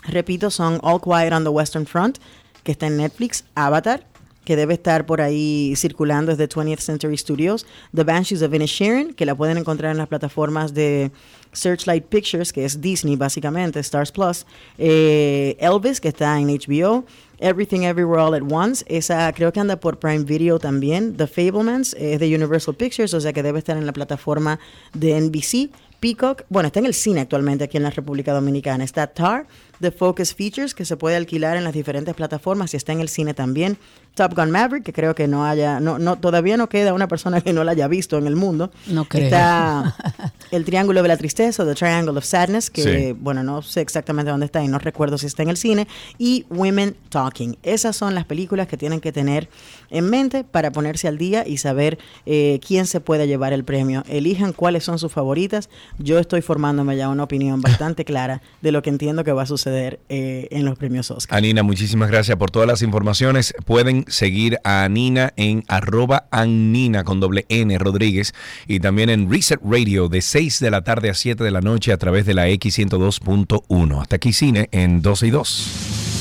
Repito, son All Quiet on the Western Front, que está en Netflix, Avatar, que debe estar por ahí circulando es de 20th Century Studios, The Banshees of Inisherin, que la pueden encontrar en las plataformas de Searchlight Pictures, que es Disney básicamente, Stars Plus, eh, Elvis, que está en HBO, Everything Everywhere All at Once, esa creo que anda por Prime Video también, The Fablemans, es de Universal Pictures, o sea que debe estar en la plataforma de NBC. Peacock, bueno, está en el cine actualmente aquí en la República Dominicana. Está Tar, The Focus Features, que se puede alquilar en las diferentes plataformas y está en el cine también. Top Gun Maverick, que creo que no haya, no, no, todavía no queda una persona que no la haya visto en el mundo. No creo. Está El Triángulo de la Tristeza, The Triangle of Sadness, que Sí. bueno, no sé exactamente dónde está y no recuerdo si está en el cine. Y Women Talking. Esas son las películas que tienen que tener en mente para ponerse al día y saber eh, quién se puede llevar el premio. Elijan cuáles son sus favoritas. Yo estoy formándome ya una opinión bastante clara de lo que entiendo que va a suceder eh, en los premios Oscar. Anina, muchísimas gracias por todas las informaciones. Pueden seguir a Anina en arroba Anina con doble N Rodríguez y también en Reset Radio de 6 de la tarde a 7 de la noche a través de la X102.1. Hasta aquí cine en 12 y 2.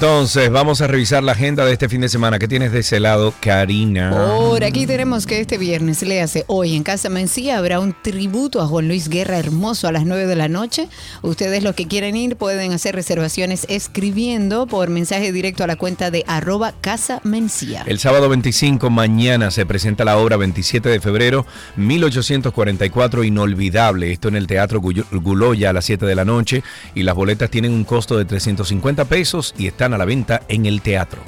Entonces, vamos a revisar la agenda de este fin de semana. ¿Qué tienes de ese lado, Karina? Por aquí tenemos que este viernes, le hace hoy en Casa Mencía, habrá un tributo a Juan Luis Guerra hermoso a las 9 de la noche. Ustedes los que quieren ir pueden hacer reservaciones escribiendo por mensaje directo a la cuenta de arroba Casa Mencía. El sábado 25, mañana, se presenta la obra 27 de febrero, 1844, Inolvidable. Esto en el Teatro Guloya a las 7 de la noche. Y las boletas tienen un costo de 350 pesos y están a la venta en el teatro.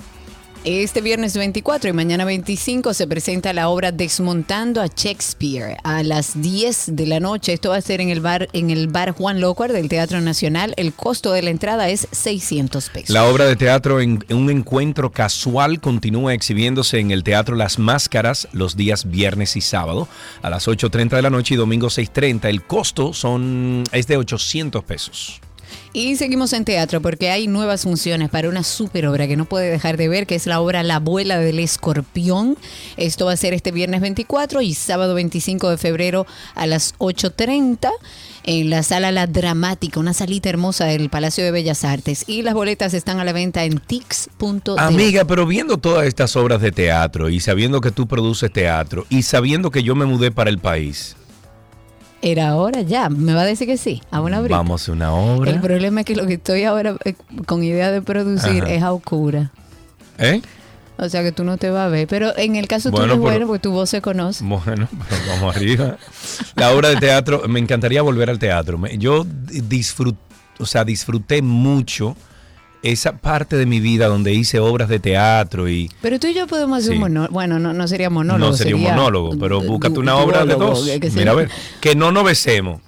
Este viernes 24 y mañana 25 se presenta la obra Desmontando a Shakespeare a las 10 de la noche. Esto va a ser en el bar en el bar Juan Locuar del Teatro Nacional. El costo de la entrada es 600 pesos. La obra de teatro en en un encuentro casual continúa exhibiéndose en el Teatro Las Máscaras los días viernes y sábado a las 8.30 de la noche y domingo 6.30. El costo son, es de 800 pesos. Y seguimos en teatro porque hay nuevas funciones para una super obra que no puede dejar de ver, que es la obra La abuela del escorpión. Esto va a ser este viernes 24 y sábado 25 de febrero a las 8.30 en la sala La Dramática, una salita hermosa del Palacio de Bellas Artes. Y las boletas están a la venta en tix.de. Amiga, pero viendo todas estas obras de teatro y sabiendo que tú produces teatro y sabiendo que yo me mudé para el país, Era ahora ya, me va a decir que sí, a una brita. vamos a una obra. El problema es que lo que estoy ahora eh, con idea de producir Ajá. es a oscura. ¿Eh? O sea que tú no te vas a ver. Pero en el caso Bueno, tuyo es bueno porque tu voz se conoce. Bueno, pero vamos arriba. La obra de teatro, me encantaría volver al teatro. Yo disfruté, o sea, disfruté mucho esa parte de mi vida donde hice obras de teatro y Pero tú y yo podemos hacer Sí. un monólogo. Bueno, no, no sería monólogo. no sería, un monólogo, pero búscate una obra de dos. que- Mira, a ver, que no nos besemos.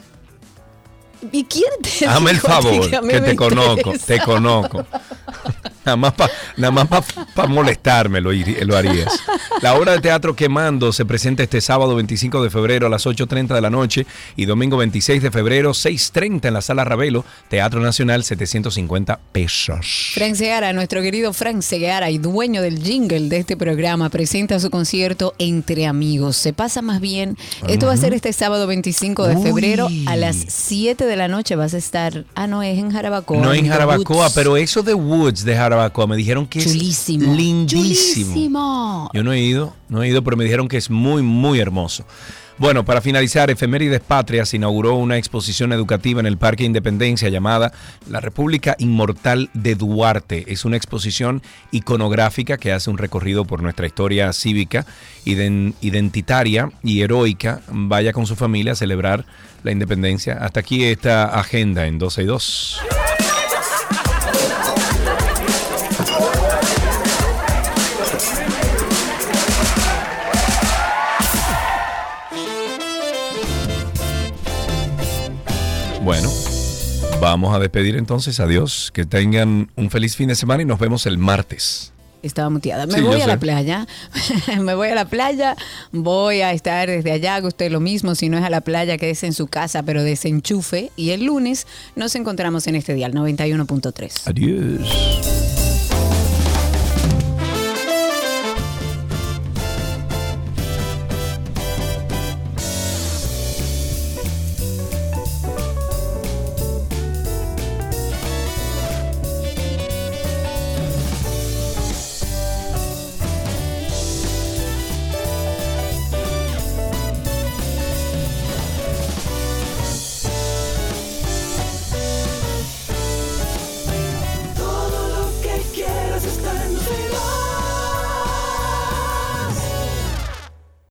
¿Y quién te Hazme el favor, que te conozco, te conozco. Nada más para nada más pa, molestarme lo, lo harías. La obra de teatro Quemando se presenta este sábado 25 de febrero a las 8.30 de la noche y domingo 26 de febrero 6.30 en la Sala Ravelo, Teatro Nacional, 750 pesos. Frank Seara, nuestro querido Frank Seara y dueño del jingle de este programa, presenta su concierto Entre Amigos. Se pasa más bien. Esto va a ser este sábado 25 de Uy. febrero a las 7 de la noche. Vas a estar. Ah, no, es en Jarabacoa. No en Jarabacoa, pero eso de Woods de Jarabacoa me dijeron que Chulísimo. es lindísimo. Chulísimo. Yo no he ido, no he ido, pero me dijeron que es muy, muy hermoso. Bueno, para finalizar, Efemérides Patrias inauguró una exposición educativa en el Parque Independencia llamada La República Inmortal de Duarte. Es una exposición iconográfica que hace un recorrido por nuestra historia cívica, iden- identitaria y heroica. Vaya con su familia a celebrar la independencia. Hasta aquí esta agenda en 12 y 2. Bueno, vamos a despedir entonces. Adiós. Que tengan un feliz fin de semana y nos vemos el martes. Estaba muteada. Me Sí, voy a sé. la playa. me voy a la playa. Voy a estar desde allá. Haga usted lo mismo. Si no es a la playa, quédese en su casa, pero desenchufe. Y el lunes nos encontramos en este dial 91.3. Adiós.